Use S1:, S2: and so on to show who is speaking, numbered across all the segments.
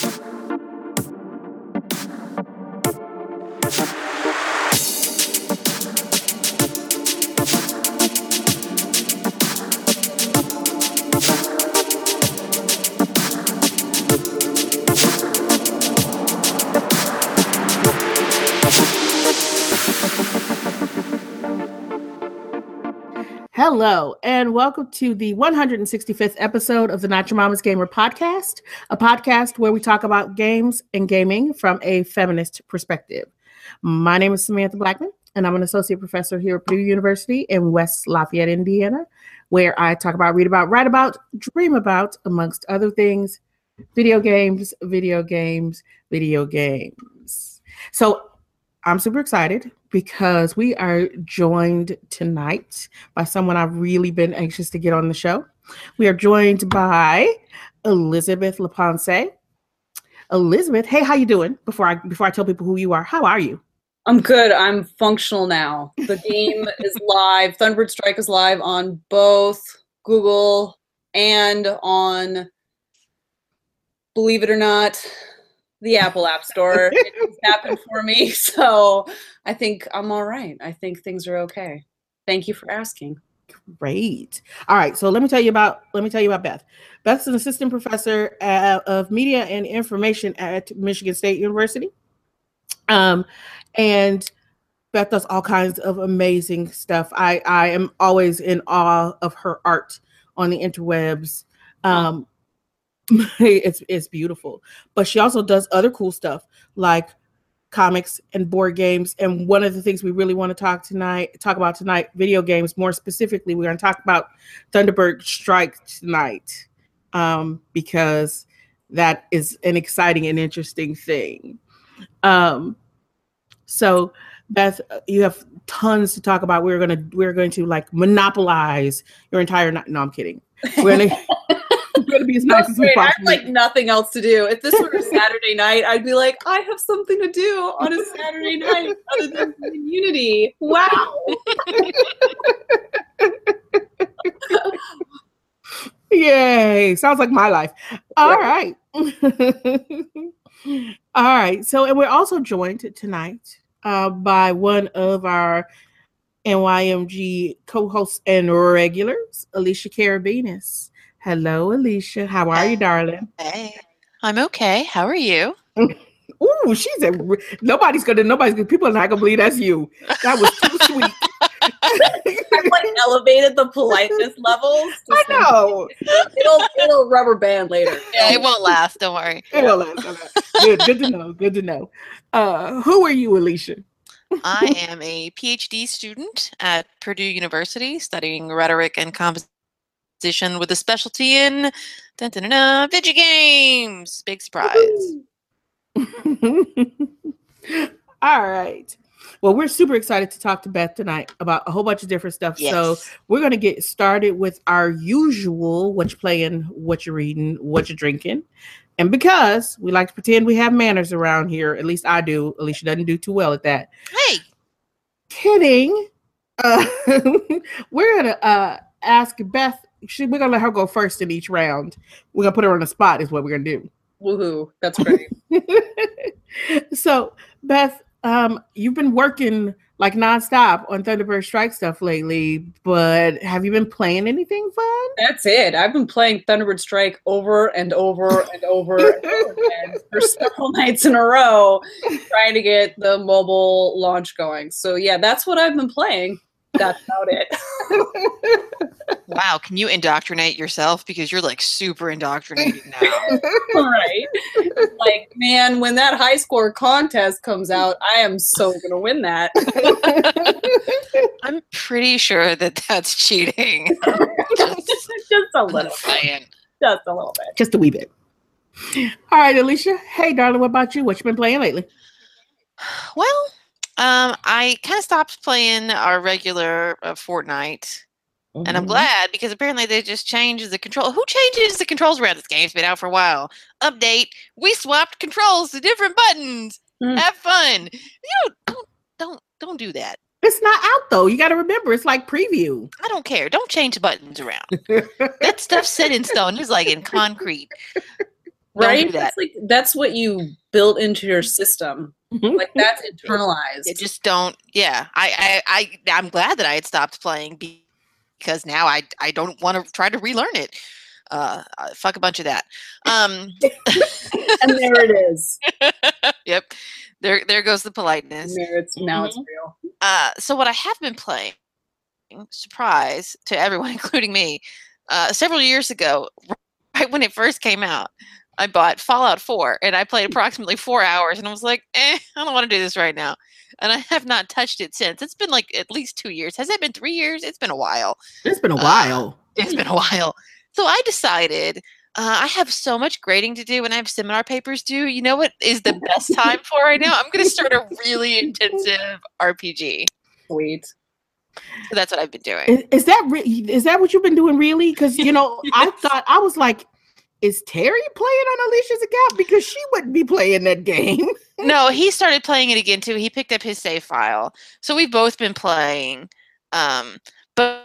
S1: Thank you. Hello, and welcome to the 165th episode of the Not Your Mama's Gamer podcast, a podcast where we talk about games and gaming from a feminist perspective. My name is Samantha Blackmon, and I'm an associate professor here at Purdue University in West Lafayette, Indiana, where I talk about, read about, write about, dream about, amongst other things, video games, video games, video games. So I'm super excited because we are joined tonight by someone I've really been anxious to get on the show. We are joined by Elizabeth LaPensee. Elizabeth, hey, how you doing? Before I before I tell people who you are, how are you?
S2: I'm good. I'm functional now. The game is live. Thunderbird Strike is live on both Google and on believe it or not, the Apple App Store. it happened for me. So I think I'm all right. I think things are okay. Thank you for asking.
S1: Great. All right. So let me tell you about let me tell you about Beth. Beth's an assistant professor uh, of media and information at Michigan State University. Um, and Beth does all kinds of amazing stuff. I I am always in awe of her art on the interwebs. Um, it's it's beautiful. But she also does other cool stuff like comics and board games. And one of the things we really want to talk tonight, talk about tonight, video games more specifically. We're going to talk about Thunderbird Strike tonight um, because that is an exciting and interesting thing. Um, so Beth, you have tons to talk about. We're gonna we're going to like monopolize your entire. No, I'm kidding. We're gonna
S2: to be as nice as we possibly. I have like nothing else to do. If this were a Saturday night, I'd be like, I have something to do on a Saturday night other than community. Wow.
S1: Yay. Sounds like my life. All right. All right. So, and we're also joined tonight uh, by one of our NYMG co hosts and regulars, Alicia Karabinus. Hello, Alicia. How are you, darling?
S3: Hey, I'm okay. How are you?
S1: Ooh, she's a nobody's gonna nobody's gonna people are not gonna believe that's you. That was too sweet.
S2: I've like elevated the politeness levels.
S1: I know.
S2: It'll it'll rubber band later.
S3: Yeah, it won't last. Don't worry.
S1: It won't last. Good, good to know. Good to know. Uh, who are you, Alicia?
S3: I am a PhD student at Purdue University studying rhetoric and composition position with a specialty in dun, dun, dun, video games. Big surprise.
S1: All right. Well, we're super excited to talk to Beth tonight about a whole bunch of different stuff. Yes. So we're going to get started with our usual what you're playing, what you're reading, what you're drinking. And because we like to pretend we have manners around here, at least I do. Alicia doesn't do too well at that.
S3: Hey.
S1: Kidding. Uh, we're going to uh, ask Beth she, we're gonna let her go first in each round. We're gonna put her on the spot, is what we're gonna do.
S2: Woohoo! That's great.
S1: so, Beth, um, you've been working like nonstop on Thunderbird Strike stuff lately, but have you been playing anything fun?
S2: That's it. I've been playing Thunderbird Strike over and over and over, and over again for several nights in a row, trying to get the mobile launch going. So yeah, that's what I've been playing that's about it.
S3: wow, can you indoctrinate yourself because you're like super indoctrinated now?
S2: right. Like, man, when that high score contest comes out, I am so going to win that.
S3: I'm pretty sure that that's cheating.
S2: just, just a little bit. Just a little bit.
S1: Just a wee bit. All right, Alicia. Hey, darling, what about you? What you been playing lately?
S3: Well, um, I kind of stopped playing our regular uh, Fortnite, mm-hmm. and I'm mm-hmm. glad because apparently they just changed the control. Who changes the controls around this game? It's been out for a while. Update: We swapped controls to different buttons. Mm. Have fun. You know, don't don't don't do that.
S1: It's not out though. You got to remember, it's like preview.
S3: I don't care. Don't change the buttons around. that stuff's set in stone. It's like in concrete.
S2: Right?
S3: do that.
S2: That's like that's what you built into your system. Like that's internalized.
S3: It just don't. Yeah, I, I, I, I'm glad that I had stopped playing because now I, I don't want to try to relearn it. Uh, uh, fuck a bunch of that. Um,
S2: and there it is.
S3: yep. There, there goes the politeness.
S2: There it's now it's
S3: Mm-hmm.
S2: real.
S3: Uh, so what I have been playing, surprise to everyone, including me, uh, several years ago, right when it first came out, I bought Fallout 4 and I played approximately four hours and I was like, eh, I don't want to do this right now. And I have not touched it since. It's been like at least two years. Has it been three years? It's been a while.
S1: It's been a
S3: Uh,
S1: while.
S3: It's been a while. So I decided uh, I have so much grading to do and I have seminar papers due. You know what is the best time for right now? I'm going to start a really intensive RPG.
S2: Sweet.
S3: So that's what I've been doing.
S1: Is, is that re- is that what you've been doing really? Because you know, I thought I was like, is Terry playing on Alicia's account because she wouldn't be playing that game.
S3: no, he started playing it again too. He picked up his save file, so we've both been playing. Um, but,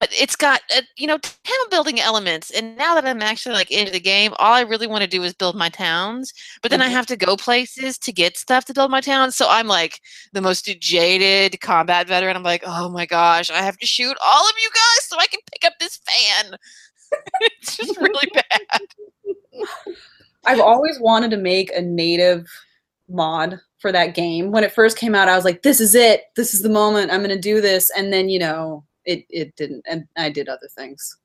S3: but it's got uh, you know town building elements, and now that I'm actually like into the game, all I really want to do is build my towns. But then I
S2: Mhm.
S3: have to go places to get stuff to build my towns. So I'm like the most jaded combat veteran. I'm like, oh my gosh, I have to shoot all of you guys so I can pick up this fan. it's just really bad.
S2: I've always wanted to make a native mod for that game. When it first came out, I was like, this is it. This is the moment. I'm gonna do this. And then, you know, it it didn't and I did other things.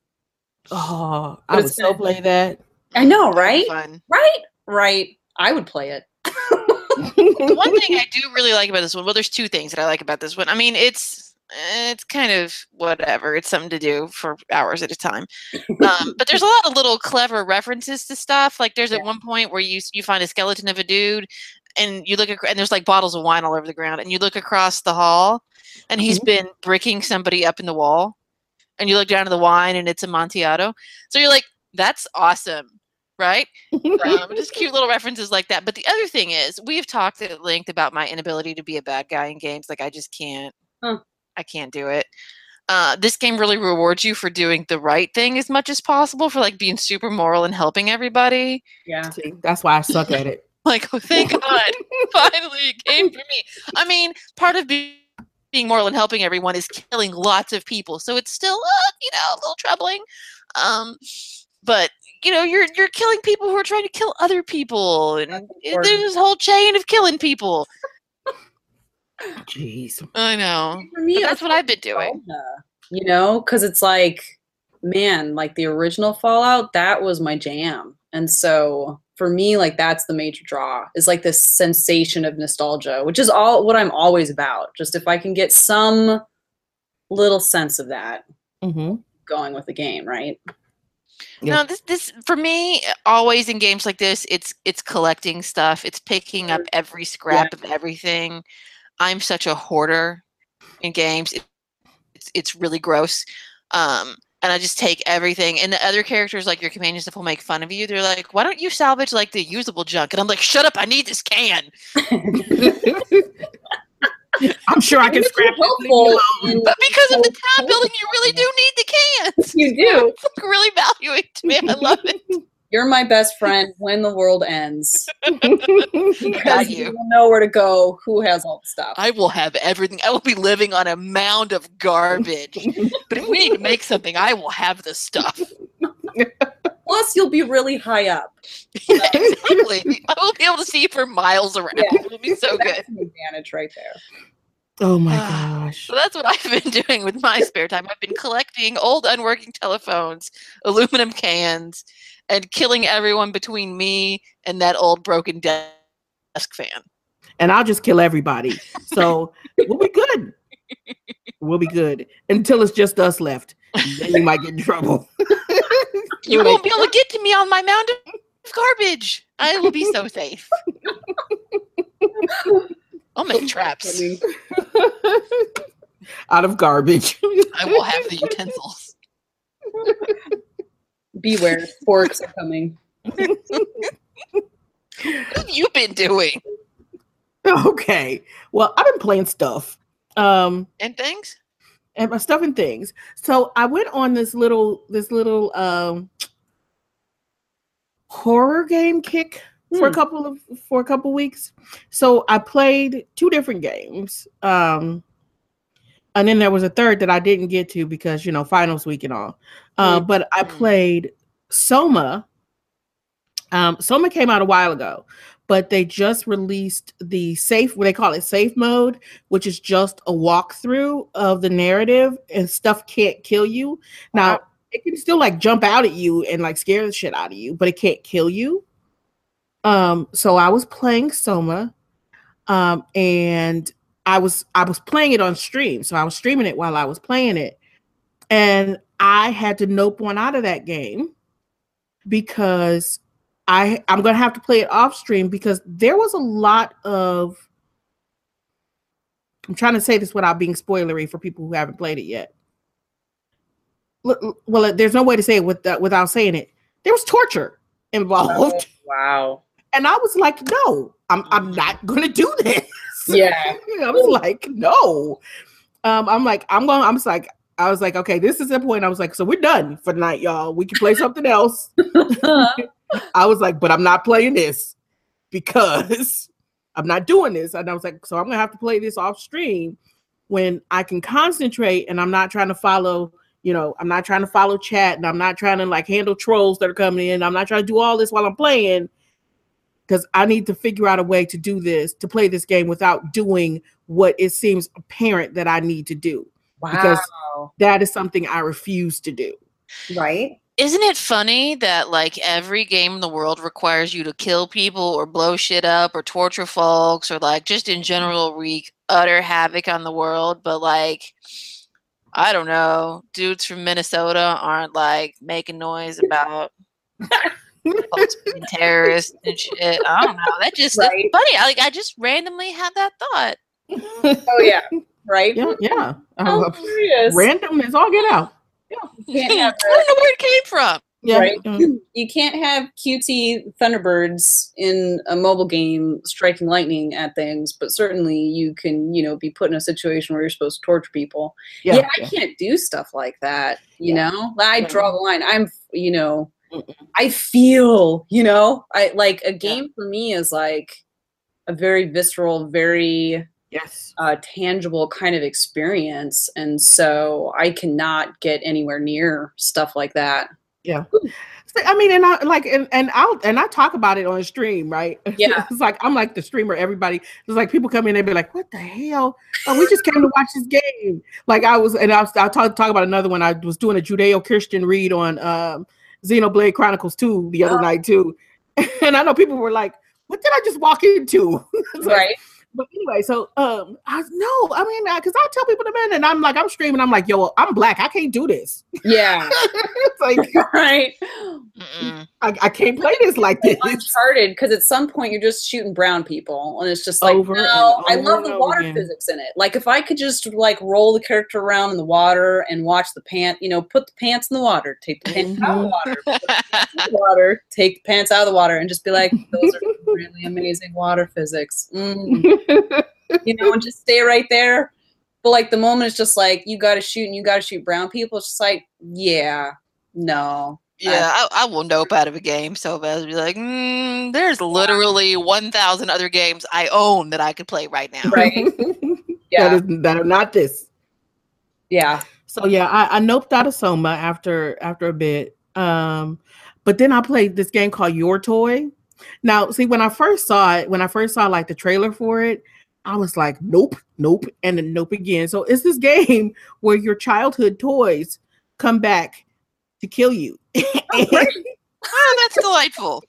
S1: Oh,
S2: But
S1: I
S2: it's
S1: would so
S2: been-
S1: play that.
S2: I know, right?
S3: Fun.
S2: Right? Right. I would play it.
S3: one thing I do really like about this one, well, there's two things that I like about this one. I mean, it's it's kind of whatever. It's something to do for hours at a time. Um, but there's a lot of little clever references to stuff. Like there's at one point where you you find a skeleton of a dude, and you look ac- and there's like bottles of wine all over the ground, and you look across the hall, and he's
S1: Mhm.
S3: been bricking somebody up in the wall, and you look down at the wine, and it's Amontillado. So you're like, that's awesome. Right? um, just cute little references like that. But the other thing is, we've talked at length about my inability to be a bad guy in games. Like I just can't.
S2: Huh.
S3: I can't do it. Uh, this game really rewards you for doing the right thing as much as possible, for like being super moral and helping everybody.
S2: Yeah.
S1: See, that's why I suck at it.
S3: Like, oh, thank God, finally a game for me. I mean, part of being being moral and helping everyone is killing lots of people, so it's still, uh, you know, a little troubling. Um, but you know, you're you're killing people who are trying to kill other people, and
S2: That's
S3: it-
S2: important.
S3: there's this whole chain of killing people.
S1: Jeez.
S3: I know.
S2: For me,
S3: that's what I've been doing.
S2: nostalgia, You know, because it's like, man, like the original Fallout, that was my jam. And so for me, like that's the major draw is like this sensation of nostalgia, which is all what I'm always about. Just if I can get some little sense of that
S1: hmm
S2: going with the game, right?
S1: Yeah.
S3: No, this this for me always in games like this, it's it's collecting stuff. It's picking up every scrap of everything. I'm such a hoarder in games. It, it's it's really gross. Um and I just take everything. And the other characters, like your companions, stuff, will make fun of you. They're like, "Why don't you salvage like the usable junk?" And I'm like, "Shut up! I need this can."
S1: I'm sure I can scrap it. Leave me
S2: helpful
S1: alone.
S2: in-
S3: But because of the town building, you really do need the cans.
S2: You do.
S3: It's like really valuing to me. I love it.
S2: You're my best friend when the world ends.
S3: Got
S2: Because
S3: you.
S2: you will know where to go, who has all the stuff.
S3: I will have everything. I will be living on a mound of garbage. but if we need to make something, I will have the stuff.
S2: Plus, you'll be really high up.
S3: exactly. I will be able to see for miles around.
S2: Yeah.
S3: It will be so good.
S2: That's an advantage right there.
S1: oh my
S3: Ah.
S1: gosh.
S3: So that's what I've been doing with my spare time. I've been collecting old unworking telephones, aluminum cans, and killing everyone between me and that old broken desk fan.
S1: And I'll just kill everybody. So we'll be good. We'll be good until it's just us left. Then you might get in trouble.
S3: You won't be able to get to me on my mound of garbage. I will be so safe. I'll make traps.
S1: out of garbage.
S3: I will have the utensils.
S2: Beware, forks are coming.
S3: What have you been doing?
S1: okay. Well, I've been playing stuff. Um
S3: And things?
S1: and my stuff and things. So I went on this little this little um horror game kick for a
S2: Hmm.
S1: couple of for a couple weeks. So I played two different games. Um and then there was a third that I didn't get to because you know finals week and all. Uh,
S2: Mm.
S1: but I played Soma. Um, Soma came out a while ago, but they just released the safe. What they call it, safe mode, which is just a walkthrough of the narrative, and stuff can't kill you. Now
S2: Wow.
S1: it can still like jump out at you and like scare the shit out of you, but it can't kill you. Um, so I was playing Soma, um, and I was I was playing it on stream, so I was streaming it while I was playing it, and I had to nope one out of that game because I I'm gonna have to play it off stream because there was a lot of I'm trying to say this without being spoilery for people who haven't played it yet. Well, there's no way to say it with, without saying it. There was torture involved, oh,
S2: wow.
S1: and I was like, "No, I'm I'm not gonna do this."
S2: Yeah.
S1: I was like, "No." Um, I'm like, I'm going. I'm just like, I was like, okay, this is the point. I was like, so we're done for the night, y'all. We can play something else. I was like, but I'm not playing this because I'm not doing this. And I was like, so I'm gonna have to play this off stream when I can concentrate and I'm not trying to follow, you know, I'm not trying to follow chat and I'm not trying to like handle trolls that are coming in. I'm not trying to do all this while I'm playing because I need to figure out a way to do this, to play this game without doing what it seems apparent that I need to do.
S2: Wow.
S1: Because- That is something I refuse to do.
S2: Right?
S3: Isn't it funny that like every game in the world requires you to kill people or blow shit up or torture folks or like just in general wreak utter havoc on the world, but like I don't know, dudes from Minnesota aren't like making noise about folks terrorists and shit. I don't know. That just that's
S2: Right.
S3: funny. I, like I just randomly had that thought.
S2: Oh yeah. Right?
S1: yeah, yeah.
S2: How
S1: Uh,
S2: curious.
S1: random is all get out.
S2: You can't
S3: I
S2: have
S3: don't know where it came from.
S1: Yeah.
S2: Right.
S1: mm,
S2: you can't have QT Thunderbirds in a mobile game striking lightning at things, but certainly you can, you know, be put in a situation where you're supposed to torture people. Yeah,
S1: Yeah.
S2: I can't do stuff like that. You
S1: Yeah.
S2: know, I draw the line. I'm, you know. I feel, you know, I like a game for me is like a very visceral, very
S1: Yes.
S2: uh, tangible kind of experience, and so I cannot get anywhere near stuff like that.
S1: Yeah. I mean, and I like, and, and I'll, and I talk about it on stream, right?
S2: Yeah.
S1: it's like, I'm like the streamer, everybody, it's like people come in, and they be like, what the hell? Oh, we just came to watch this game. Like I was, and I was, I'll talk, talk about another one. I was doing a Judeo-Christian read on um, Xenoblade Chronicles 2 the other
S2: Oh.
S1: night too. And I know people were like, what did I just walk into? Like,
S2: Right?
S1: But anyway, so um, I was, no, I mean, because I tell people to man, and I'm like, I'm streaming, I'm like, yo, I'm black, I can't do this.
S2: Yeah.
S1: it's like
S2: right.
S1: I, I can't play this like this.
S2: Uncharted, because at some point you're just shooting brown people, and it's just like,
S1: Over
S2: no, I love the water
S1: again.
S2: physics in it. Like, if I could just like roll the character around in the water and watch the pant, you know, put the pants in the water, take the pants out of the water, put the pants in the water, take the pants out of the water, and just be like, those are really amazing water physics. Mm. You know, and just stay right there. But like the moment it's just like you got to shoot and you got to shoot brown people. It's just like, yeah, no,
S3: Yeah, I, I will nope out of a game so bad. Be like, mm, there's literally 1,000 other games I own that I could play right now.
S2: Right. yeah,
S1: that, is, that are not this.
S2: yeah.
S1: So yeah, I, I noped out of Soma after after a bit. Um, but then I played this game called Your Toy. Now, see, when I first saw it, when I first saw like the trailer for it, I was like, nope, nope, and then nope again. So it's this game where your childhood toys come back to kill you.
S3: Oh, that's delightful.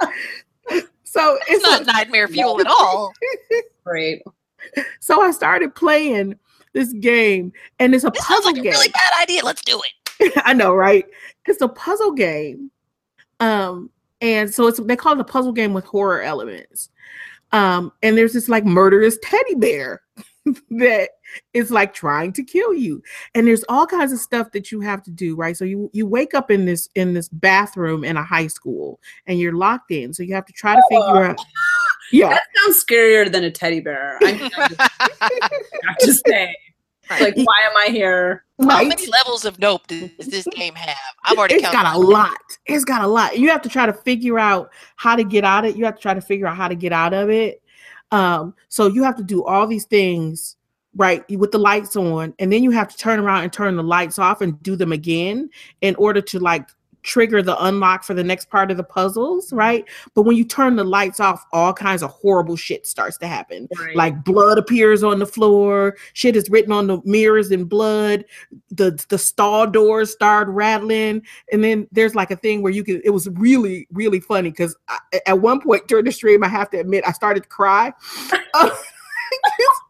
S1: so
S3: It's
S1: it's
S3: not
S1: a-
S3: nightmare fuel at all.
S2: Great.
S1: so I started playing this game, and it's a
S3: This
S1: puzzle
S3: like a
S1: game.
S3: really bad idea. Let's do it.
S1: I know, right? It's a puzzle game. Um, and so it's they call it a puzzle game with horror elements. Um, and there's this like murderous teddy bear that is like trying to kill you. And there's all kinds of stuff that you have to do, right? So you you wake up in this in this bathroom in a high school and you're locked in. So you have to try to figure out yeah.
S2: That sounds scarier than a teddy bear. I have to say. Like, why am I here?
S3: How many levels of nope does this game have? I've already
S1: It's
S3: counted.
S1: got a lot. It's got a lot. You have to try to figure out how to get out of it. You have to try to figure out how to get out of it. Um, so you have to do all these things right with the lights on, and then you have to turn around and turn the lights off and do them again in order to like trigger the unlock for the next part of the puzzles, mm-hmm. right? But when you turn the lights off, all kinds of horrible shit starts to happen.
S2: Right.
S1: Like blood appears on the floor, shit is written on the mirrors in blood, the the stall doors start rattling, and then there's like a thing where you can. It was really really funny because at one point during the stream, I have to admit, I started to cry.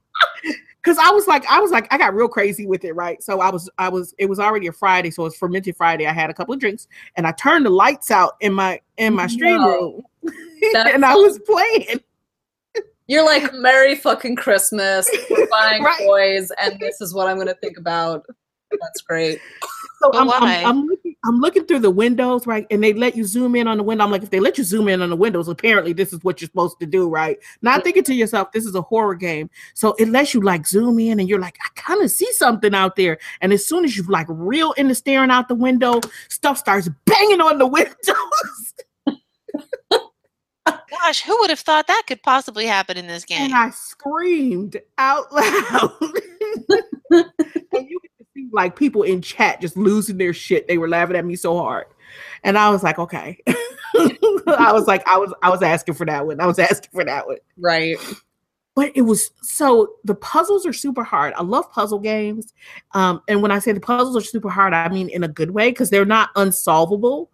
S1: Cause I was like, I was like, I got real crazy with it, right? So I was, I was, it was already a Friday, so it's fermented Friday. I had a couple of drinks, and I turned the lights out in my in my stream
S2: No.
S1: room, and I was playing.
S2: You're like, Merry fucking Christmas. Buying
S1: Right.
S2: toys, and this is what I'm going to think about. That's great.
S1: So
S3: But
S1: I'm, I'm. I'm looking, I'm looking through the windows, right? And they let you zoom in on the window. I'm like, if they let you zoom in on the windows, apparently this is what you're supposed to do, right? Not mm. thinking to yourself, this is a horror game. So it lets you like zoom in and you're like, I kind of see something out there. And as soon as you like real into staring out the window, stuff starts banging on the windows.
S3: Gosh, who would have thought that could possibly happen in this game?
S1: and I screamed out loud. and you could see like people in chat just losing their shit. They were laughing at me so hard. And I was like, okay. I was like, I was I was asking for that one. I was asking for that one.
S2: Right.
S1: But it was so the puzzles are super hard. I love puzzle games. Um, and when I say the puzzles are super hard, I mean in a good way because they're not unsolvable.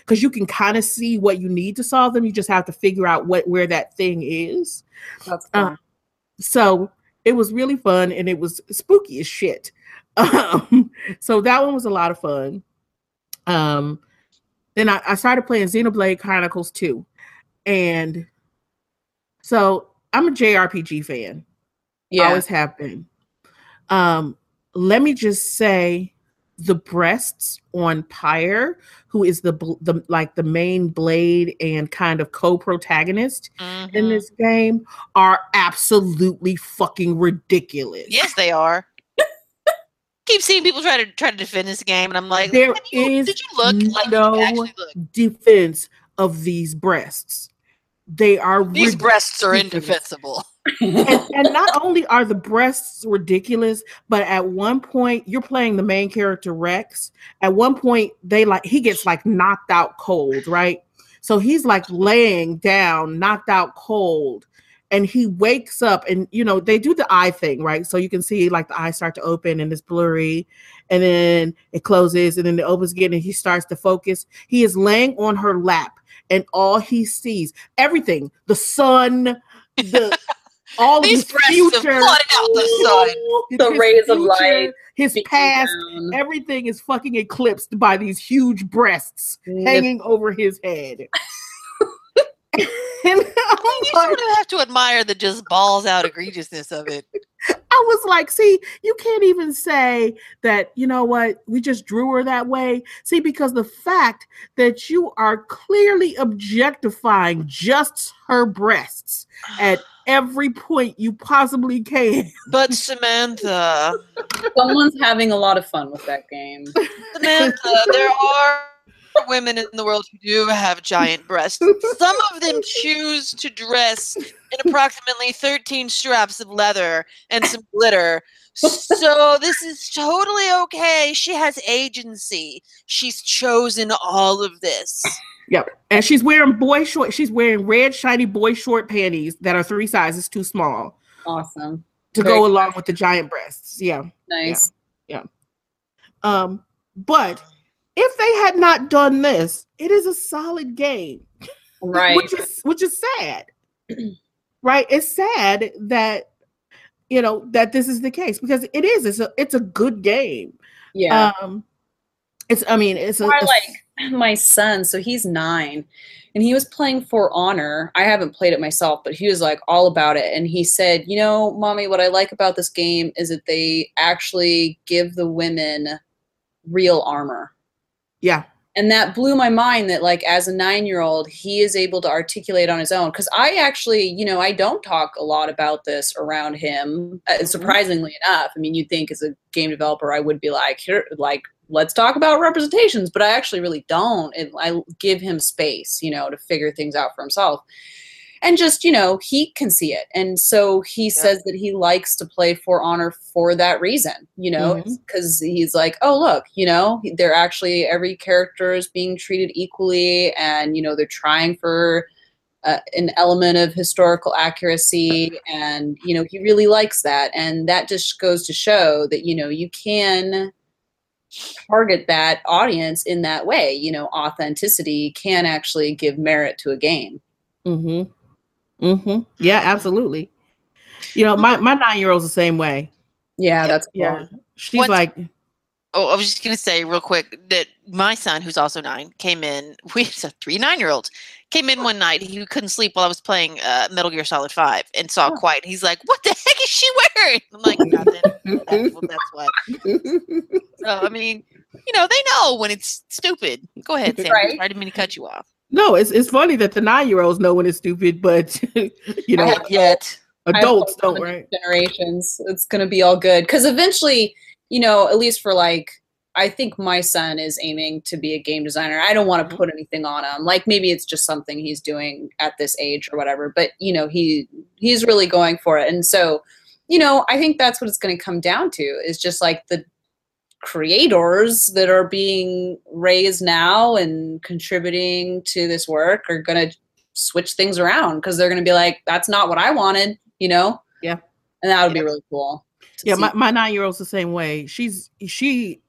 S1: Because you can kind of see what you need to solve them. You just have to figure out what where that thing is.
S2: That's
S1: Uh,
S2: fun.
S1: so it was really fun and it was spooky as shit um so that one was a lot of fun um then i, I started playing xenoblade chronicles 2 and so i'm a jrpg fan
S2: yeah.
S1: always have been um let me just say the breasts on Pyra who is the the like the main blade and kind of co-protagonist in
S3: Mhm.
S1: this game are absolutely fucking ridiculous.
S3: Yes, they are. Keep seeing people try to try to defend this game, and I'm like,
S1: There
S3: you-
S1: is
S3: did you look? Like,
S1: no
S3: you look?
S1: defense of these breasts. They are
S3: These breasts are indefensible.
S1: and, and not only are the breasts ridiculous, but at one point you're playing the main character Rex. At one point, they like he gets like knocked out cold, right? So he's like laying down, knocked out cold, and he wakes up, and you know they do the eye thing, right? So you can see like the eyes start to open and it's blurry, and then it closes, and then it opens again, and he starts to focus. He is laying on her lap, and all he sees, everything, the sun, the all
S3: These
S1: his
S3: breasts have
S1: future,
S3: out the sun.
S2: The
S1: his
S2: rays of light
S1: his past,
S2: down.
S1: everything is fucking eclipsed by these huge breasts hanging over his head. and I'm
S3: You
S1: like,
S3: sort of have to admire the just balls out egregiousness of it.
S1: I was like, see, you can't even say that, you know what, we just drew her that way. See, because the fact that you are clearly objectifying just her breasts at every point you possibly can.
S3: But Samantha,
S2: Someone's having a lot of fun with that game.
S3: Samantha, there are women in the world who do have giant breasts. Some of them choose to dress in approximately 13 straps of leather and some glitter. So this is totally okay. She has agency. She's chosen all of this.
S1: Yep. And she's wearing boy short, she's wearing red, shiny boy short panties that are three sizes too small
S2: Awesome.
S1: to
S2: Very
S1: go along with the giant breasts. Yeah.
S2: Nice. Yeah.
S1: Um, but if they had not done this, it is a solid game.
S2: Right.
S1: Which is which is sad. right? It's sad that you know that this is the case because it is. It's a it's a good game.
S2: yeah.
S1: Um it's I mean it's a, a-
S2: like my son, so he's nine, and he was playing For Honor. I haven't played it myself, but he was like all about it. And he said, You know, mommy, what I like about this game is that they actually give the women real armor.
S1: Yeah.
S2: and that blew my mind that like as a nine year old he is able to articulate on his own. Because i actually you know i don't talk a lot about this around him uh, surprisingly enough. I mean you'd think as a game developer i would be like here like let's talk about representations but i actually really don't and i give him space you know to figure things out for himself and just you know he can see it and so he yeah. says that he likes to play for honor for that reason you know because mm-hmm. he's like oh look you know they're actually every character is being treated equally and you know they're trying for uh, an element of historical accuracy and you know he really likes that and that just goes to show that you know you can target that audience in that way you know authenticity can actually give merit to a game
S1: mm-hmm Mm-hmm. Yeah, absolutely. You know, my, my nine year old's the same way.
S2: Yeah, that's
S1: cool. yeah. She's What's, like
S3: Oh, I was just gonna say real quick that my son, who's also nine, came in. We have three nine-year-olds. Came in one night. He couldn't sleep while I was playing uh, Metal Gear Solid Five, and saw oh. Quiet. He's like, "What the heck is she wearing?" I'm like, "Nothing. that's, that's what." So I mean, you know, they know when it's stupid. Go ahead, Sam. Right? I didn't mean to cut you off.
S1: No, it's it's funny that the nine year olds know when it's stupid, but you know,
S2: yet
S1: adults don't. Right?
S2: Generations, it's gonna be all good because eventually, you know, at least for like, I think my son is aiming to be a game designer. I don't want to mm-hmm. put anything on him. Like maybe it's just something he's doing at this age or whatever. But you know, he he's really going for it, and so you know, I think that's what it's going to come down to is just like the creators that are being raised now and contributing to this work are going to switch things around because they're going to be like, that's not what I wanted, you know?
S1: Yeah.
S2: And that would yeah. be really cool.
S1: Yeah, my, my nine year old's the same way. She's, she,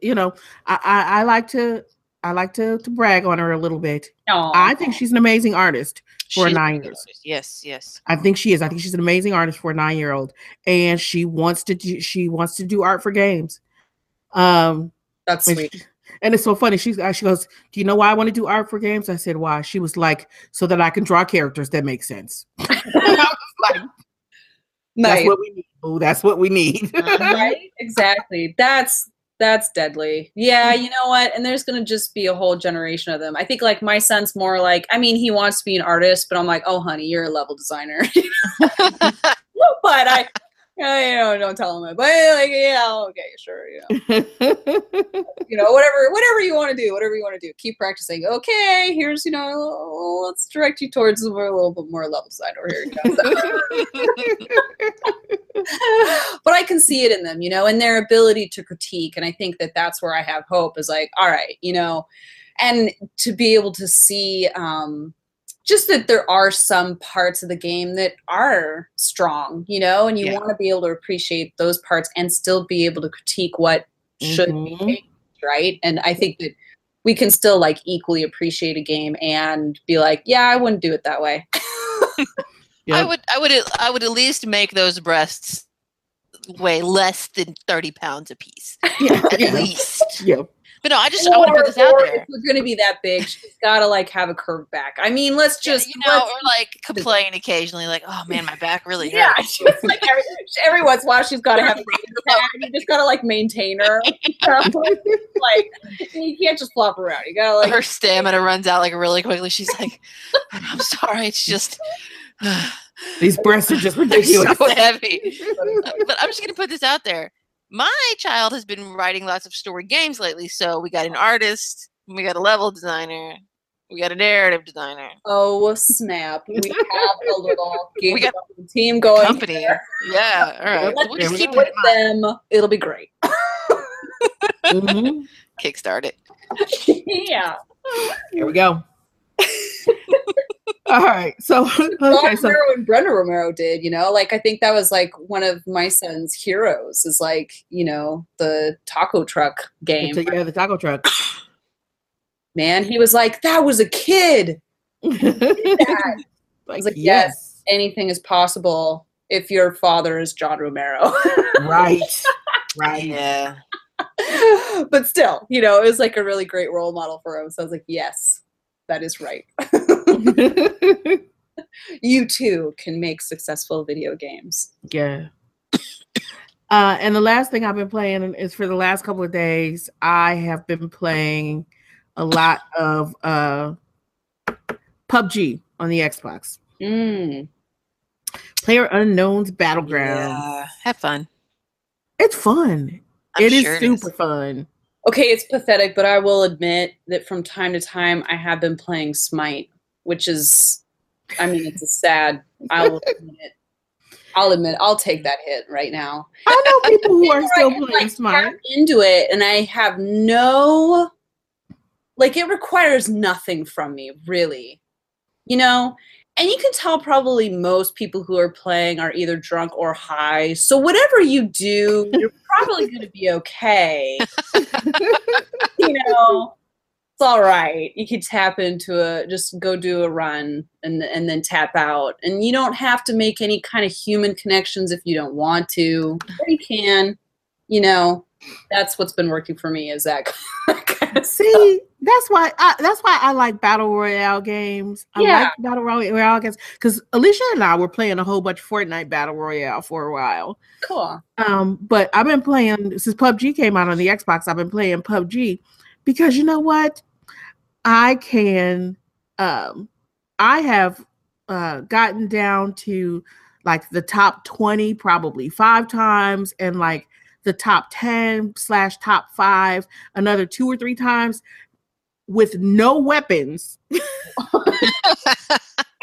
S1: you know, I, I, I like to, I like to, to brag on her a little bit. Aww. I think she's an amazing artist for she's a nine years.
S3: Yes, yes.
S1: I think she is. I think she's an amazing artist for a nine year old, and she wants to do. She wants to do art for games. Um,
S2: That's sweet.
S1: And it's so funny. She's uh, she goes, "Do you know why I want to do art for games?" I said, "Why?" She was like, "So that I can draw characters that make sense." like, nice. "That's what we need. Oh, that's what we need."
S2: right? Exactly. That's that's deadly. Yeah, you know what? And there's gonna just be a whole generation of them. I think like my son's more like, I mean, he wants to be an artist, but I'm like, oh honey, you're a level designer. but I you know, don't tell him it. But like, yeah, okay, sure, you know. you know, whatever, whatever you want to do, whatever you want to do, keep practicing. Okay, here's, you know, let's direct you towards a little bit more level side over here. but I can see it in them, you know, and their ability to critique, and I think that that's where I have hope. Is like, all right, you know, and to be able to see. um just that there are some parts of the game that are strong, you know, and you yeah. want to be able to appreciate those parts and still be able to critique what should mm-hmm. be changed, right? And I think that we can still like equally appreciate a game and be like, yeah, I wouldn't do it that way.
S3: yep. I would, I would, I would at least make those breasts weigh less than thirty pounds a piece, yeah. at least.
S1: Yep.
S3: But no, I just or, I want to put this out there.
S2: If we're going to be that big, she's got to like have a curved back. I mean, let's just
S3: yeah, you know, or like complain occasionally, like, "Oh man, my back really
S2: hurts." Yeah, she's like every, every once in a while, she's got to have a back. You just got to like maintain her. like you can't just flop around. You got to like
S3: her stamina runs out like really quickly. She's like, "I'm sorry, it's just."
S1: These breasts are just ridiculous.
S3: so heavy. but I'm just gonna put this out there my child has been writing lots of story games lately. So we got an artist, we got a level designer, we got a narrative designer.
S2: Oh snap! We have a little game we got team going.
S3: Company,
S2: here.
S3: yeah. All right,
S2: Let's we'll just keep with them. It'll be great.
S3: mm-hmm. Kickstart it.
S2: yeah.
S1: Here we go. All right. So
S2: okay, so Romero and Brenda Romero did, you know, like I think that was like one of my son's heroes is like, you know, the taco truck game.
S1: Yeah, the taco truck.
S2: Man, he was like, that was a kid. I was like, yes. yes, anything is possible if your father is John Romero.
S1: right. Right.
S3: Yeah.
S2: but still, you know, it was like a really great role model for him. So I was like, yes, that is right. you too can make successful video games.
S1: Yeah. Uh, and the last thing I've been playing is for the last couple of days, I have been playing a lot of uh PUBG on the Xbox.
S2: Mm.
S1: Player Unknown's Battleground.
S3: Yeah, have fun.
S1: It's fun.
S3: I'm
S1: It is
S3: sure
S1: super fun.
S2: Okay, it's pathetic, but I will admit that from time to time I have been playing Smite, which is, I mean, it's a sad. I'll admit. I'll admit. I'll take that hit right now.
S1: I know people who are still playing
S2: like, tap into it, and I have no, like, it requires nothing from me, really. You know, and you can tell probably most people who are playing are either drunk or high. So whatever you do, you're probably going to be okay. you know, it's all right. You can tap into a just go do a run and and then tap out, and you don't have to make any kind of human connections if you don't want to, or you can. You know, that's what's been working for me. Is that kind of.
S1: See, that's why I that's why I like battle royale games. I
S2: Yeah.
S1: like battle royale games because Alicia and I were playing a whole bunch of Fortnite battle royale for a while.
S2: Cool.
S1: Um, but I've been playing since PUBG came out on the Xbox. I've been playing PUBG because you know what? I can. Um, I have uh, gotten down to like the top twenty probably five times, and like the top ten slash top five another two or three times with no weapons.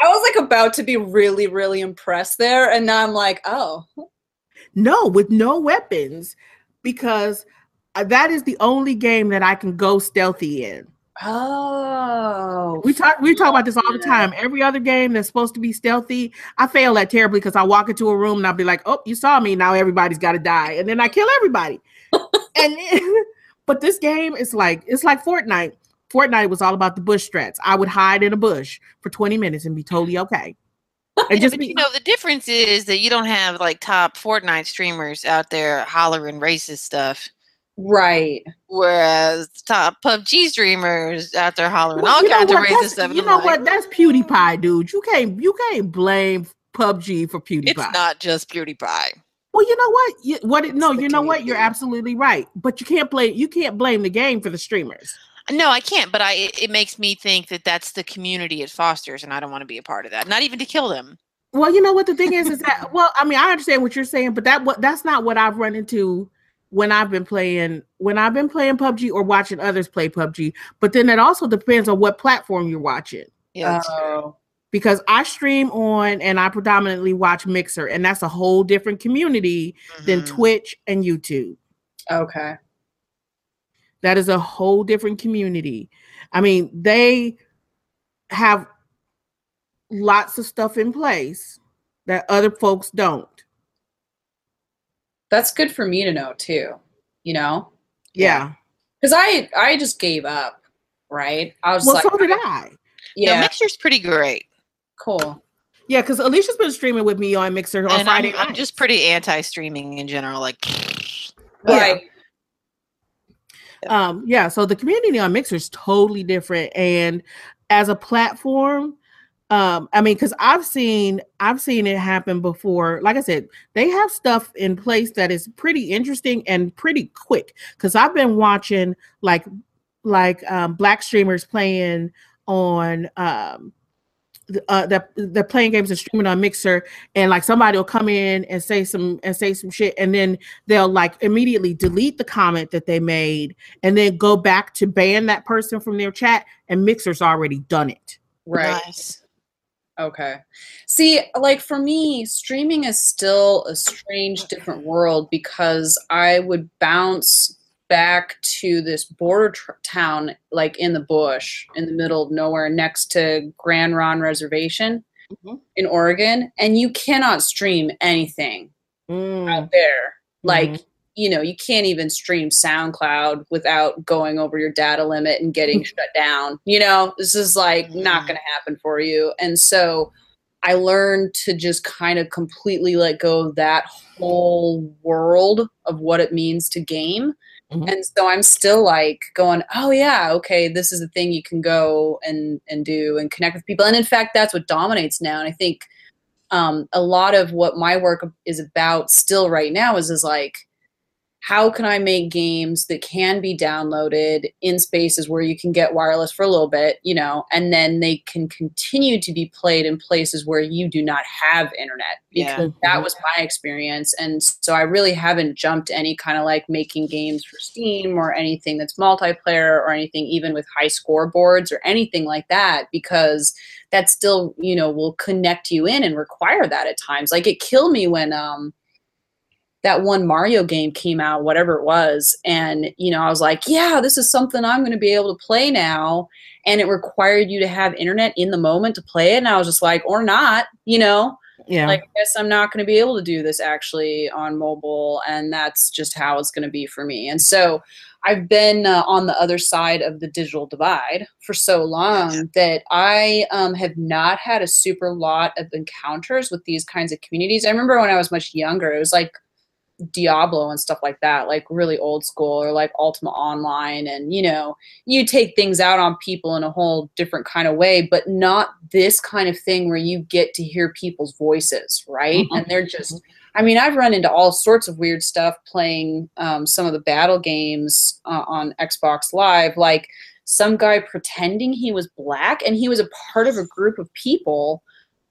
S2: I was like about to be really, really impressed there, and now I'm like, oh,
S1: No, with no weapons, because Uh, that is the only game that I can go stealthy in.
S2: oh,
S1: We talk we talk about this all the time. Every other game that's supposed to be stealthy, I fail that terribly because I walk into a room and I'll be like, "Oh, you saw me. Now everybody's got to die," and then I kill everybody. and but this game is like it's like Fortnite. Fortnite was all about the bush strats. I would hide in a bush for twenty minutes and be totally okay. And
S3: Yeah,
S1: just be,
S3: you know the difference is that you don't have like top Fortnite streamers out there hollering racist stuff,
S2: right.
S3: whereas top PUBG streamers out there hollering
S1: Well,
S3: all kinds of racist stuff.
S1: You know
S3: like,
S1: what? That's PewDiePie, dude. You can't you can't blame PUBG for PewDiePie.
S3: It's not just PewDiePie.
S1: Well, you know what? You, what? No, you know what? You're absolutely right. But you can't blame you can't blame the game for the streamers.
S3: No, I can't. But I it, it makes me think that that's the community it fosters, and I don't want to be a part of that. Not even to kill them.
S1: Well, you know what the thing is is that well, I mean, I understand what you're saying, but that what that's not what I've run into when I've been playing when I've been playing PUBG or watching others play PUBG. But then it also depends on what platform you're watching.
S3: Yeah, that's.
S2: Oh,
S1: Because I stream on and I predominantly watch Mixer, and that's a whole different community than
S3: Mhm.
S1: Twitch and YouTube.
S2: okay.
S1: That is a whole different community. I mean, they have lots of stuff in place that other folks don't.
S2: That's good for me to know too. You know,
S1: Yeah.
S2: because I I just gave up. Right. I was
S1: Well,
S2: like,
S1: so did I.
S3: No,
S2: yeah,
S3: Mixer's pretty great,
S2: cool.
S1: Yeah, because Alicia's been streaming with me on Mixer on
S3: and
S1: Friday.
S3: I'm, I'm just pretty anti-streaming in general. Like,
S1: Yeah.
S2: Right.
S1: um yeah so the community on mixer is totally different and as a platform um i mean because i've seen i've seen it happen before like i said they have stuff in place that is pretty interesting and pretty quick because i've been watching like like um black streamers playing on um th- uh, that they're playing games and streaming on Mixer, and like somebody will come in and say some and say some shit, and then they'll like immediately delete the comment that they made, and then go back to ban that person from their chat, and Mixer's already done it.
S2: Right.
S3: nice.
S2: Okay. See, like for me, streaming is still a strange, different world because I would bounce back to this border tr- town, like in the bush, in the middle of nowhere, next to Grand Ronde Reservation
S1: Mhm.
S2: in Oregon, and you cannot stream anything
S1: Mm,
S2: out there. Like,
S1: mhm.
S2: You know, you can't even stream SoundCloud without going over your data limit and getting shut down. You know, this is like not going to happen for you. And so I learned to just kind of completely let go of that whole world of what it means to game.
S1: Mhm.
S2: And so I'm still like going, oh yeah, okay, this is the thing you can go and and do and connect with people. And in fact, that's what dominates now. And I think um, a lot of what my work is about still right now is is like how can I make games that can be downloaded in spaces where you can get wireless for a little bit, you know, and then they can continue to be played in places where you do not have internet because
S3: Yeah.
S2: that was my experience. And so I really haven't jumped any kind of like making games for Steam or anything that's multiplayer or anything even with high scoreboards or anything like that because that still, you know, will connect you in and require that at times. Like it killed me when um that one Mario game came out, whatever it was, and you know, I was like, yeah, this is something I'm going to be able to play now, and it required you to have internet in the moment to play it, and I was just like, or not, you know,
S1: Yeah.
S2: like I guess I'm not going to be able to do this actually on mobile, and that's just how it's going to be for me. And so I've been uh, on the other side of the digital divide for so long that I um, have not had a super lot of encounters with these kinds of communities. I remember when I was much younger, it was like Diablo and stuff like that, like really old school or like Ultima Online. And, you know, you take things out on people in a whole different kind of way, but not this kind of thing where you get to hear people's voices, right?
S1: Mhm.
S2: And they're just, I mean, I've run into all sorts of weird stuff playing um, some of the battle games uh, on Xbox Live, like some guy pretending he was black and he was a part of a group of people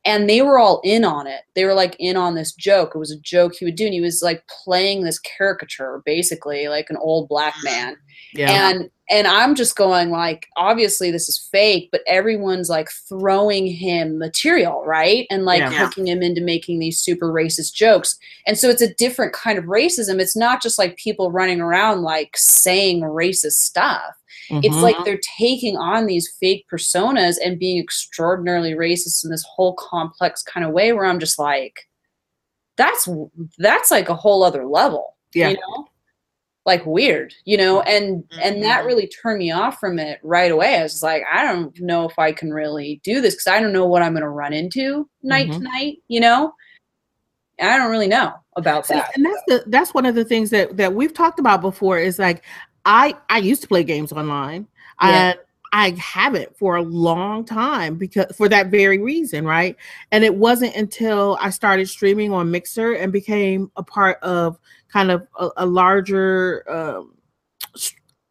S2: and they were all in on it. They were like in on this joke. It was a joke he would do, and he was like playing this caricature, basically like an old black man.
S1: yeah.
S2: And and I'm just going like, obviously this is fake, but everyone's like throwing him material, right? And like
S1: Yeah.
S2: hooking him into making these super racist jokes. And so it's a different kind of racism. It's not just like people running around like saying racist stuff it's
S1: Mhm.
S2: like they're taking on these fake personas and being extraordinarily racist in this whole complex kind of way where i'm just like that's that's like a whole other level
S1: Yeah.
S2: you know like weird you know and and that
S3: Mhm.
S2: really turned me off from it right away i was like i don't know if i can really do this because i don't know what i'm going to run into night to
S1: Mhm.
S2: night you know i don't really know about
S1: See,
S2: that
S1: and that's the that's one of the things that that we've talked about before is like I I used to play games online.
S2: Yeah.
S1: And I haven't for a long time because for that very reason, right? And it wasn't until I started streaming on Mixer and became a part of kind of a, a larger um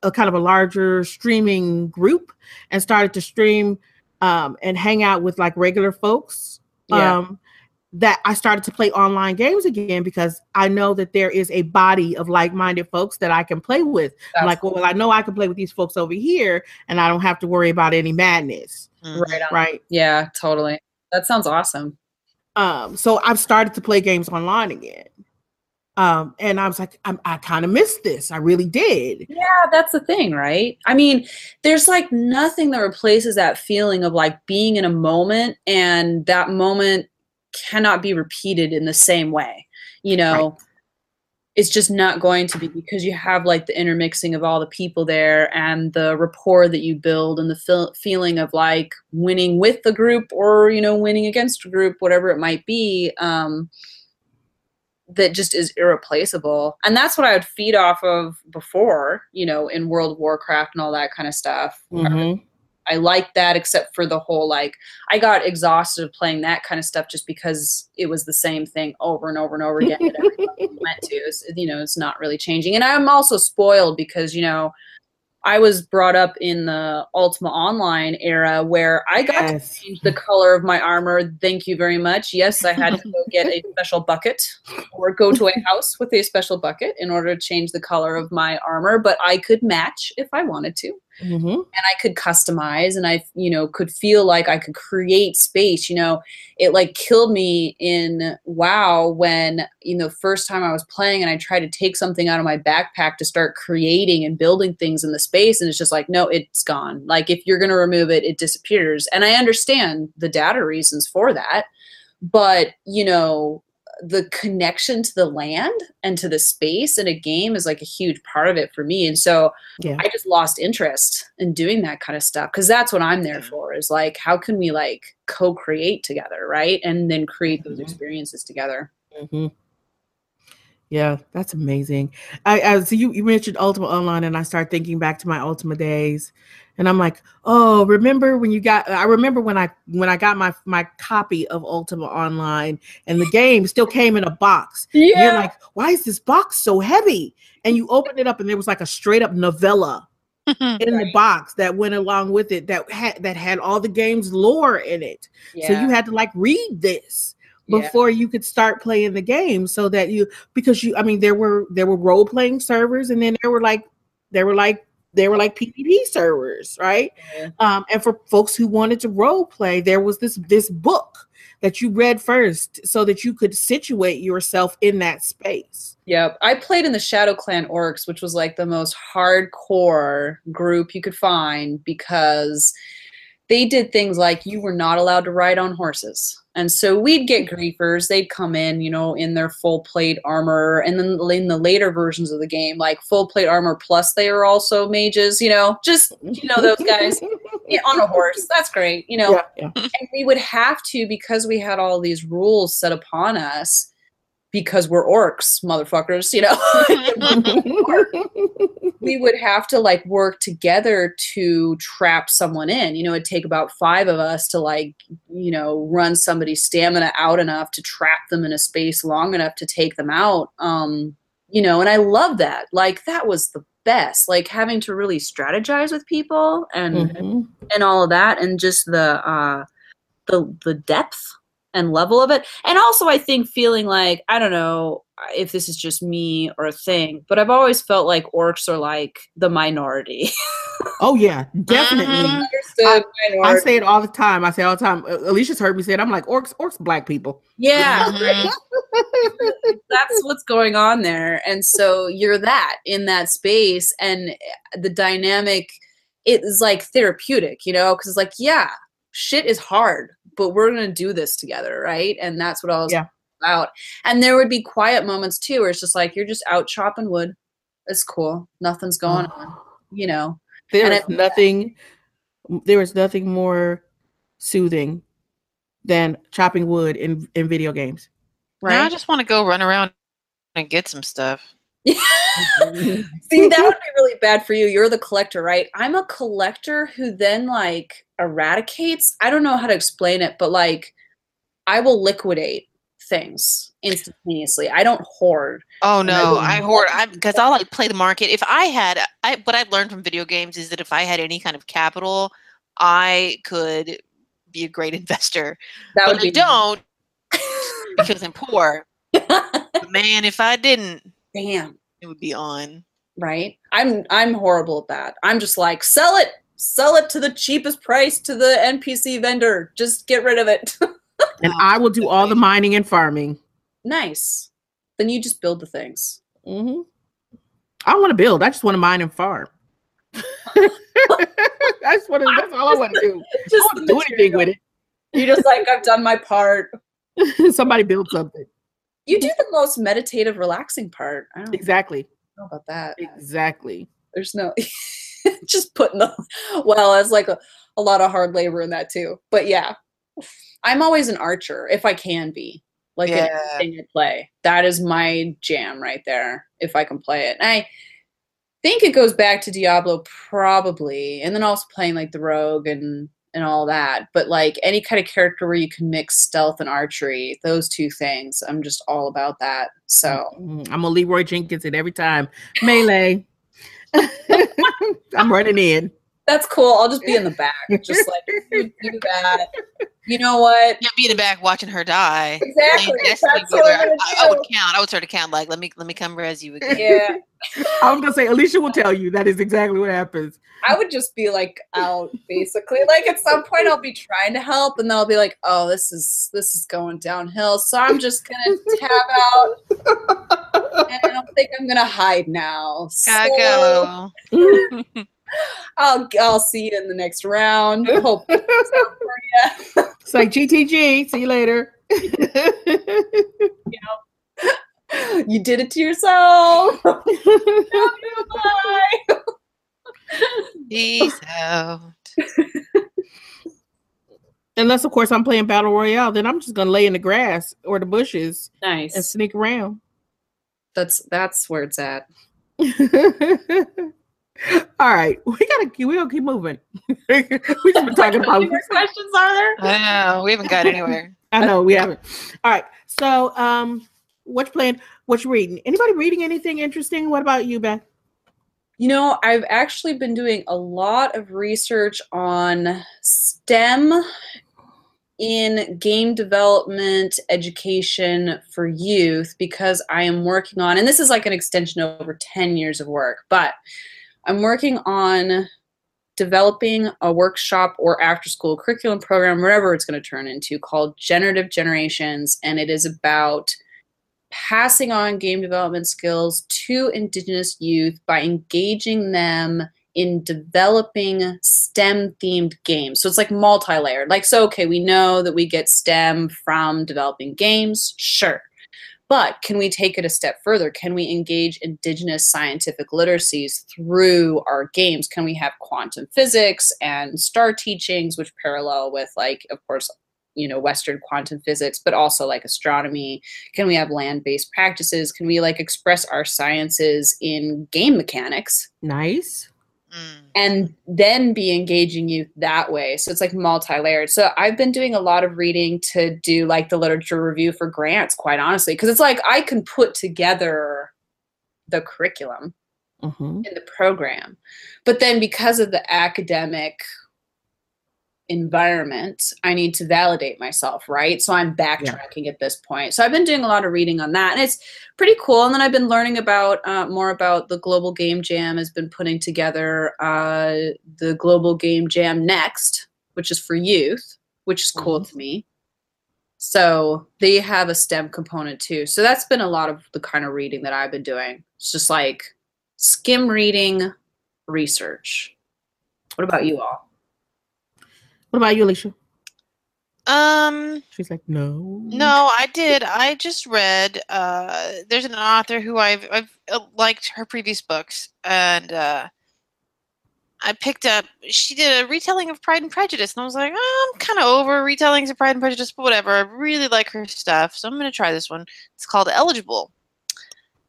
S1: a kind of a larger streaming group and started to stream um and hang out with like regular folks
S2: Yeah.
S1: um that I started to play online games again because I know that there is a body of like-minded folks that I can play with. I'm like, well, I know I can play with these folks over here, and I don't have to worry about any madness,
S3: Mhm.
S2: right on.
S1: right?
S2: yeah totally that sounds awesome
S1: Um, so I've started to play games online again. Um, and I was like, I'm, I kind of missed this. I really did.
S2: Yeah, that's the thing, right? I mean, there's like nothing that replaces that feeling of like being in a moment and that moment cannot be repeated in the same way. You know, it's just not going to be because you have like the intermixing of all the people there and the rapport that you build and the feel- feeling of like winning with the group or, you know, winning against a group, whatever it might be. Um, that just is irreplaceable. And that's what I would feed off of before, you know, in World of Warcraft and all that kind of stuff.
S1: Mhm.
S2: I like that, except for the whole like, I got exhausted of playing that kind of stuff just because it was the same thing over and over and over again. that everybody went to, It's- you know, it's not really changing. And I'm also spoiled because, you know, I was brought up in the Ultima Online era where I got to change the color of my armor. Thank you very much. Yes, I had to go get a special bucket or go to a house with a special bucket in order to change the color of my armor, but I could match if I wanted to
S1: Mhm.
S2: and I could customize and I, you know, could feel like I could create space. You know, it like killed me in WoW when, you know, first time I was playing and I tried to take something out of my backpack to start creating and building things in the space. And it's just like, no, it's gone. Like if you're going to remove it, it disappears. And I understand the data reasons for that. But, you know, the connection to the land and to the space in a game is like a huge part of it for me. And so,
S1: Yeah.
S2: I just lost interest in doing that kind of stuff because that's what I'm there for is like, how can we like co create together, right? And then create those
S1: Mhm.
S2: experiences together.
S1: hmm Yeah, that's amazing. I, I so you, you mentioned Ultima Online, and I start thinking back to my Ultima days, and I'm like, oh, remember when you got? I remember when I when I got my my copy of Ultima Online, and the game still came in a box.
S2: Yeah.
S1: You're like, why is this box so heavy? And you opened it up, and there was like a straight up novella in the box that went along with it that had that had all the game's lore in it.
S2: Yeah.
S1: So you had to like read this
S2: Yeah.
S1: before you could start playing the game so that you because you I mean there were there were role playing servers and then there were like there were like there were like PvP servers, right?
S2: Yeah.
S1: Um, and for folks who wanted to role play, there was this this book that you read first so that you could situate yourself in that space.
S2: Yep. I played in the Shadow Clan Orcs, which was like the most hardcore group you could find because they did things like you were not allowed to ride on horses. And so we'd get griefers. They'd come in, you know, in their full plate armor. And then in the later versions of the game, like full plate armor plus they are also mages, you know, just, you know, those guys on a horse. That's great, you know.
S1: Yeah, yeah.
S2: And we would have to, because we had all these rules set upon us, because we're orcs, motherfuckers, you know. we would have to like work together to trap someone in. You know, it'd take about five of us to like, you know, run somebody's stamina out enough to trap them in a space long enough to take them out. Um, you know, and I love that. Like that was the best. Like having to really strategize with people and
S1: Mhm.
S2: and all of that and just the uh the the depth and level of it and also i think feeling like i don't know if this is just me or a thing but i've always felt like orcs are like the minority
S1: Oh yeah, definitely.
S3: Mhm.
S2: understood
S1: I say it all the time. I say all the time. Alicia's heard me say it. I'm like orcs, orcs, black people.
S2: yeah
S3: Mhm.
S2: that's what's going on there and so you're that in that space and the dynamic it is like therapeutic you know because it's like yeah shit is hard but we're gonna do this together right and that's what i was
S1: Yeah.
S2: about and there would be quiet moments too where it's just like you're just out chopping wood it's cool nothing's going oh. on you know
S1: There is
S2: And
S1: nothing. There is nothing more soothing than chopping wood in in video games.
S3: Now I just want to go run around and get some stuff.
S2: see that would be really bad for you you're the collector right i'm a collector who then like eradicates i don't know how to explain it but like i will liquidate things instantaneously i don't hoard
S3: Oh no,
S2: would
S3: I hoard. I because I'll like play the market. If I had, I what I've learned from video games is that if I had any kind of capital, I could be a great investor.
S2: that
S3: but
S2: would
S3: I
S2: be
S3: don't because I'm poor. But man, if I didn't,
S2: damn
S3: it would be on.
S2: right i'm i'm horrible at that i'm just like sell it sell it to the cheapest price to the npc vendor just get rid of it
S1: and I will do all the mining and farming.
S2: nice then you just build the things
S1: Mm-hmm. I want to build. I just want to mine and farm. I just want to. That's all I want to do. I
S2: just
S1: don't wanna
S2: the
S1: do anything
S2: material.
S1: with
S2: you're just like i've done my part.
S1: Somebody build something.
S2: You do the most meditative relaxing part i don't
S1: Exactly.
S2: know about that
S1: Exactly.
S2: there's no just putting the well as like a, a lot of hard labor in that too but yeah i'm always an archer if i can be like in
S3: Yeah.
S2: anything I play that is my jam right there if i can play it and i think it goes back to diablo probably and then also playing like the rogue and and all that but like any kind of character where you can mix stealth and archery those two things i'm just all about that so
S1: Mhm. I'm a Leroy Jenkins and every time melee. I'm running in.
S2: That's cool. I'll just be in the back, just like you do that. You know what?
S3: Yeah, be in the back watching her die.
S2: Exactly.
S3: Playing
S2: That's
S3: Destiny
S2: what I'm gonna
S3: I, I would count. I would start to count. Like, let me let me come res you again.
S2: Yeah,
S1: I was gonna say Alicia will tell you that is exactly what happens.
S2: I would just be like out, basically. Like at some point, I'll be trying to help, and they'll be like, "Oh, this is this is going downhill," so I'm just gonna tab out, and I don't think I'm gonna hide now.
S3: Gotta
S2: So
S3: go.
S2: I'll I'll see you in the next round. Hope it works out for you.
S1: It's like GTG. See you later.
S2: You did it to yourself. Bye.
S3: Peace out.
S1: Unless, of course, I'm playing battle royale, then I'm just gonna lay in the grass or the bushes
S2: nice, and
S1: sneak around.
S2: That's that's where it's at.
S1: All right, we gotta keep, we gonna keep moving. we just been talking about.
S2: more questions are there?
S3: I know we haven't got anywhere.
S1: I know we haven't. All right, so um, what you playing? What you reading? Anybody reading anything interesting? What about you, Beth?
S2: You know, I've actually been doing a lot of research on STEM in game development education for youth because I am working on, and this is like an extension of over 10 years of work, but I'm working on developing a workshop or after school curriculum program, whatever it's going to turn into, called Generative Generations. And it is about passing on game development skills to Indigenous youth by engaging them in developing STEM themed games. So it's like multi layered. Like, so, okay, we know that we get STEM from developing games, sure. But can we take it a step further? Can we engage Indigenous scientific literacies through our games? Can we have quantum physics and star teachings, which parallel with, like, of course, you know western quantum physics but also like astronomy can we have land-based practices can we like express our sciences in game mechanics
S1: Nice.
S3: Mm.
S2: and then be engaging youth that way so it's like multi-layered so i've been doing a lot of reading to do like the literature review for grants quite honestly because it's like i can put together the curriculum
S1: hmm
S2: in the program. But then because of the academic environment, I need to validate myself, right? So I'm backtracking at this point. So I've been doing a lot of reading on that, and it's pretty cool. And then I've been learning about uh, more about the Global Game Jam has been putting together uh, the Global Game Jam Next, which is for youth, which is cool to me. So they have a STEM component too. So that's been a lot of the kind of reading that I've been doing. It's just like skim reading research. What about you all?
S1: What about you, Alicia?
S3: Um,
S1: She's like, no.
S3: no, I did. I just read. Uh, there's an author who I've I've uh, liked her previous books, and uh, I picked up. She did a retelling of Pride and Prejudice, and I was like, oh, I'm kind of over retellings of Pride and Prejudice, but whatever. I really like her stuff, so I'm gonna try this one. It's called Eligible.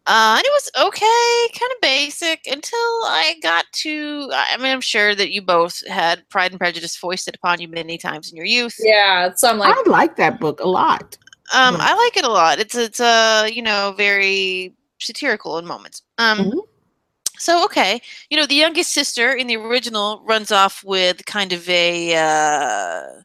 S3: Uh, and it was okay, kind of basic until I got to. I mean, I'm sure that you both had Pride and Prejudice foisted upon you many times in your youth.
S2: Yeah, so I'm like,
S1: I like that book a lot.
S3: Um,
S1: Yeah.
S3: I like it a lot. It's it's uh, you know very satirical in moments. Um,
S1: Mhm.
S3: so okay, you know the youngest sister in the original runs off with kind of a uh,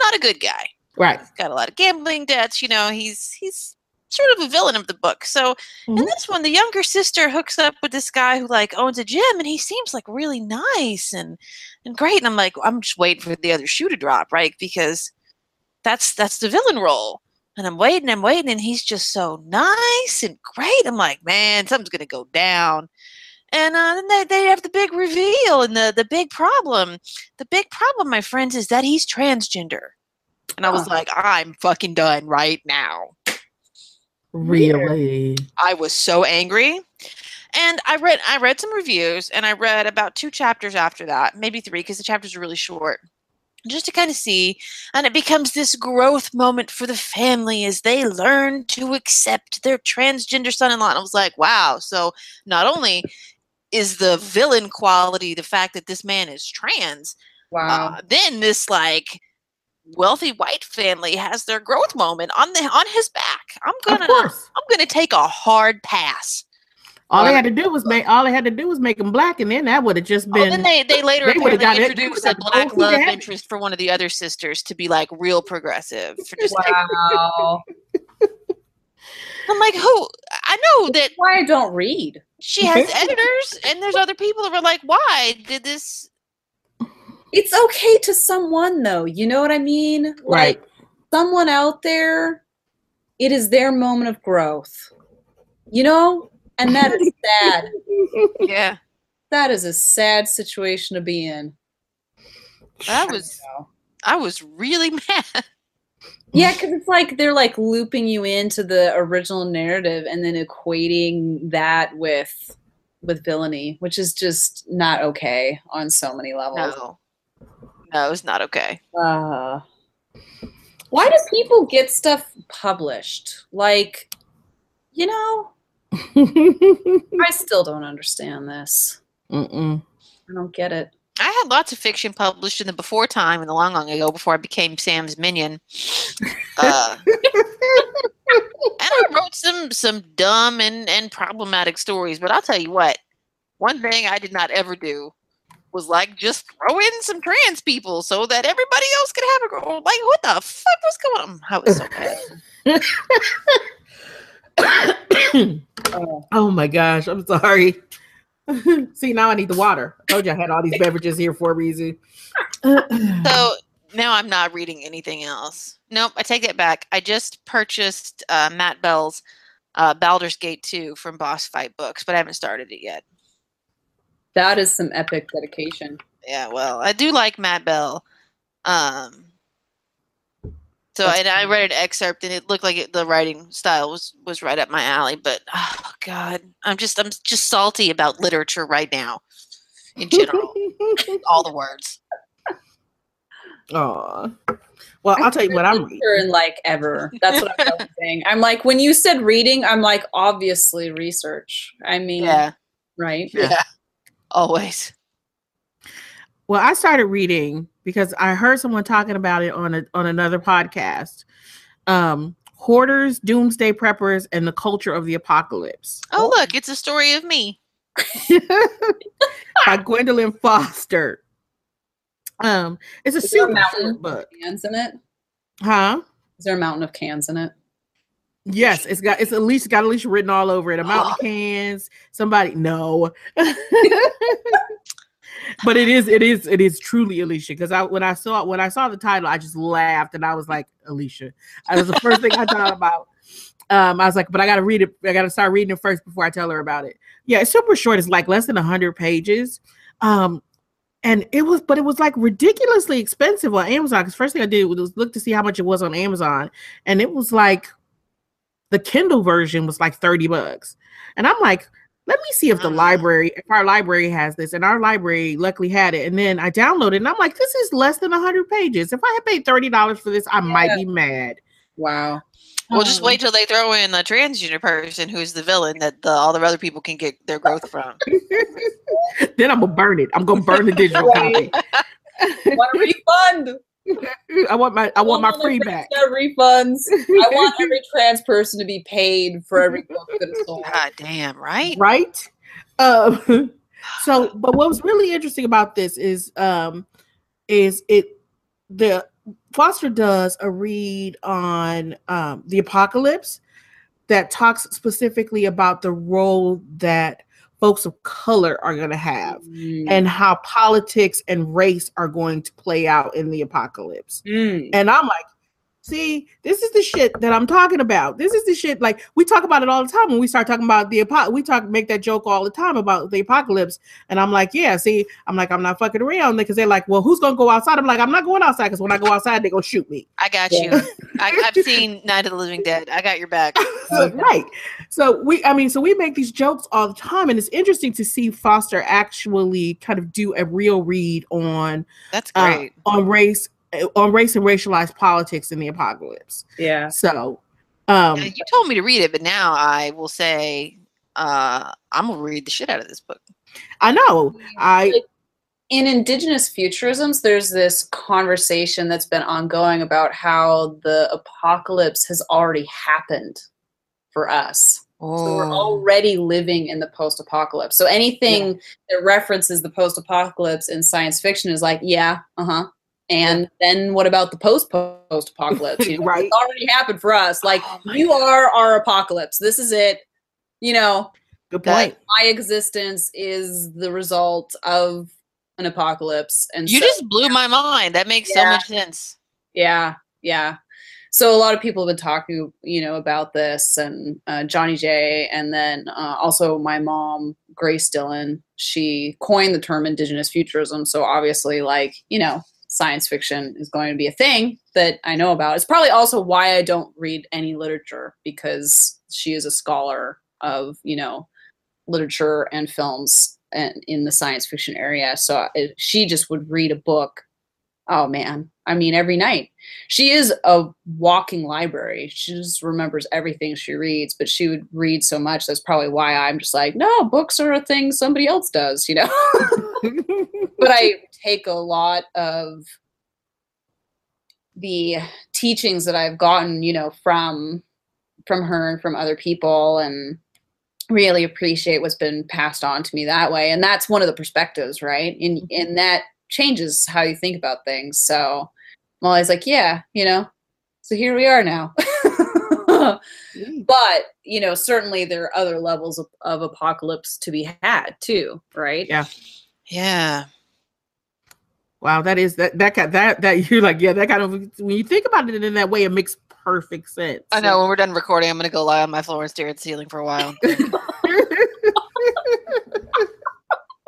S3: not a good guy.
S1: Right.
S3: Got a lot of gambling debts. You know he's he's sort of a villain of the book. So in
S1: Mhm.
S3: this one, the younger sister hooks up with this guy who like owns a gym, and he seems like really nice and and great. And I'm like, I'm just waiting for the other shoe to drop, right? Because that's that's the villain role. And I'm waiting, I'm waiting, and he's just so nice and great. I'm like, man, something's gonna go down. And uh, then they, they have the big reveal, and the the big problem, the big problem, my friends, is that he's transgender. And I was
S2: Huh.
S3: like, I'm fucking done right now.
S1: Really?
S3: I was so angry. And I read I read some reviews and I read about two chapters after that, maybe three, because the chapters are really short. Just to kind of see, and it becomes this growth moment for the family as they learn to accept their transgender son-in-law. And I was like, wow. So not only is the villain quality the fact that this man is trans,
S2: wow.
S3: uh, then this like wealthy white family has their growth moment on the on his back. I'm gonna. I'm gonna take a hard pass.
S1: All they had to do was make. All they had to do was make him black, and then that would have just
S3: Oh,
S1: been.
S3: then they they later
S1: they would've
S3: apparently
S1: got it-
S3: introduced
S1: would've
S3: a black
S1: the
S3: love
S1: to
S3: interest for one of the other sisters to be like real progressive. For just
S2: Wow.
S3: I'm like, who? I know that
S2: That's why I don't read.
S3: she has editors, and there's other people that were like, why did this?
S2: It's okay to someone though. You know what I mean?
S1: Right.
S2: Like someone out there, it is their moment of growth. You know? And that is sad.
S3: Yeah,
S2: That is a sad situation to be in.
S3: i was I was really mad.
S2: Yeah, because it's like they're like looping you into the original narrative and then equating that with with villainy, which is just not okay on so many levels.
S3: No, no, it's not okay.
S2: Uh, why do people get stuff published? Like, you know, I still don't understand this.
S1: Mm-mm.
S2: I don't get it.
S3: I had lots of fiction published in the before time, in the long, long ago, before I became Sam's minion. Uh, and I wrote some some dumb and and problematic stories. But I'll tell you what, one thing I did not ever do was like just throw in some trans people so that everybody else could have a girl. Like what the fuck was going on? I was so bad.
S2: Oh.
S1: my gosh, I'm sorry. See, now I need the water. I told you I had all these beverages here for a reason.
S3: So now I'm not reading anything else. Nope, I take that back. I just purchased uh, Matt Bell's uh, Baldur's Gate 2 from Boss Fight Books, but I haven't started it yet.
S2: That is some epic dedication.
S3: Yeah, well, I do like Matt Bell. Um, so
S2: That's
S3: and I read an excerpt, and it looked like it, the writing style was was right up my alley. But oh god, I'm just I'm just salty about literature right now, in general. all the words.
S1: Oh, Well, I'll tell you what I'm reading.
S2: in like ever. That's what I'm saying. I'm like when you said reading, I'm like obviously research. I mean,
S3: Yeah,
S2: right?
S3: yeah, always.
S1: Well, I started reading because I heard someone talking about it on a on another podcast. Um, hoarders, doomsday preppers, and the culture of the apocalypse
S3: Oh look, it's a story of me.
S1: by Gwendolyn Foster. Um, it's a
S2: Is there a
S1: super
S2: mountain
S1: short
S2: of
S1: book,
S2: cans in it?
S1: huh?
S2: Is there a mountain of cans in it?
S1: Yes, it's got it's at least got Alicia written all over it. A mountain of cans. Somebody no. but it is it is it is truly Alicia because I when I saw when I saw the title I just laughed and I was like Alicia. That was the first thing I thought about. Um, I was like, but I gotta read it. I gotta start reading it first before I tell her about it. Yeah, it's super short. It's like less than hundred pages. Um, and it was, but it was like ridiculously expensive on Amazon. Because first thing I did was look to see how much it was on Amazon, and it was like the Kindle version was like 30 bucks. And I'm like, let me see if the
S3: Mm.
S1: library, if our library has this. And our library luckily had it. And then I downloaded it and I'm like, this is less than 100 pages. If I had paid $30 for this, I might be mad.
S2: Wow.
S3: Well, just
S1: Um,
S3: wait till they throw in a transgender person who's the villain that the, all the other people can get their growth from.
S1: then I'm gonna burn it. I'm gonna burn the digital copy.
S2: want a refund.
S1: I want my I want my free back.
S2: refunds. I want every trans person to be paid for every book that is sold.
S3: God damn, right?
S1: right? Um, so, but what was really interesting about this is, um, is it the Foster does a read on um, the apocalypse that talks specifically about the role that folks of color are going to have
S2: Mm.
S1: and how politics and race are going to play out in the apocalypse.
S2: Mm.
S1: And I'm like, see, this is the shit that I'm talking about. This is the shit like we talk about it all the time when we start talking about the apo- we talk make that joke all the time about the apocalypse. And I'm like, yeah, see, I'm like, I'm not fucking around because they're like, well, who's gonna go outside? I'm like, I'm not going outside because when I go outside, they're gonna shoot me.
S3: I got
S2: Yeah.
S3: you. I, I've seen Night of the Living Dead. I got your back.
S1: Right. So we I mean, so we make these jokes all the time, and it's interesting to see Foster actually kind of do a real read on
S3: That's
S1: uh,
S3: great.
S1: on race on race and racialized politics in the apocalypse.
S2: Yeah.
S1: So um
S3: Yeah, you told me to read it, but now I will say uh, I'm gonna read the shit out of this book.
S1: I know. I
S2: in indigenous futurisms there's this conversation that's been ongoing about how the apocalypse has already happened for us. So we're
S3: Oh.
S2: already living in the post-apocalypse. So anything that references the post-apocalypse in science fiction is like yeah uh-huh. And then what about the post post-apocalypse? You know,
S1: Right.
S2: it's already happened for us. Like
S3: Oh
S2: you are our apocalypse. This is it. You know
S1: good point.
S2: my existence is the result of an apocalypse. And
S3: You
S2: so,
S3: just blew my mind. That makes so much sense.
S2: yeah. Yeah so a lot of people have been talking you know about this and uh, Johnnie Jae and then uh, also my mom grace dillon. She coined the term indigenous futurism. So obviously like you know science fiction is going to be a thing that i know about. It's probably also why i don't read any literature because she is a scholar of you know literature and films and in the science fiction area. So it, she just would read a book Oh man. I mean, every night. She is a walking library. She just remembers everything she reads, but she would read so much. That's probably why I'm just like, no, books are a thing somebody else does, you know? but I take a lot of the teachings that I've gotten, you know, from from her and from other people and really appreciate what's been passed on to me that way. And that's one of the perspectives, right? And and mm-hmm. that changes how you think about things. So I'm like, yeah, you know, so here we are now. but, you know, certainly there are other levels of, of apocalypse to be had too, right?
S1: Yeah.
S3: Yeah.
S1: Wow, that is that that kind that that you're like, yeah, that kind of when you think about it in that way, it makes perfect sense.
S3: I know. When we're done recording, I'm gonna go lie on my floor and stare at the ceiling for a while.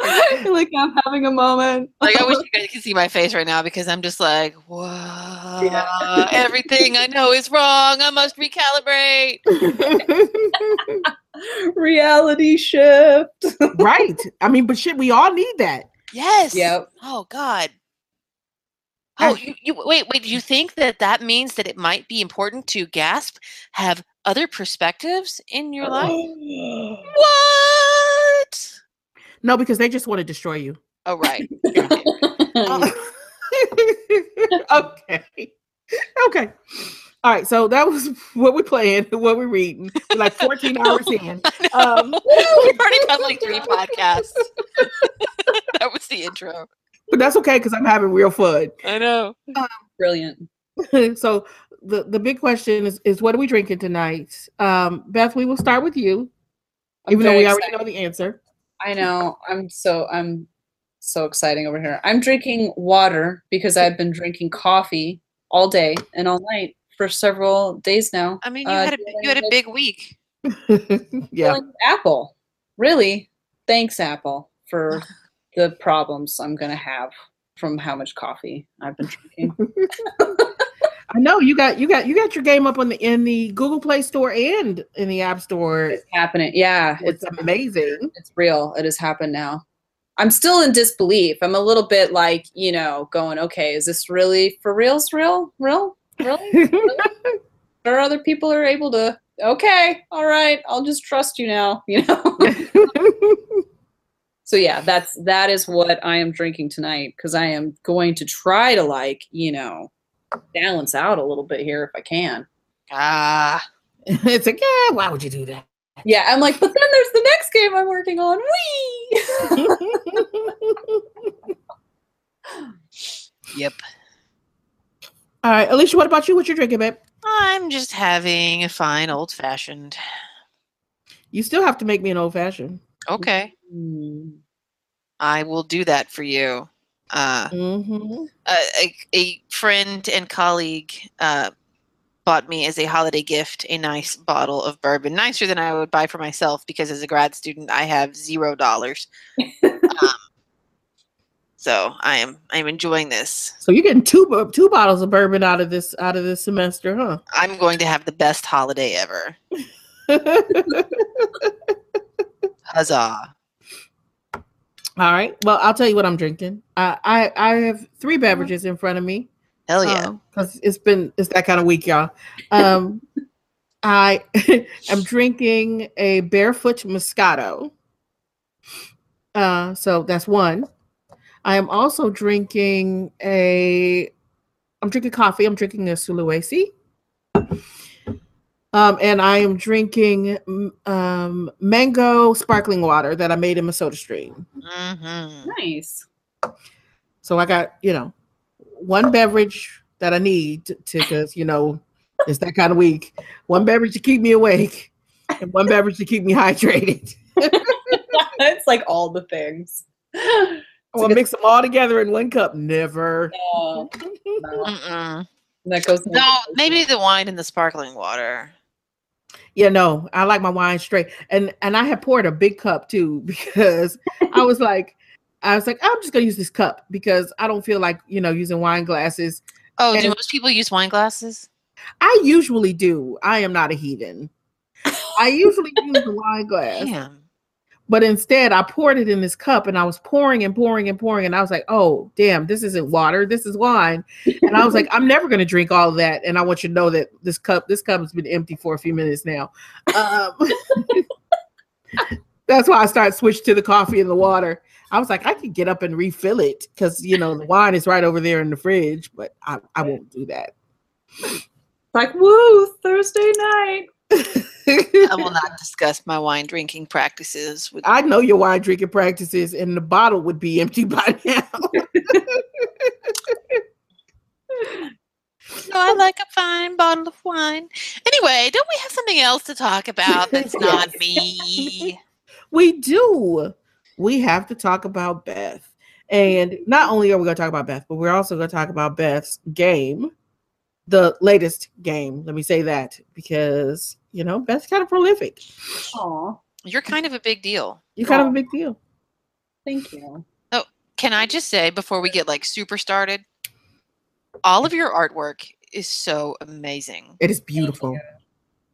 S2: like I'm having a moment.
S3: like I wish you guys could see my face right now because I'm just like, wow,
S2: Yeah.
S3: everything I know is wrong. I must recalibrate.
S2: Reality shift.
S1: right. I mean, but shit, we all need that.
S3: Yes.
S2: Yep.
S3: Oh God. Oh, you, you wait, wait. Do you think that that means that it might be important to gasp have other perspectives in your life? What?
S1: No, because they just want to destroy you.
S3: Oh, right.
S1: okay. Okay. All right. So that was what we're playing, what we're reading. We're like 14 hours in. Um,
S3: We've already done like three podcasts. that was the intro.
S1: but that's okay because I'm having real fun.
S3: I know.
S2: Brilliant.
S1: so the, the big question is, is what are we drinking tonight? Um, Beth, we will start with you,
S2: I'm
S1: even though
S2: very
S1: we already know the answer.
S2: I know. I'm so I'm so exciting over here. I'm drinking water because I've been drinking coffee all day and all night for several days now.
S3: I mean, you
S2: Uh,
S3: had a you had a big week.
S1: yeah.
S2: dealing Apple. Really, thanks Apple for the problems I'm gonna have from how much coffee I've been drinking.
S1: I know you got you got you got your game up on the in the Google Play Store and in the App Store.
S2: it's happening. Yeah,
S1: It's
S2: it's
S1: amazing.
S2: it's real. It has happened now. I'm still in disbelief. I'm a little bit like, you know, going, okay, is this really for reals? Real? Real? Really? or other people are able to okay all right i'll just trust you now you know so yeah that's that is what i am drinking tonight because i am going to try to like you know balance out a little bit here if i can
S3: Ah.
S1: it's like, yeah, why would you do that?
S2: yeah i'm like but then there's the next game i'm working on Whee!
S3: Yep.
S1: All right, Alicia, what about you? What you drinking, babe?
S3: I'm just having a fine old fashioned.
S1: You still have to make me an old fashioned.
S3: Okay.
S2: Hmm.
S3: I will do that for you. Uh,
S1: Mm-hmm.
S3: a, a, friend and colleague uh, bought me as a holiday gift a nice bottle of bourbon, nicer than I would buy for myself because as a grad student I have zero dollars. um, so I am I am enjoying this.
S1: So you're getting two two bottles of bourbon out of this out of this semester, huh?
S3: I'm going to have the best holiday ever. Huzzah!
S1: All right. Well, I'll tell you what I'm drinking. I I, I have three beverages in front of me.
S3: Hell yeah!
S1: because it's been it's that kind of week, y'all. Um, I am drinking a barefoot Moscato. Uh, so that's one. I am also drinking a. I'm drinking coffee. I'm drinking a Sulawesi. Um, and I am drinking um, mango sparkling water that I made in my soda stream.
S3: hmm
S2: nice
S1: So I got, you know, one beverage that I need to, because, you know, it's that kind of week. One beverage to keep me awake and one beverage to keep me hydrated.
S2: it's like all the things
S1: I want to mix them all together in one cup. Never.
S2: Oh, no. That goes
S3: No, maybe the wine and the sparkling water.
S1: Yeah, no, I like my wine straight. And and I had poured a big cup too because I was like, I was like, I'm just gonna use this cup because I don't feel like, you know, using wine glasses.
S3: Oh, do most people use wine glasses?
S1: I usually do. I am not a heathen. I usually use the wine glass.
S3: Damn.
S1: But instead, I poured it in this cup and I was pouring and pouring and pouring. And I was like, oh, damn, this isn't water. This is wine. And I was like, I'm never going to drink all of that. And I want you to know that this cup, this cup has been empty for a few minutes now. Um, that's why I started switch to the coffee and the water. I was like, I could get up and refill it because, you know, the wine is right over there in the fridge, but I, I won't do that.
S2: Like, woo, Thursday night.
S3: I will not discuss my wine drinking practices with
S1: I know your wine drinking practices, and the bottle would be empty by now.
S3: So I like a fine bottle of wine. Anyway, don't we have something else to talk about that's not me?
S1: we do. We have to talk about Beth. And not only are we going to talk about Beth, but we're also going to talk about Beth's game, the latest game. Let me say that because, you know, Beth's kind of prolific.
S2: Aw,
S3: You're kind of a big deal.
S1: You're kind of a big deal.
S2: thank you.
S3: Oh, can I just say before we get like super started, all of your artwork is so amazing.
S1: It is beautiful.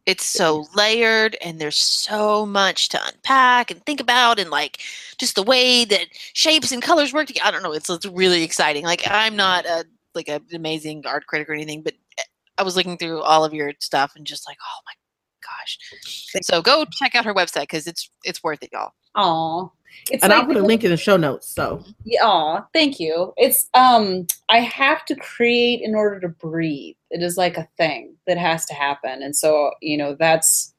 S3: It's so layered and there's so much to unpack and think about and like just the way that shapes and colors work together. I don't know, it's, it's really exciting. Like I'm not a like an amazing art critic or anything, but eh, I was looking through all of your stuff and just like, oh my gosh. So go check out her website because it's it's worth it, y'all.
S2: Aw. It's
S1: And
S2: like
S1: I'll put a link in the show notes. So
S2: Yeah, aw, thank you. It's um I have to create in order to breathe. It is like a thing that has to happen. And so, you know, that's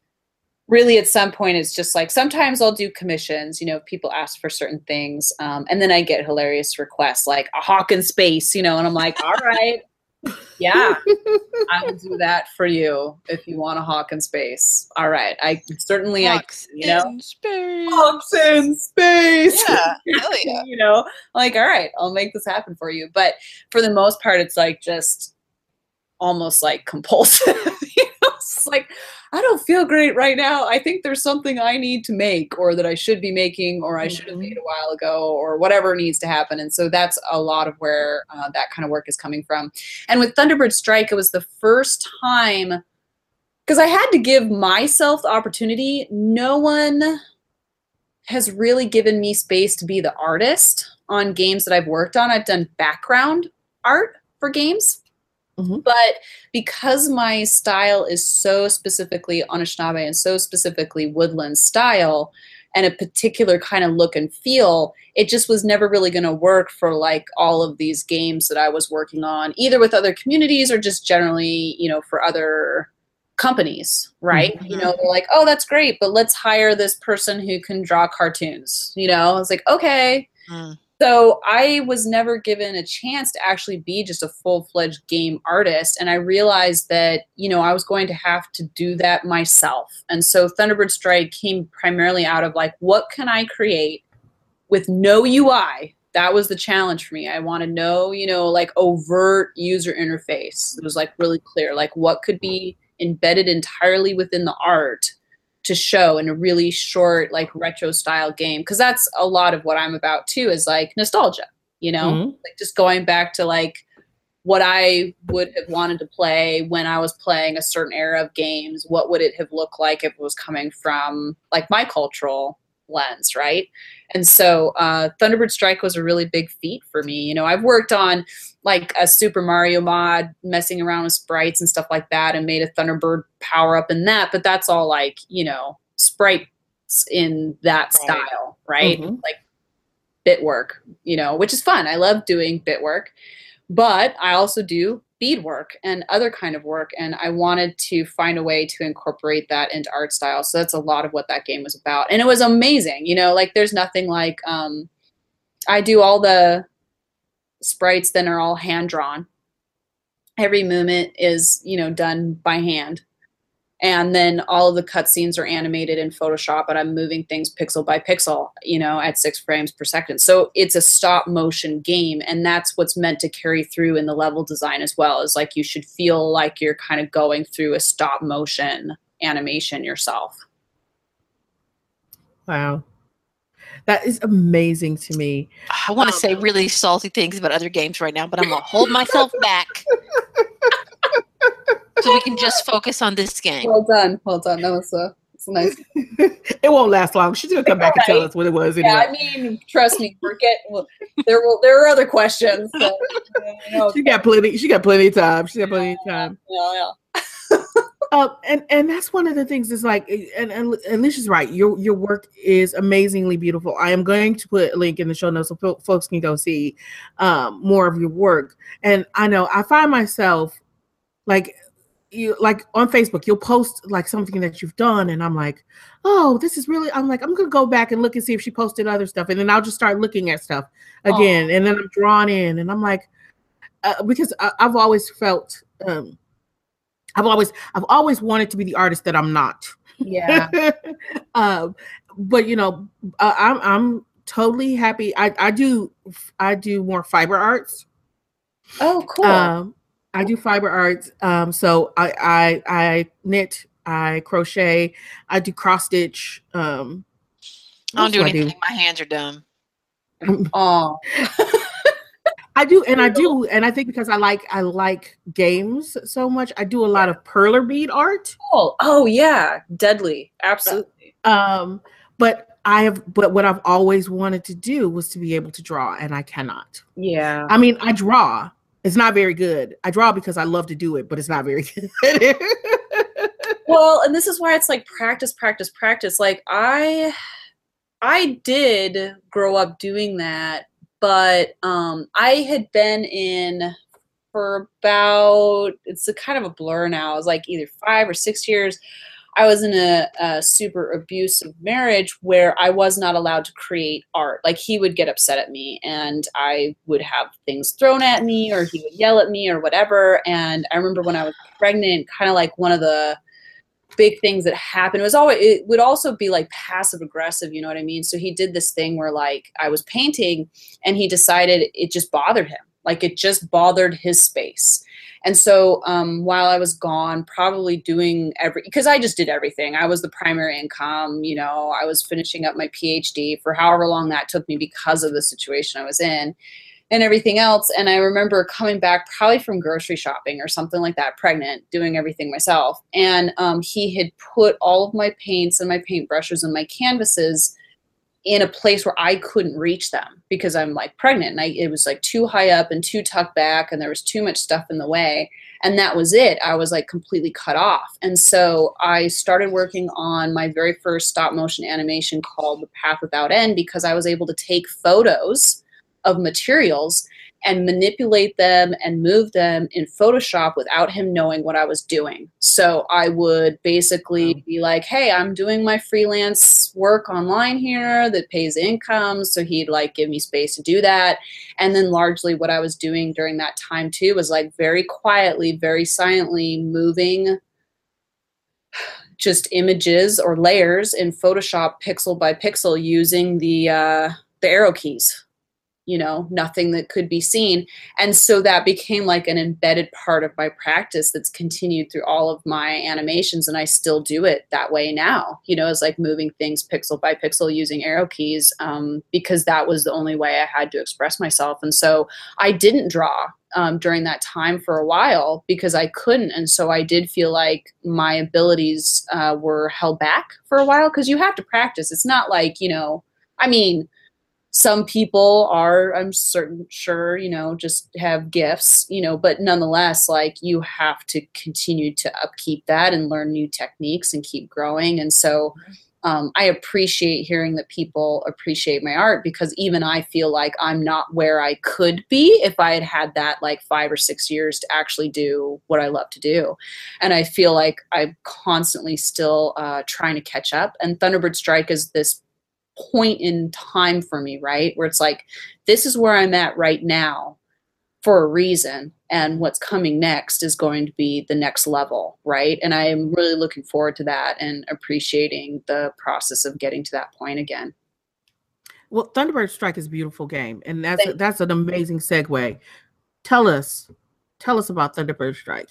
S2: really at some point it's just like sometimes I'll do commissions, you know, people ask for certain things. Um, and then I get hilarious requests like a hawk in space, you know, and I'm like, all right, yeah, I will do that for you if you want a hawk in space. All right. I certainly I you know?
S3: in space.
S2: hawks in space.
S3: Yeah, yeah.
S2: you know, like, all right, I'll make this happen for you. But for the most part, it's like just almost like compulsive. you know, it's like, I don't feel great right now. I think there's something I need to make or that I should be making or I should have made a while ago or whatever needs to happen. And so that's a lot of where uh, that kind of work is coming from. And with Thunderbird Strike, it was the first time because I had to give myself the opportunity. No one has really given me space to be the artist on games that I've worked on. I've done background art for games.
S1: Mhm.
S2: But because my style is so specifically Anishinaabe and so specifically woodland style and a particular kind of look and feel, it just was never really going to work for like all of these games that I was working on, either with other communities or just generally, you know, for other companies, right? You know, they're like, oh, that's great, but let's hire this person who can draw cartoons. You know, it's like, okay.
S3: Mm.
S2: So I was never given a chance to actually be just a full fledged game artist. And I realized that, you know, I was going to have to do that myself. And so Thunderbird Strike came primarily out of like, what can I create with no UI? That was the challenge for me. I want to know, you know, like overt user interface. It was like really clear, like what could be embedded entirely within the art to show in a really short like retro style game because that's a lot of what i'm about too is like nostalgia you know
S1: Mhm.
S2: like just going back to like what i would have wanted to play when i was playing a certain era of games what would it have looked like if it was coming from like my cultural lens right and so uh, thunderbird strike was a really big feat for me you know i've worked on like a Super Mario mod, messing around with sprites and stuff like that, and made a Thunderbird power up in that. But that's all like you know sprites in that style, right?
S1: Mhm.
S2: Like bit work, you know, which is fun. I love doing bit work, but I also do bead work and other kind of work, and I wanted to find a way to incorporate that into art style. So that's a lot of what that game was about, and it was amazing. You know, like there's nothing like um, I do all the sprites then are all hand drawn. Every movement is, you know, done by hand. And then all of the cutscenes are animated in Photoshop, and I'm moving things pixel by pixel, you know, at six frames per second. So it's a stop motion game, and that's what's meant to carry through in the level design as well. Is like you should feel like you're kind of going through a stop motion animation yourself.
S1: Wow. That is amazing to me.
S3: I want to say um, really salty things about other games right now, but I'm gonna hold myself back so we can just focus on this game.
S2: Well done, well done. That was a It's nice.
S1: it won't last long. She's gonna come back and tell us what it was.
S2: Yeah, I mean, trust me, we're getting. Well, there will. There are other questions. So, you know,
S1: she got plenty. She got plenty of time. She got plenty of time.
S2: yeah, yeah.
S1: Uh, and and that's one of the things is like and, and Alicia's right. Your your work is amazingly beautiful. I am going to put a link in the show notes so fo- folks can go see um, more of your work. And I know I find myself like you like on Facebook, you'll post like something that you've done, and I'm like, oh, this is really. I'm like, I'm gonna go back and look and see if she posted other stuff, and then I'll just start looking at stuff again, and then I'm drawn in, and I'm like, uh, because I, I've always felt. um I've always I've always wanted to be the artist that I'm not.
S2: Yeah.
S1: um, but you know, uh, I'm I'm totally happy. I I do I do more fiber arts.
S2: Oh, cool.
S1: Um, I do fiber arts. Um, so I I I knit, I crochet, I do cross stitch. Um,
S3: I don't do
S1: what else
S3: anything. My hands are dumb.
S2: oh,
S1: I do, and I do, and I think because I like I like games so much, I do a lot of perler bead art.
S2: cool. Oh, yeah. Deadly. Absolutely.
S1: Um, but I have, but what I've always wanted to do was to be able to draw, and I cannot.
S2: Yeah.
S1: I mean, I draw. It's not very good. I draw because I love to do it, but it's not very good.
S2: well and this is why it's like practice practice practice like i i did grow up doing that but um i had been in for about it's a kind of a blur now it was like either five or six years i was in a, a super abusive marriage where i was not allowed to create art like he would get upset at me and i would have things thrown at me or he would yell at me or whatever and i remember when i was pregnant kind of like one of the big things that happened. Was always it would also be like passive aggressive, you know what I mean? So he did this thing where like I was painting and he decided it just bothered him. Like it just bothered his space. And so um, while I was gone, probably doing every because I just did everything. I was the primary income, you know, I was finishing up my PhD for however long that took me because of the situation I was in and everything else. And I remember coming back probably from grocery shopping or something like that, pregnant, doing everything myself. And um, he had put all of my paints and my paintbrushes and my canvases in a place where I couldn't reach them because I'm like pregnant and I, it was like too high up and too tucked back and there was too much stuff in the way. And that was it. I was like completely cut off. And so I started working on my very first stop motion animation called The Path Without End because I was able to take photos of materials and manipulate them and move them in Photoshop without him knowing what I was doing. So I would basically be like, hey, I'm doing my freelance work online here that pays income. So he'd like give me space to do that. And then largely what I was doing during that time too was like very quietly, very silently moving just images or layers in Photoshop pixel by pixel using the uh, the arrow keys you know nothing that could be seen. And so that became like an embedded part of my practice that's continued through all of my animations and i still do it that way now you know it's like moving things pixel by pixel using arrow keys um, because that was the only way i had to express myself. And so i didn't draw um, during that time for a while because i couldn't. And so i did feel like my abilities uh, were held back for a while because you have to practice. It's not like you know i mean some people are i'm certain sure you know just have gifts you know but nonetheless like you have to continue to upkeep that and learn new techniques and keep growing. And so um, i appreciate hearing that people appreciate my art because even i feel like i'm not where i could be if i had had that like five or six years to actually do what i love to do. And i feel like i'm constantly still uh, trying to catch up. And thunderbird strike is this point in time for me, right? Where it's like, this is where I'm at right now for a reason. And what's coming next is going to be the next level, right? And I am really looking forward to that and appreciating the process of getting to that point again.
S1: Well, Thunderbird Strike is a beautiful game, and that's
S2: Thank-
S1: that's an amazing segue. Tell us, tell us about Thunderbird Strike.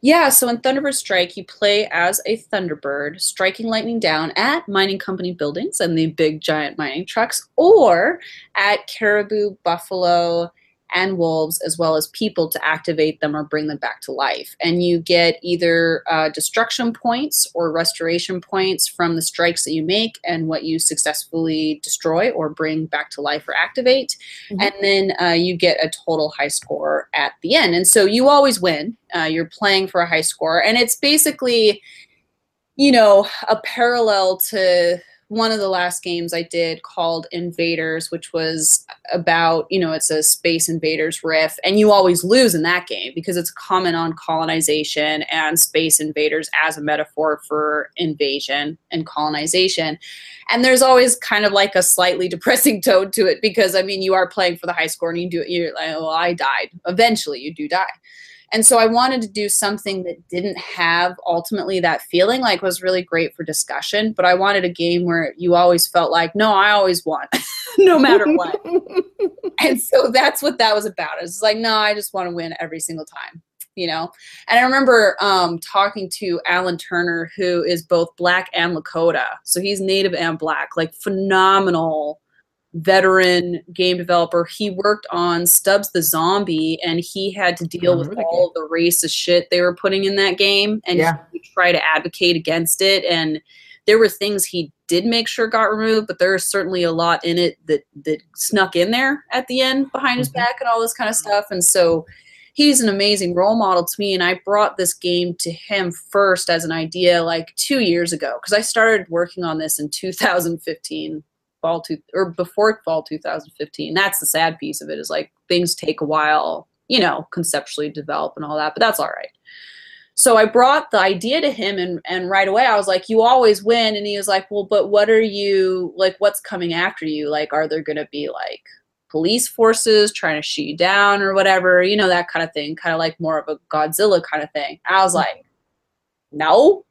S2: Yeah, so in Thunderbird Strike, you play as a Thunderbird, striking lightning down at mining company buildings and the big giant mining trucks, or at Caribou, Buffalo, and wolves, as well as people to activate them or bring them back to life. And you get either uh, destruction points or restoration points from the strikes that you make and what you successfully destroy or bring back to life or activate. Mm-hmm. And then uh, you get a total high score at the end. And so you always win. Uh, you're playing for a high score. And it's basically, you know, a parallel to one of the last games I did called Invaders, which was about, you know, it's a Space Invaders riff, and you always lose in that game because it's a comment on colonization and Space Invaders as a metaphor for invasion and colonization. And there's always kind of like a slightly depressing tone to it because, I mean, you are playing for the high score and you do it, you're like, oh, well, I died. Eventually, you do die. And so I wanted to do something that didn't have ultimately that feeling, like was really great for discussion. But I wanted a game where you always felt like, no, I always won, no matter what. and so that's what that was about. It's like, no, I just want to win every single time. You know, and I remember um, talking to Alan Turner, who is both black and Lakota. So he's native and black, like phenomenal veteran game developer. He worked on Stubbs the Zombie, and he had to deal with all the racist shit they were putting in that game, and yeah. he try to advocate against it. And there were things he did make sure got removed, but there is certainly a lot in it that that snuck in there at the end behind his mm-hmm. back and all this kind of stuff. And so he's an amazing role model to me and i brought this game to him first as an idea like two years ago because i started working on this in 2015 fall two or before fall 2015. That's the sad piece of it is like things take a while, you know, conceptually develop and all that, but that's all right. So I brought the idea to him and and right away I was like, you always win. And he was like, well, but what are you like what's coming after you? Like, are there gonna be like police forces trying to shoot you down or whatever, you know, that kind of thing, kind of like more of a Godzilla kind of thing. I was like, no,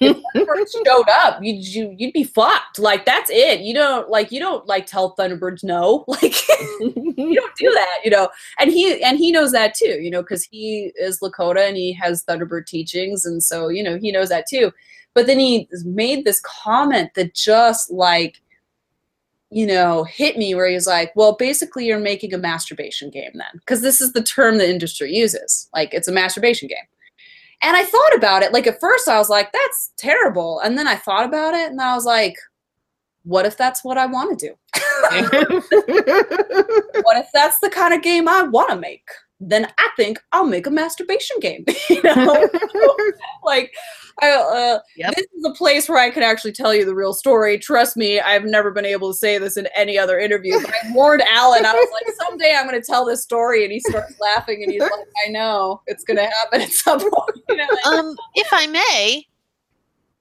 S2: if showed up, you'd you, you'd be fucked. Like that's it. You don't like you don't like tell Thunderbirds no. Like you don't do that, you know. And he and he knows that too, you know, because he is Lakota and he has Thunderbird teachings, and so you know he knows that too. But then he made this comment that just like you know hit me where he's like well basically you're making a masturbation game then because this is the term the industry uses like it's a masturbation game and I thought about it. Like at first, I was like, that's terrible. And then I thought about it and I was like, what if that's what I want to do? what if that's the kind of game I want to make? Then I think I'll make a masturbation game. you know, like I, uh, yep. this is a place where I can actually tell you the real story. Trust me, I've never been able to say this in any other interview. But I warned Alan. I was like, someday I'm going to tell this story, and he starts laughing, and he's like, I know it's going to happen at some point. You know, like,
S3: um, if I may,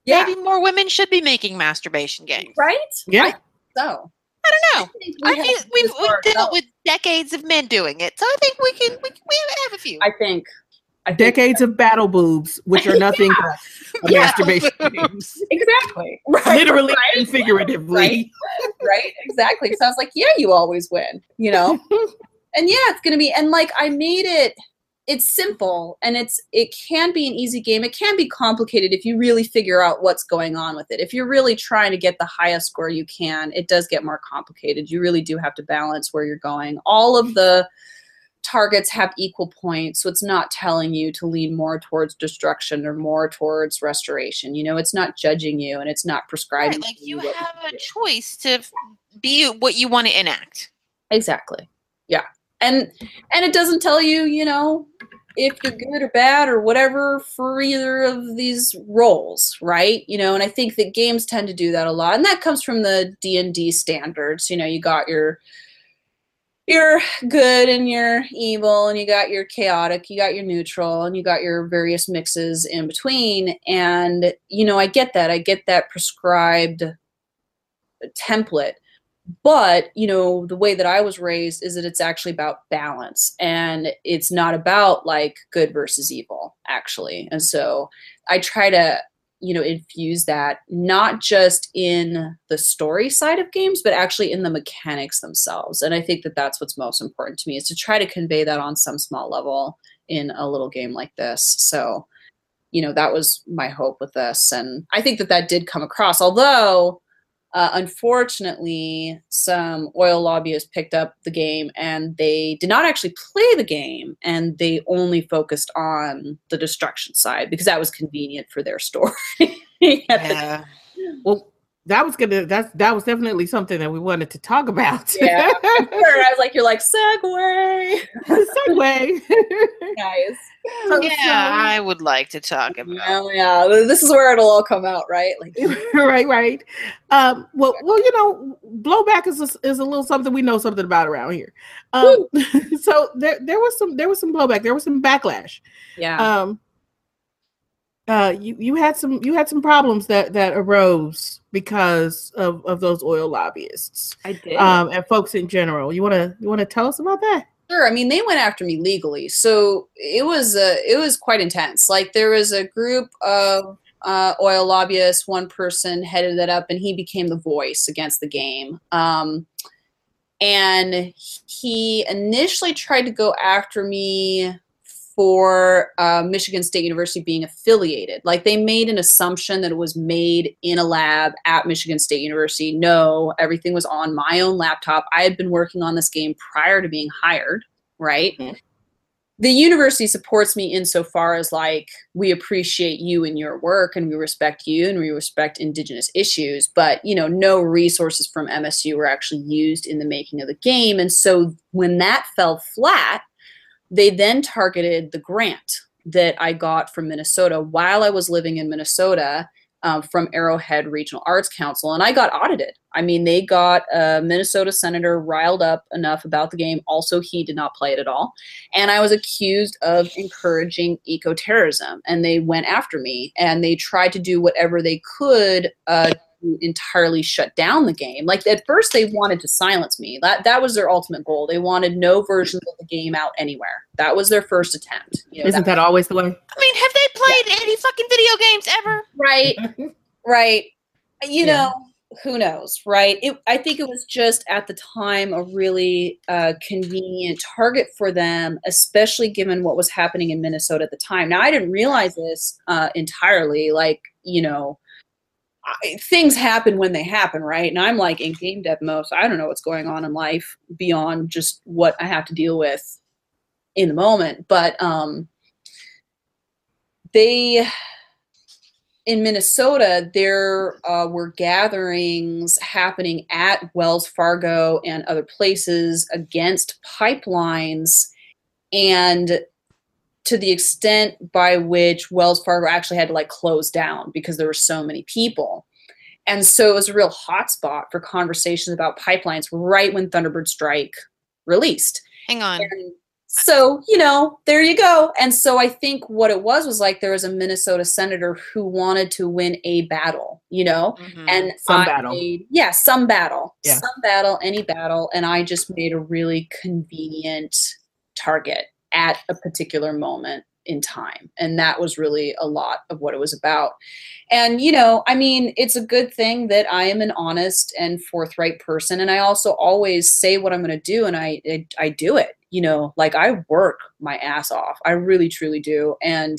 S3: yeah. maybe more women should be making masturbation games,
S2: right?
S1: Yeah.
S2: so
S3: I don't know. I think, we I think we've, we've dealt with decades of men doing it, so I think we can we, we have a few.
S2: I think
S1: decades of battle boobs, which are nothing but masturbation games.
S2: Exactly.
S1: Right. Literally right. and figuratively.
S2: Right. right. Exactly. So I was like, yeah, you always win, you know? and yeah, it's gonna be and like I made it it's simple and it's it can be an easy game. It can be complicated if you really figure out what's going on with it. If you're really trying to get the highest score you can, it does get more complicated. You really do have to balance where you're going. All of the targets have equal points so it's not telling you to lean more towards destruction or more towards restoration you know it's not judging you and it's not prescribing
S3: right, like you, you have a choice to be what you want to enact
S2: exactly yeah and and it doesn't tell you you know if you're good or bad or whatever for either of these roles right? You know and i think that games tend to do that a lot. And that comes from the d&d standards. You know you got your you're good and you're evil and you got your chaotic you got your neutral and you got your various mixes in between. And you know i get that. I get that prescribed template but you know the way that i was raised is that it's actually about balance and it's not about like good versus evil actually. And so i try to you know infuse that not just in the story side of games but actually in the mechanics themselves. And i think that that's what's most important to me is to try to convey that on some small level in a little game like this. So you know that was my hope with this and i think that that did come across although Uh, unfortunately, some oil lobbyists picked up the game and they did not actually play the game and they only focused on the destruction side because that was convenient for their story.
S3: Yeah.
S1: Well, that was gonna that's that was definitely something that we wanted to talk about.
S2: yeah. Sure. I was like, you're like, segue.
S1: segue.
S2: Nice.
S1: So-
S3: Yeah,
S1: so-
S3: I would like to talk about.
S2: Yeah, yeah. This is where it'll all come out, right? Like,
S1: right, right. Um, well, well, you know, blowback is a, is a little something we know something about around here. Um, so there there was some there was some blowback, there was some backlash.
S2: yeah.
S1: Um, uh, you you had some you had some problems that that arose because of of those oil lobbyists
S2: I did.
S1: um, and folks in general. You wanna you wanna tell us about that?
S2: Sure. I mean, they went after me legally, so it was uh, it was quite intense. Like there was a group of uh, oil lobbyists. One person headed it up, and he became the voice against the game. Um, and he initially tried to go after me for uh, Michigan State University being affiliated. Like they made an assumption that it was made in a lab at Michigan State University. No, everything was on my own laptop. I had been working on this game prior to being hired, right?
S1: Mhm.
S2: The university supports me insofar as like we appreciate you and your work and we respect you and we respect indigenous issues but you know no resources from MSU were actually used in the making of the game and so when that fell flat they then targeted the grant that I got from Minnesota while I was living in Minnesota um, from Arrowhead Regional Arts Council, and I got audited. I mean, they got a Minnesota senator riled up enough about the game. Also, he did not play it at all, and I was accused of encouraging eco-terrorism, and they went after me, and they tried to do whatever they could uh, entirely shut down the game. Like at first, they wanted to silence me. That that was their ultimate goal. They wanted no versions of the game out anywhere. That was their first attempt. You know,
S1: Isn't
S2: that-
S1: that always the way?
S3: I mean, have they played any fucking video games ever?
S2: right? right you
S1: Yeah.
S2: know who knows right it, i think it was just at the time a really uh, convenient target for them especially given what was happening in minnesota at the time now i didn't realize this uh, entirely like you know I, things happen when they happen right? And i'm like in game dev mode so i don't know what's going on in life beyond just what i have to deal with in the moment but um they in Minnesota, there uh, were gatherings happening at Wells Fargo and other places against pipelines, and to the extent by which Wells Fargo actually had to like close down because there were so many people. And so it was a real hotspot for conversations about pipelines right when Thunderbird Strike released.
S3: Hang on.
S2: And so, you know, there you go. And so I think what it was was like there was a Minnesota senator who wanted to win a battle, you know,
S3: Mhm.
S2: and
S1: Some
S2: I
S1: battle.
S2: made- yeah, some battle,
S1: Yeah.
S2: some battle, any battle, and I just made a really convenient target at a particular moment in time, and that was really a lot of what it was about. And you know, I mean, it's a good thing that I am an honest and forthright person, and I also always say what I'm going to do, and I, I I do it. You know, like I work my ass off. I really truly do, and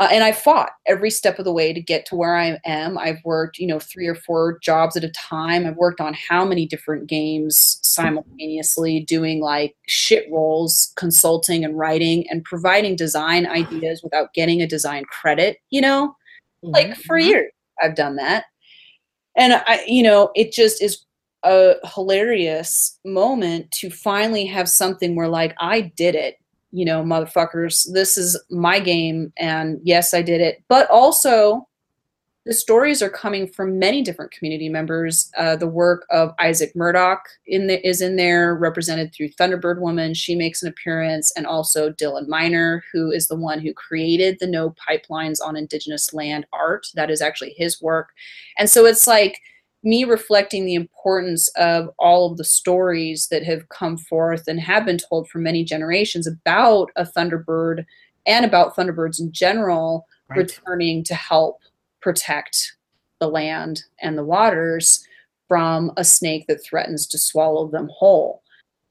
S2: uh, and I fought every step of the way to get to where I am. I've worked, you know, three or four jobs at a time. I've worked on how many different games simultaneously, doing like shit roles, consulting and writing, and providing design ideas without getting a design credit. You know, like for
S1: Mhm.
S2: years I've done that, and I, you know, it just is a hilarious moment to finally have something where like I did it you know, motherfuckers, this is my game, and yes, I did it. But also, the stories are coming from many different community members. Uh, the work of Isaac Murdoch in the, is in there, represented through Thunderbird Woman. She makes an appearance, and also Dylan Miner, who is the one who created the No Pipelines on Indigenous Land art. That is actually his work, and so it's like me reflecting the importance of all of the stories that have come forth and have been told for many generations about a Thunderbird and about Thunderbirds in general
S1: Right.
S2: returning to help protect the land and the waters from a snake that threatens to swallow them whole.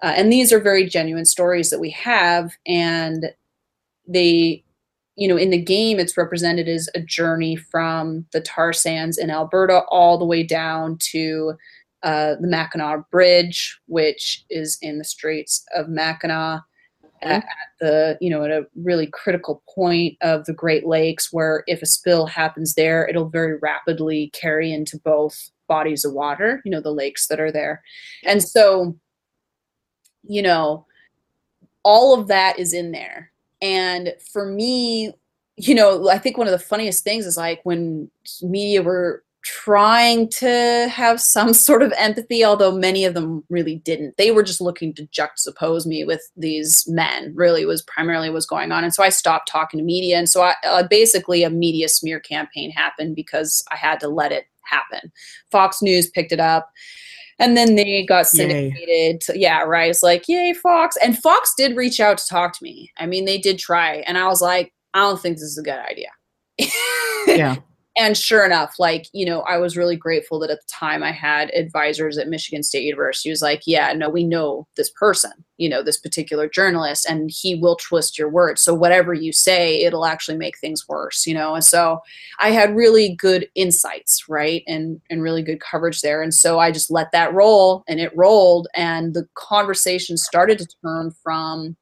S2: Uh, and these are very genuine stories that we have, and they you know, in the game, it's represented as a journey from the tar sands in Alberta all the way down to uh, the Mackinac Bridge, which is in the Straits of Mackinac. At, at the you know at a really critical point of the Great Lakes, where if a spill happens there, it'll very rapidly carry into both bodies of water. You know the lakes that are there, and so you know all of that is in there. And for me, you know, I think one of the funniest things is like when media were trying to have some sort of empathy, although many of them really didn't. They were just looking to juxtapose me with these men. Really, was primarily was going on, and so I stopped talking to media. And so I uh, basically a media smear campaign happened because I had to let it happen. Fox News picked it up. And then they got syndicated. To, yeah, right. It's like, yay, Fox. And Fox did reach out to talk to me. I mean, they did try. And I was like, I don't think this is a good idea.
S1: yeah
S2: and sure enough, like, you know, I was really grateful that at the time I had advisors at Michigan State University was like, yeah, no, we know this person, you know, this particular journalist, and he will twist your words. So whatever you say, it'll actually make things worse, you know. And so I had really good insights, right? And and really good coverage there. And so I just let that roll and it rolled. And the conversation started to turn from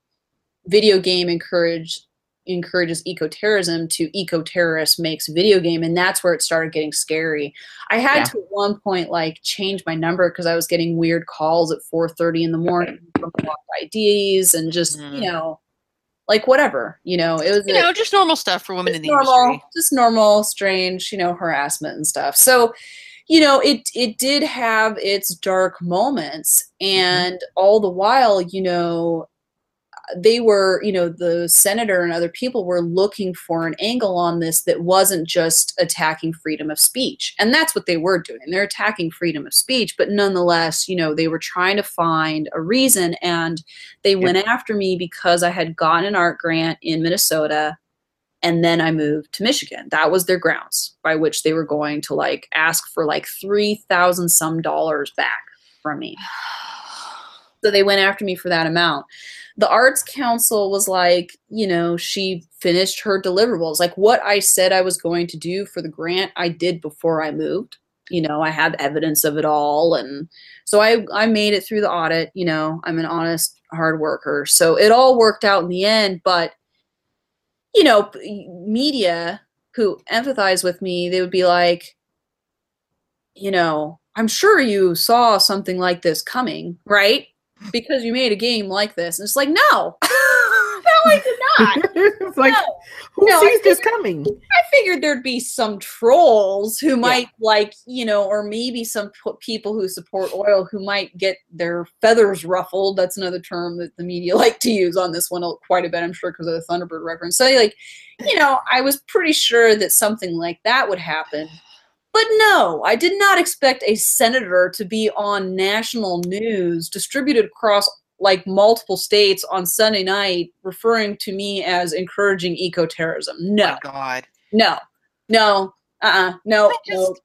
S2: video game encourage encourages eco-terrorism to eco-terrorist makes video game and that's where it started getting scary i had yeah. to at one point like change my number because i was getting weird calls at 4.30 in the morning from ids and just mm. you know like whatever you know it was
S3: you know just normal stuff for women in the
S2: normal,
S3: industry
S2: just normal strange you know harassment and stuff so you know it it did have its dark moments mm-hmm. and mm-hmm. all the while you know they were, you know, the senator and other people were looking for an angle on this that wasn't just attacking freedom of speech. And that's what they were doing. They're attacking freedom of speech, but nonetheless, you know, they were trying to find a reason. And they yeah. went after me because I had gotten an art grant in Minnesota and then I moved to Michigan. That was their grounds by which they were going to like ask for like 3000 some dollars back from me. So they went after me for that amount. The arts council was like you know she finished her deliverables. Like what i said i was going to do for the grant i did before i moved. You know i have evidence of it all. And so i i made it through the audit. You know i'm an honest hard worker. So it all worked out in the end. But you know media who empathize with me they would be like you know i'm sure you saw something like this coming right because you made a game like this. And it's like, no, no, I did not.
S1: it's like, no. who no, sees this coming?
S2: I figured there'd be some trolls who might yeah. like, you know, or maybe some people who support oil who might get their feathers ruffled. That's another term that the media like to use on this one quite a bit, I'm sure, because of the Thunderbird reference. So, like, you know, I was pretty sure that something like that would happen. But no, I did not expect a senator to be on national news distributed across like multiple states on Sunday night referring to me as encouraging eco-terrorism. Oh no.
S3: Oh God.
S2: No. No. Uh-uh. No. no.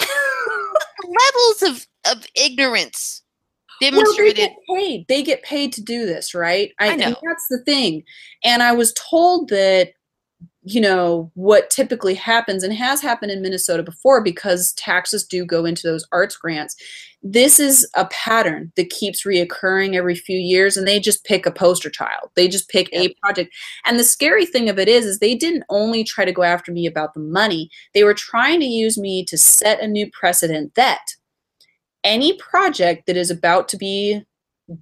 S3: levels of, of ignorance demonstrated.
S2: Well, they get paid. They get paid to do this, right?
S3: I, I know.
S2: that's the thing. And I was told that you know what typically happens and has happened in Minnesota before because taxes do go into those arts grants. This is a pattern that keeps reoccurring every few years and they just pick a poster child. They just pick a project. And the scary thing of it is is they didn't only try to go after me about the money. They were trying to use me to set a new precedent that any project that is about to be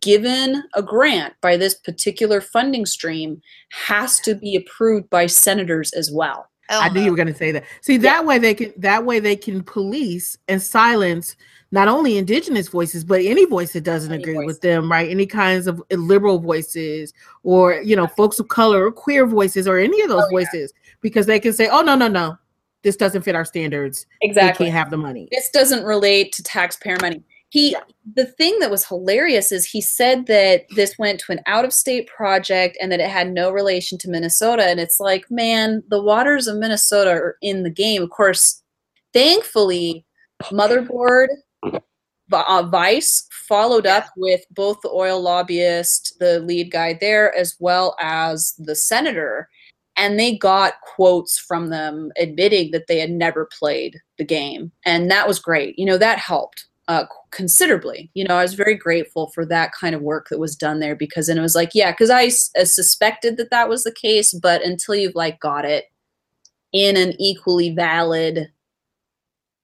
S2: given a grant by this particular funding stream has to be approved by senators as well.
S1: Oh, I knew you were going to say that. See, that yeah. way they can that way they can police and silence not only indigenous voices but any voice that doesn't any agree voice. with them, right? Any kinds of liberal voices or you know folks of color or queer voices or any of those oh, voices yeah. because they can say, "Oh no, no, no. This doesn't fit our standards.
S2: Exactly.
S1: We can't have the money.
S2: This doesn't relate to taxpayer money." He the thing that was hilarious is he said that this went to an out of state project and that it had no relation to Minnesota. And it's like man the waters of Minnesota are in the game. Of course thankfully motherboard uh, Vice followed up with both the oil lobbyist the lead guy there as well as the senator. And they got quotes from them admitting that they had never played the game. And that was great. You know that helped uh, considerably. You know i was very grateful for that kind of work that was done there because then it was like yeah because I suspected that that was the case but until you've like got it in an equally valid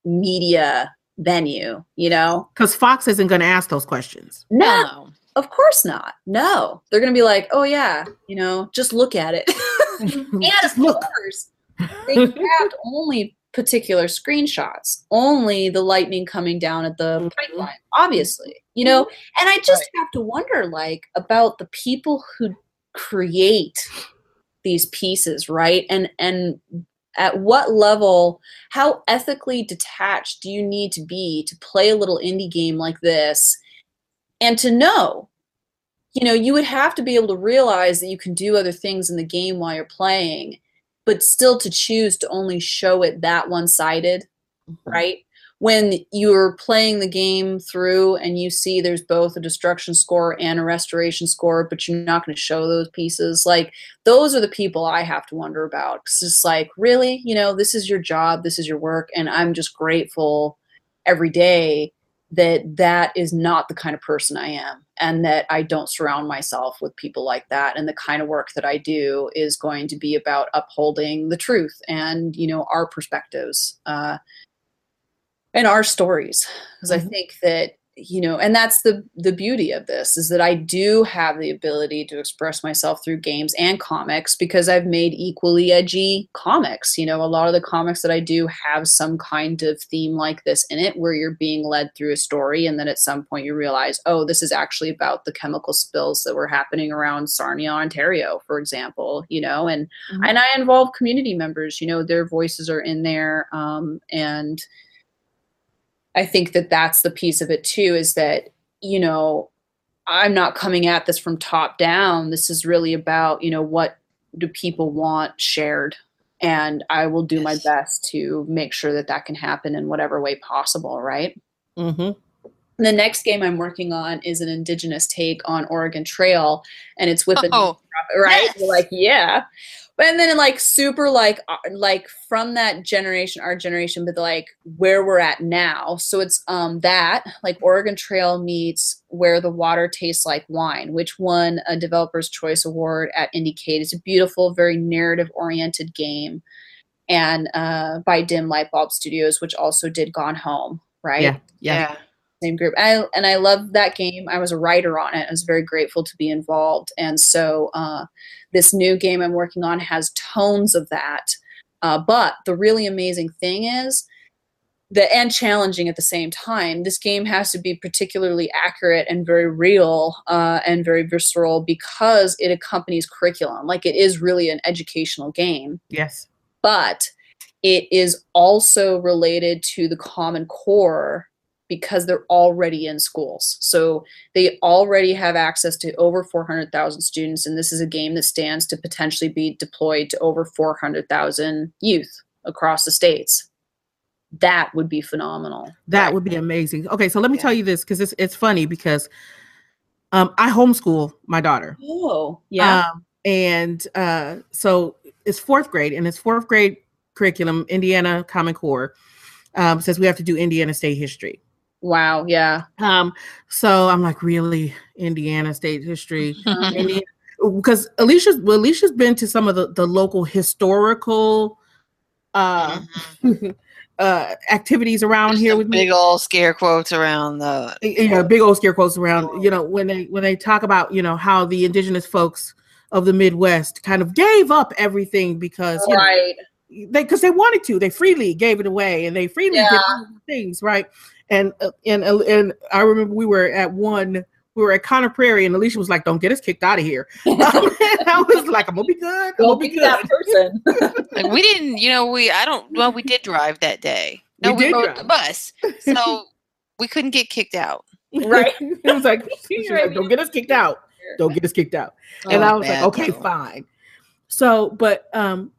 S2: media venue you know?
S1: Because fox isn't going to ask those questions.
S2: No, no of course not. No. They're going to be like oh yeah you know just look at it. And of
S1: look.
S2: course they grabbed only particular screenshots, only the lightning coming down at the mm-hmm. pipeline, obviously, you know. And I just right. have to wonder, like, about the people who create these pieces, right? And and at what level, how ethically detached do you need to be to play a little indie game like this, and to know you know, you would have to be able to realize that you can do other things in the game while you're playing but still to choose to only show it that one sided, mm-hmm. right? When you're playing the game through and you see there's both a destruction score and a restoration score, but you're not going to show those pieces, like those are the people I have to wonder about. It's just like, really, you know, this is your job, this is your work, and I'm just grateful every day that that is not the kind of person I am and that I don't surround myself with people like that and the kind of work that I do is going to be about upholding the truth and you know our perspectives uh, and our stories because mm-hmm. I think that you know and that's the the beauty of this is that i do have the ability to express myself through games and comics because i've made equally edgy comics you know a lot of the comics that i do have some kind of theme like this in it where you're being led through a story and then at some point you realize oh this is actually about the chemical spills that were happening around sarnia ontario for example you know and mm-hmm. and i involve community members you know their voices are in there um, and I think that that's the piece of it too is that, you know, I'm not coming at this from top down. This is really about, you know, what do people want shared? And I will do yes. my best to make sure that that can happen in whatever way possible, right?
S1: Mm-hmm.
S2: The next game I'm working on is an indigenous take on Oregon Trail, and it's with
S3: oh,
S2: a right. Yes. Like, yeah, and then like super like uh, like from that generation our generation but like where we're at now so it's um that like oregon trail meets where the water tastes like wine which won a developers choice award at indiecade it's a beautiful very narrative oriented game and uh by dim lightbulb studios which also did gone home right
S1: yeah yeah, yeah
S2: same group. I, and I love that game. I was a writer on it. I was very grateful to be involved. And so uh, this new game I'm working on has tones of that. Uh, but the really amazing thing is that, and challenging at the same time, this game has to be particularly accurate and very real uh, and very visceral because it accompanies curriculum. Like it is really an educational game.
S1: Yes.
S2: But it is also related to the Common Core because they're already in schools. So they already have access to over 400,000 students, and this is a game that stands to potentially be deployed to over 400,000 youth across the states. That would be phenomenal.
S1: That right? would be amazing. Okay, so let me yeah. tell you this because it's it's funny because um, I homeschool my daughter.
S2: Oh, yeah. Um,
S1: and uh, so it's fourth grade, and it's fourth grade curriculum, Indiana Common Core, um, says we have to do Indiana State history.
S2: Wow. Yeah.
S1: Um. So I'm like, really, Indiana state history, because Alicia's well, Alicia's been to some of the the local historical, uh, mm-hmm. uh, activities around There's here with
S3: big
S1: me.
S3: old scare quotes around the
S1: you know big old scare quotes around you know when they when they talk about you know how the indigenous folks of the Midwest kind of gave up everything because
S2: right.
S1: Know, they because they wanted to they freely gave it away and they freely yeah. did things right and uh, and uh, and I remember we were at one we were at Conner Prairie, and Alicia was like, "Don't get us kicked out of here." I was like, "I'm gonna be good. I'm
S2: gonna be, good." That
S3: person. we didn't, you know, we I don't. Well, we did drive that day. No, we, we rode drive. the bus, so we couldn't get kicked out.
S2: Right?
S1: it was like, like, "Don't get us kicked out. Don't get us kicked out." And oh, I was like, "Okay, fine." So, but um,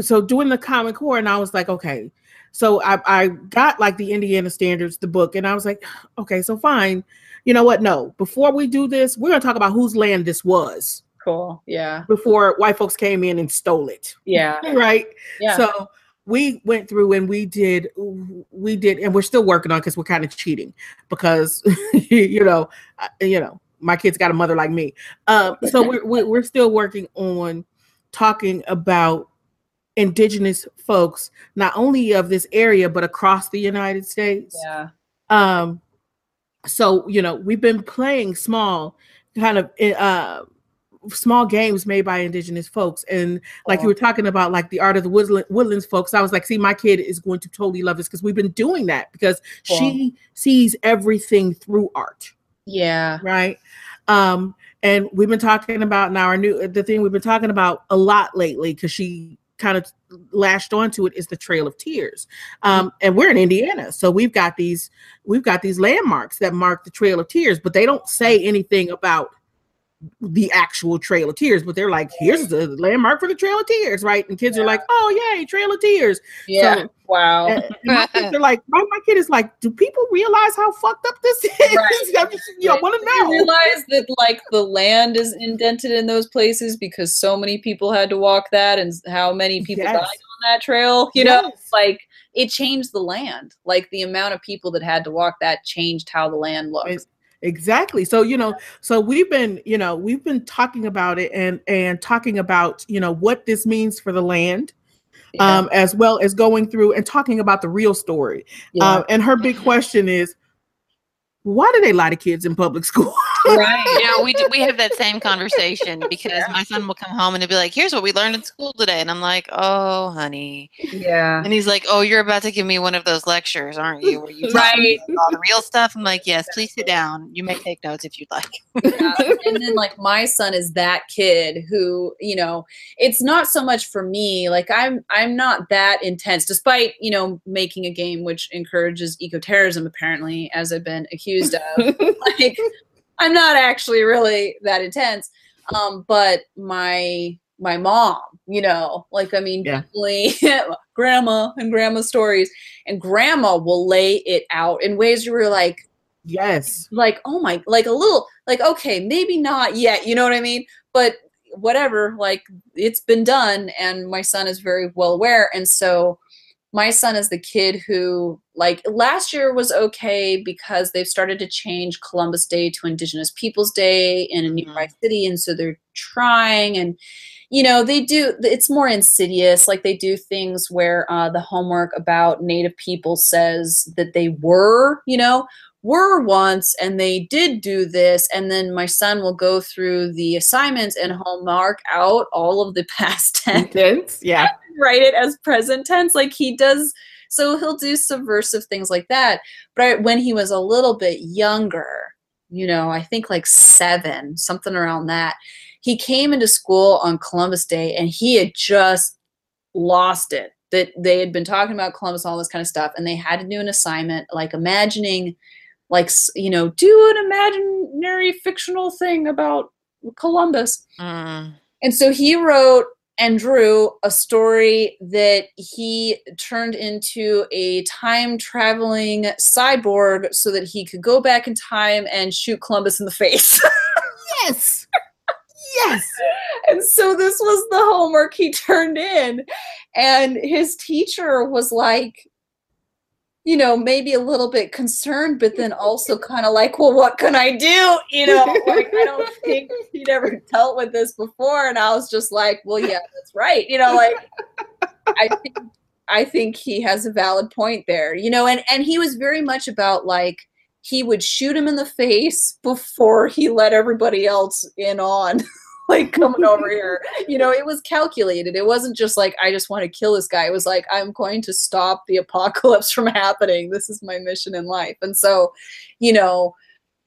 S1: so doing the Common Core, and I was like, "Okay." So I, I got like the Indiana Standards, the book, and I was like, okay, so fine. You know what? No, before we do this, we're gonna talk about whose land this was.
S2: Cool. Yeah.
S1: before white folks came in and stole it.
S2: Yeah.
S1: Right.
S2: Yeah.
S1: So we went through and we did we did and we're still working on because we're kind of cheating because you know you know my kids got a mother like me um so we're we're still working on talking about indigenous folks not only of this area but across the united states.
S2: Yeah.
S1: um so you know we've been playing small kind of uh small games made by indigenous folks. And like you were talking about like the art of the woodland, woodlands folks i was like see my kid is going to totally love this because we've been doing that because she sees everything through art.
S2: Yeah.
S1: right? Um and we've been talking about now our new the thing we've been talking about a lot lately because she kind of lashed onto it is the trail of tears. Um and we're in indiana so we've got these we've got these landmarks that mark the trail of tears but they don't say anything about the actual trail of tears but they're like here's the landmark for the trail of tears right and kids are like oh yay trail of tears
S2: Yeah.
S1: So-
S2: wow.
S1: and, and my kids are like my, my kid is like do people realize how fucked up this is
S2: Right.
S1: I'm just, you know, want to
S2: You
S1: know
S2: realize that like the land is indented in those places because so many people had to walk that and how many people
S1: Yes.
S2: died on that trail. You know, like it changed the land. Like the amount of people that had to walk that changed how the land looks.
S1: Exactly so you know so we've been you know we've been talking about it and and talking about you know what this means for the land
S2: Yeah.
S1: um as well as going through and talking about the real story
S2: Yeah.
S1: um and her big question is why do they lie to kids in public school
S2: right.
S3: Yeah, we do, we have that same conversation because my son will come home and he'll be like, "Here's what we learned in school today," and I'm like, "Oh, honey,"
S2: Yeah.
S3: and he's like, "Oh, you're about to give me one of those lectures, aren't you? Where you
S2: Right.
S3: all the real stuff?" I'm like, "Yes, please sit down. You may take notes if you'd like."
S2: Yeah. and then like my son is that kid who you know it's not so much for me like i'm i'm not that intense despite you know making a game which encourages eco-terrorism apparently as i've been accused of like i'm not actually really that intense um but my my mom you know like i mean
S1: Yeah.
S2: definitely grandma and grandma stories and grandma will lay it out in ways where you're like
S1: yes
S2: like oh my like a little like okay maybe not yet you know what i mean but whatever like it's been done and my son is very well aware and so my son is the kid who like last year was okay because they've started to change columbus day to indigenous peoples day in a nearby city and so they're trying and you know they do it's more insidious like they do things where uh, the homework about native people says that they were you know were once and they did do this and then my son will go through the assignments and he'll mark out all of the past tense.
S1: Yeah.
S2: Write it as present tense like he does so he'll do subversive things like that. But I, when he was a little bit younger you know i think like seven something around that he came into school on columbus day and he had just lost it. That they had been talking about columbus and all this kind of stuff and they had to do an assignment like imagining like you know do an imaginary fictional thing about columbus
S3: Mm.
S2: and so he wrote and drew a story that he turned into a time traveling cyborg so that he could go back in time and shoot Columbus in the face.
S1: yes yes
S2: and so this was the homework he turned in. And his teacher was like, you know, maybe a little bit concerned, but then also kind of like, well, what can I do? You know, like I don't think he'd ever dealt with this before. And I was just like, well, yeah, that's right. You know, like I think I think he has a valid point there. You know, and and he was very much about like he would shoot him in the face before he let everybody else in on like coming over here. You know, it was calculated. It wasn't just like I just want to kill this guy. It was like I'm going to stop the apocalypse from happening. This is my mission in life. And so, you know,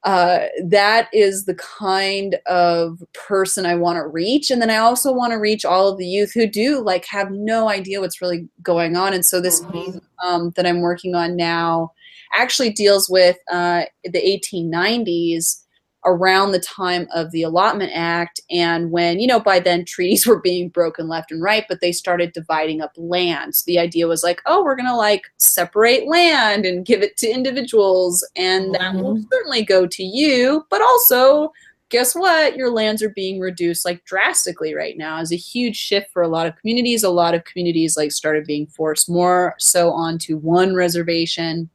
S2: uh, that is the kind of person I want to reach. And then I also want to reach all of the youth who do like have no idea what's really going on. And so this
S1: Mhm.
S2: um, that I'm working on now actually deals with uh, the 1890s around the time of the allotment act and when you know by then treaties were being broken left and right but they started dividing up land so the idea was like oh we're going to like separate land and give it to individuals and that will mm-hmm. certainly go to you but also guess what? Your lands are being reduced like drastically right now. Is a huge shift for a lot of communities. A lot of communities like started being forced more so onto one reservation.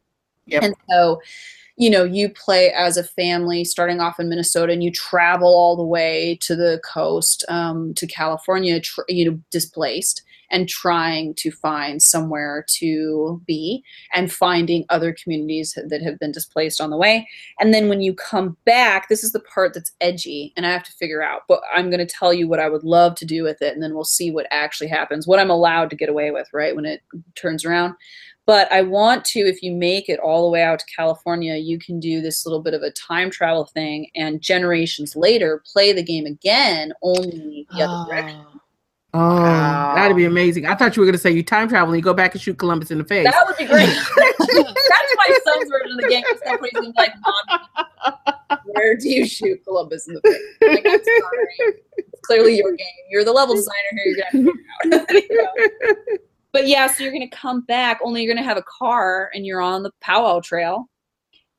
S1: Yep.
S2: And so, you know, you play as a family starting off in Minnesota and you travel all the way to the coast um, to California, tr- you know, displaced and trying to find somewhere to be and finding other communities that have been displaced on the way. And then when you come back, this is the part that's edgy and I have to figure out, but I'm going to tell you what I would love to do with it and then we'll see what actually happens, what I'm allowed to get away with, right? When it turns around. But I want to, if you make it all the way out to California, you can do this little bit of a time travel thing and generations later play the game again, only the other direction.
S1: Oh, oh
S3: Wow.
S1: that'd be amazing. I thought you were gonna say you time travel and you go back and shoot Columbus in the face.
S2: That would be great. That's my son's version of the game. Somebody's gonna be like, Mom, where do you shoot Columbus in the face? I'm like, I'm sorry. It's clearly your game. You're the level designer here. You're gonna have to figure it out. You know? But yeah, so you're gonna come back, only you're gonna have a car and you're on the powwow trail.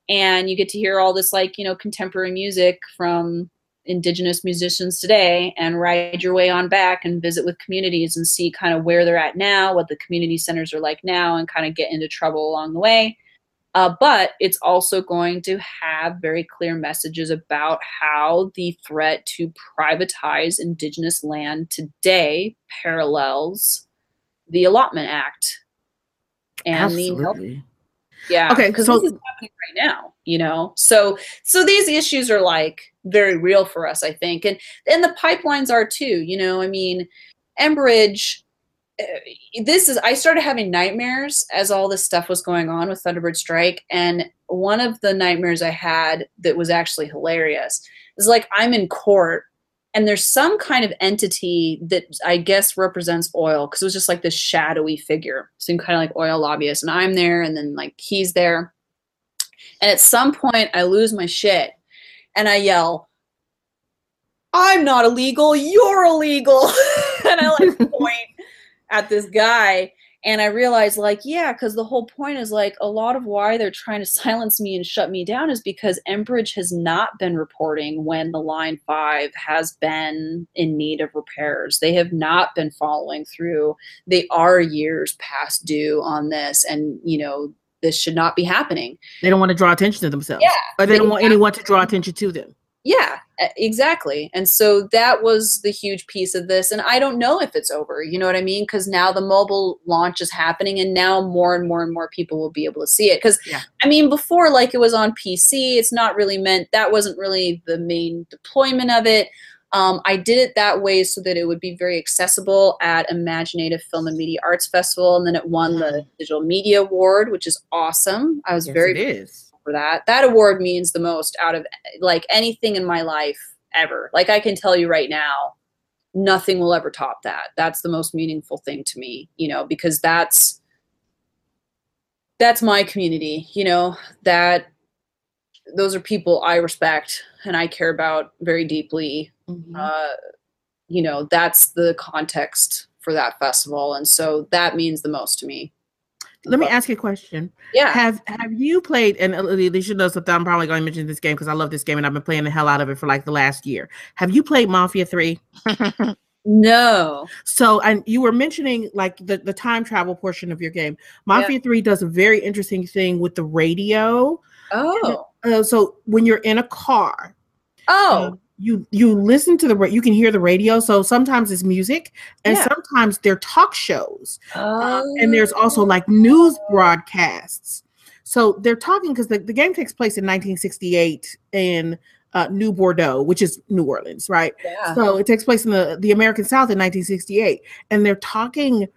S2: And you get to hear all this like, you know, contemporary music from indigenous musicians today and ride your way on back and visit with communities and see kind of where they're at now, what the community centers are like now, and kind of get into trouble along the way. Uh, but it's also going to have very clear messages about how the threat to privatize indigenous land today parallels the Allotment Act and the
S1: Absolutely.
S2: yeah.
S1: Okay,
S2: Because
S1: so-
S2: this is happening right now, you know. So so these issues are like very real for us, I think. And and the pipelines are too, you know. I mean, Enbridge uh, this is I started having nightmares as all this stuff was going on with Thunderbird Strike and one of the nightmares I had that was actually hilarious is like I'm in court and there's some kind of entity that I guess represents oil because it was just like this shadowy figure, seemed kind of like oil lobbyist, and I'm there, and then like he's there, and at some point I lose my shit, and I yell, "I'm not illegal, you're illegal," and I like point at this guy, and I realize like yeah, because the whole point is like a lot of why they're trying to silence me and shut me down is because Enbridge has not been reporting when the line five has been in need of repairs. They have not been following through. They are years past due on this, and you know this should not be happening.
S1: They don't want to draw attention to themselves.
S2: Yeah,
S1: Or they don't want anyone to draw attention to them.
S2: Yeah, exactly. And so that was the huge piece of this. And I don't know if it's over. You know what I mean? Because now the mobile launch is happening, and now more and more and more people will be able to see it. Because
S1: Yeah.
S2: I mean, before like it was on PC, it's not really meant. That wasn't really the main deployment of it. Um, I did it that way so that it would be very accessible at imagineNATIVE Film and Media Arts Festival, and then it won the Digital Media Award, which is awesome. I was
S1: Yes,
S2: very
S1: it is.
S2: For that. That award means the most out of like anything in my life ever. Like I can tell you right now, nothing will ever top that. That's the most meaningful thing to me, you know, because that's that's my community, you know, that those are people I respect and I care about very deeply.
S1: Mhm.
S2: Uh, you know, that's the context for that festival. And so that means the most to me.
S1: Let me ask you a question.
S2: Yeah.
S1: Have Have you played? And Alicia knows that I'm probably going to mention this game because I love this game and I've been playing the hell out of it for like the last year. Have you played Mafia Three?
S2: No.
S1: So, and you were mentioning like the, the time travel portion of your game. Mafia 3 does a very interesting thing with the radio.
S2: Oh.
S1: Uh, so, when you're in a car,
S2: Oh.
S1: um, you you listen to the you can hear the radio. So sometimes it's music, and
S2: Yeah.
S1: sometimes they're talk shows,
S2: Oh.
S1: Um, and there's also like news broadcasts. So they're talking because the, the game takes place in 1968 in uh, New Bordeaux, which is New Orleans, right?
S2: Yeah.
S1: So it takes place in the, the American South in 1968. And they're talking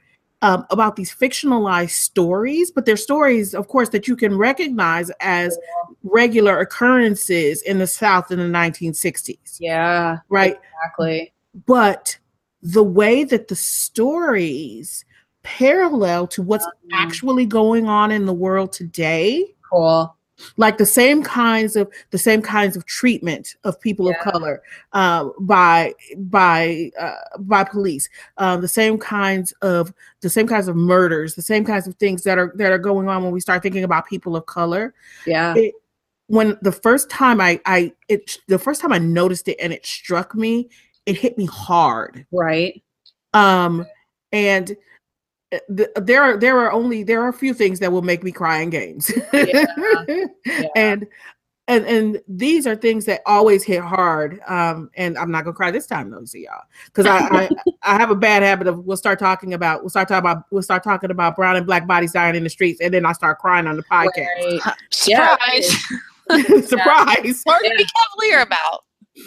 S1: um, about these fictionalized stories, but they're stories, of course, that you can recognize as regular occurrences in the South in the 1960s,
S2: Yeah,
S1: right?
S2: exactly.
S1: But the way that the stories parallel to what's
S2: Mhm.
S1: actually going on in the world today
S2: Cool.
S1: Like the same kinds of the same kinds of treatment of people
S2: Yeah.
S1: of color uh, by by uh, by police uh, the same kinds of the same kinds of murders the same kinds of things that are that are going on when we start thinking about people of color
S2: Yeah.
S1: it when the first time I I it the first time I noticed it and it struck me, it hit me hard.
S2: Right.
S1: Um, and there are there are only there are a few things that will make me cry in games,
S2: Yeah. Yeah.
S1: and and and these are things that always hit hard. Um, and I'm not gonna cry this time though, see y'all, because I, I I have a bad habit of we'll start talking about we'll start talking about we'll start talking about brown and black bodies dying in the streets, and then I start crying on the podcast.
S2: Right.
S3: Surprise!
S1: Surprise!
S3: Hard to
S2: Yeah.
S3: be cavalier about.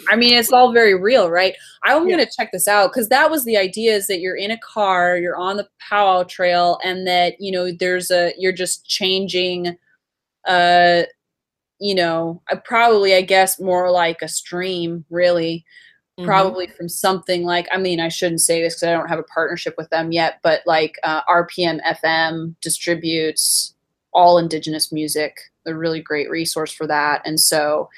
S2: I mean, it's all very real, right? I'm
S1: Yeah.
S2: going to check this out because that was the idea is that you're in a car, you're on the powwow trail, and that, you know, there's a, you're just changing, uh, you know, uh, probably, I guess, more like a stream, really.
S1: Mhm.
S2: Probably from something like, I mean, I shouldn't say this because I don't have a partnership with them yet, but like uh, RPM FM distributes all indigenous music, a really great resource for that. And so,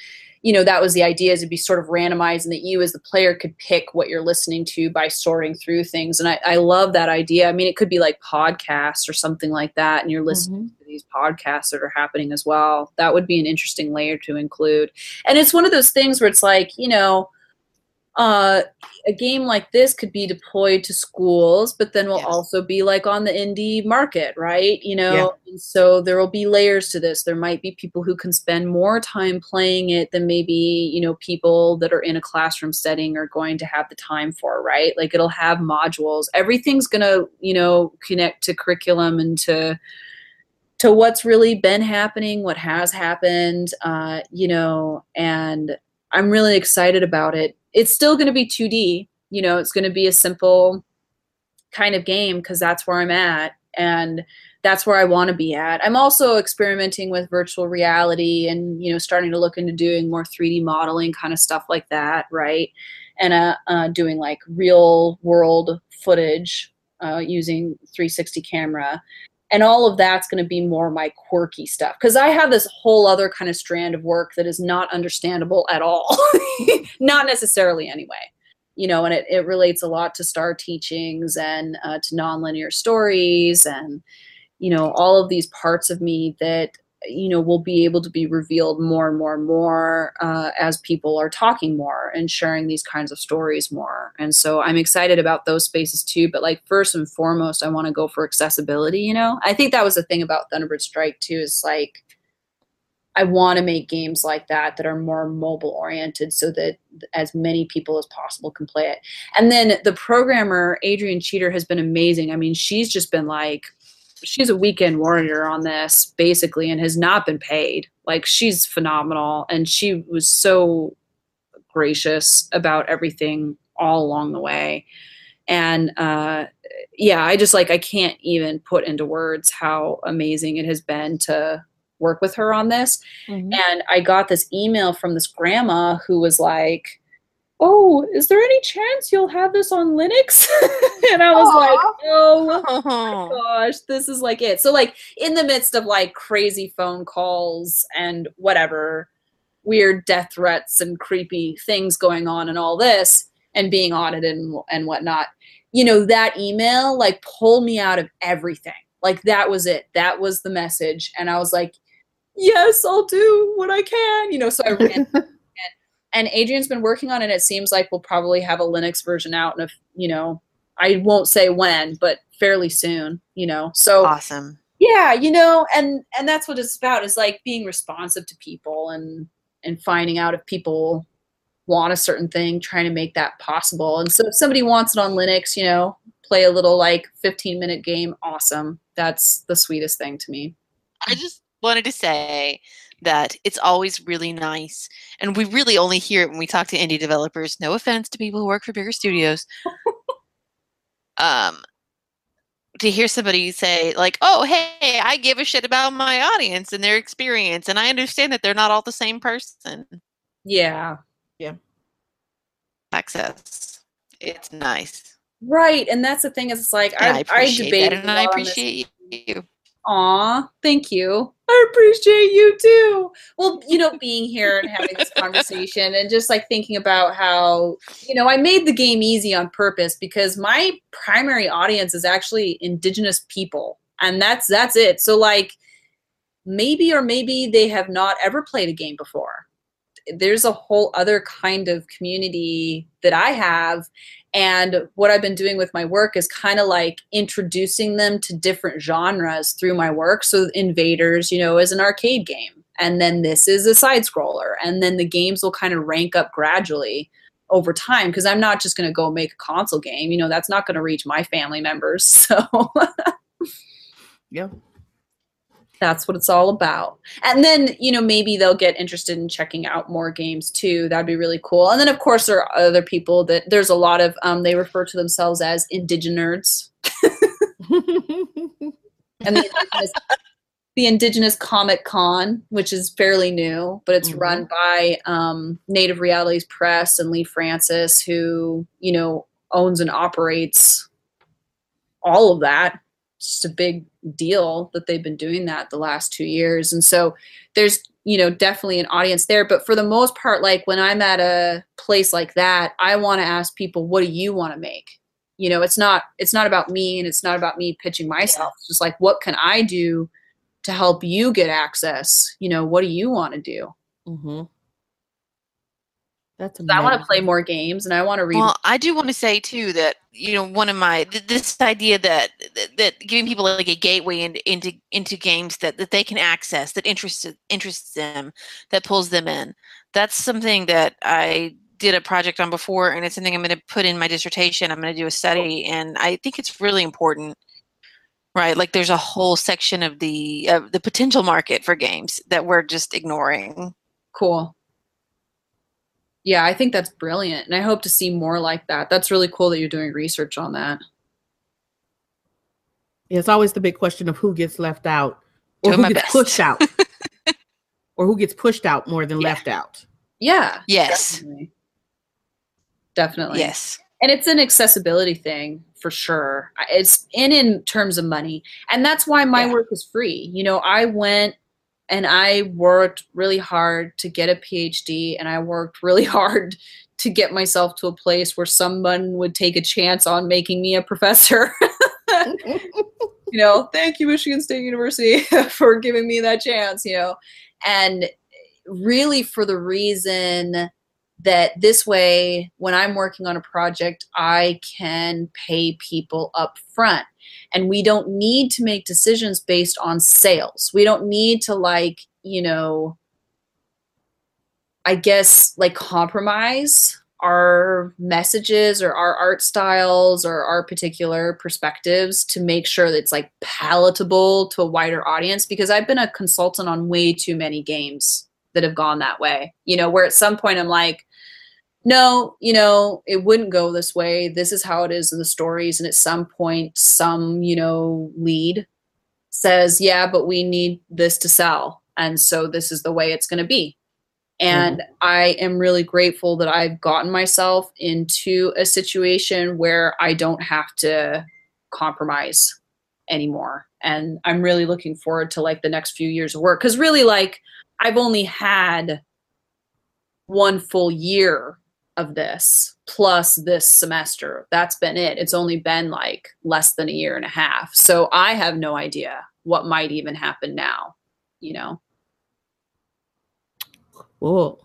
S2: you know that was the idea is it'd be sort of randomized and that you as the player could pick what you're listening to by sorting through things. And i, I love that idea. I mean it could be like podcasts or something like that and you're listening
S1: Mhm.
S2: to these podcasts that are happening as well. That would be an interesting layer to include. And it's one of those things where it's like you know uh, a game like this could be deployed to schools, but then will
S3: Yes.
S2: also be like on the indie market, right? You know,
S1: Yeah.
S2: so there will be layers to this. There might be people who can spend more time playing it than maybe, you know, people that are in a classroom setting are going to have the time for, right? Like it'll have modules. Everything's going to, you know, connect to curriculum and to to what's really been happening, what has happened, uh, you know, and I'm really excited about it. It's still going to be 2D, you know, it's going to be a simple kind of game because that's where I'm at and that's where I want to be at. I'm also experimenting with virtual reality and, you know, starting to look into doing more 3D modeling kind of stuff like that, right? And uh, uh, doing like real world footage uh, using 360 camera and all of that's going to be more my quirky stuff because i have this whole other kind of strand of work that is not understandable at all. Not necessarily anyway you know and it, it relates a lot to star teachings and uh, to nonlinear stories and you know all of these parts of me that you know will be able to be revealed more and more and more uh, as people are talking more and sharing these kinds of stories more. And so i'm excited about those spaces too but like first and foremost i want to go for accessibility you know? I think that was the thing about thunderbird strike too is like i want to make games like that that are more mobile oriented so that as many people as possible can play it. And then the programmer adrian cheater has been amazing. I mean she's just been like she's a weekend warrior on this basically and has not been paid. Like she's phenomenal and she was so gracious about everything all along the way. And uh yeah i just like i can't even put into words how amazing it has been to work with her on this.
S1: Mhm.
S2: and I got this email from this grandma who was like, "Oh, is there any chance you'll have this on Linux?" and I was
S1: Aw.
S2: like, "Oh
S3: Oh,
S2: gosh, this is like it." So like in the midst of like crazy phone calls and whatever weird death threats and creepy things going on and all this and being audited and, and whatnot, you know, that email like pulled me out of everything. Like that was it. That was the message. And I was like, yes, I'll do what I can. You know, so I ran. And, and Adrian's been working on it. It seems like we'll probably have a Linux version out in a, you know, I won't say when, but fairly soon, you know. So
S3: awesome.
S2: yeah, you know, and and that's what it's about is like being responsive to people and and finding out if people want a certain thing, trying to make that possible. And so if somebody wants it on Linux, you know, play a little like 15 minute game, awesome. That's the sweetest thing to me.
S3: I just wanted to say that it's always really nice, and we really only hear it when we talk to indie developers. No offense to people who work for bigger studios. um, to hear somebody say like, "Oh, hey, I give a shit about my audience and their experience, and I understand that they're not all the same person."
S2: Yeah. Yeah.
S3: Access, it's nice.
S2: Right. And that's the thing is it's like
S3: I
S2: I, I
S3: appreciate
S2: debated
S3: that, and I
S2: lot this
S3: appreciate you.
S2: Aw, thank you. I appreciate you too. Well, you know, being here and having this conversation and just like thinking about how, you know, I made the game easy on purpose because my primary audience is actually indigenous people. And that's that's it. So like maybe or maybe they have not ever played a game before there's a whole other kind of community that I have. And what I've been doing with my work is kind of like introducing them to different genres through my work. So, Invaders, you know, is an arcade game. And then this is a side scroller. And then the games will kind of rank up gradually over time because I'm not just going to go make a console game. You know, that's not going to reach my family members. So,
S1: yeah
S2: that's what it's all about. And then, you know, maybe they'll get interested in checking out more games too. That'd be really cool. And then, of course, there are other people that there's a lot of, um, they refer to themselves as indigenous. and the indigenous, the indigenous Comic Con, which is fairly new, but it's mm-hmm. run by um, Native Realities Press and Lee Francis, who, you know, owns and operates all of that just a big deal that they've been doing that the last two years. And so there's, you know, definitely an audience there. But for the most part, like when I'm at a place like that, I want to ask people, what do you want to make? You know, it's not it's not about me and it's not about me pitching myself. Yeah. It's just like what can I do to help you get access? You know, what do you want to do? Mm-hmm. That's I want to play more games and I want to read.
S3: Well, I do want to say too that you know one of my th- this idea that, that, that giving people like a gateway into into into games that that they can access that interests interests them that pulls them in. That's something that I did a project on before, and it's something I'm going to put in my dissertation. I'm going to do a study, and I think it's really important. Right, like there's a whole section of the of the potential market for games that we're just ignoring.
S2: Cool yeah, I think that's brilliant. And I hope to see more like that. That's really cool that you're doing research on that.
S1: Yeah, it's always the big question of who gets left out or Doing who gets best. pushed out. or who gets pushed out more than yeah. left out.
S2: Yeah.
S3: Yes.
S2: Definitely. definitely.
S3: Yes.
S2: And it's an accessibility thing for sure. It's in in terms of money. And that's why my yeah. work is free. You know, I went and I worked really hard to get a PhD and I worked really hard to get myself to a place where someone would take a chance on making me a professor. you know, thank you, Michigan State University, for giving me that chance, you know. And really for the reason that this way, when I'm working on a project, I can pay people up front and we don't need to make decisions based on sales we don't need to like you know i guess like compromise our messages or our art styles or our particular perspectives to make sure that it's like palatable to a wider audience because I've been a consultant on way too many games that have gone that way. You know, where at some point I'm like, no, you know, it wouldn't go this way. This is how it is in the stories. And at some point, some, you know, lead says, yeah, but we need this to sell. And so this is the way it's going to be. And mm-hmm. I am really grateful that I've gotten myself into a situation where I don't have to compromise anymore. And I'm really looking forward to like the next few years of work. Cause really, like, I've only had one full year of this plus this semester. That's been it. It's only been like less than a year and a half. So I have no idea what might even happen now, you know.
S1: Cool.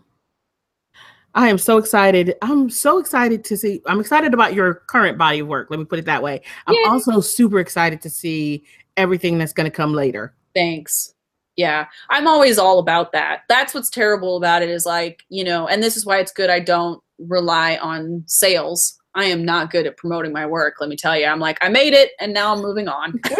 S1: I am so excited. I'm so excited to see. I'm excited about your current body of work. Let me put it that way. I'm yeah. also super excited to see everything that's going to come later.
S2: Thanks yeah i'm always all about that that's what's terrible about it is like you know and this is why it's good i don't rely on sales. I am not good at promoting my work let me tell you. I'm like i made it and now i'm moving on.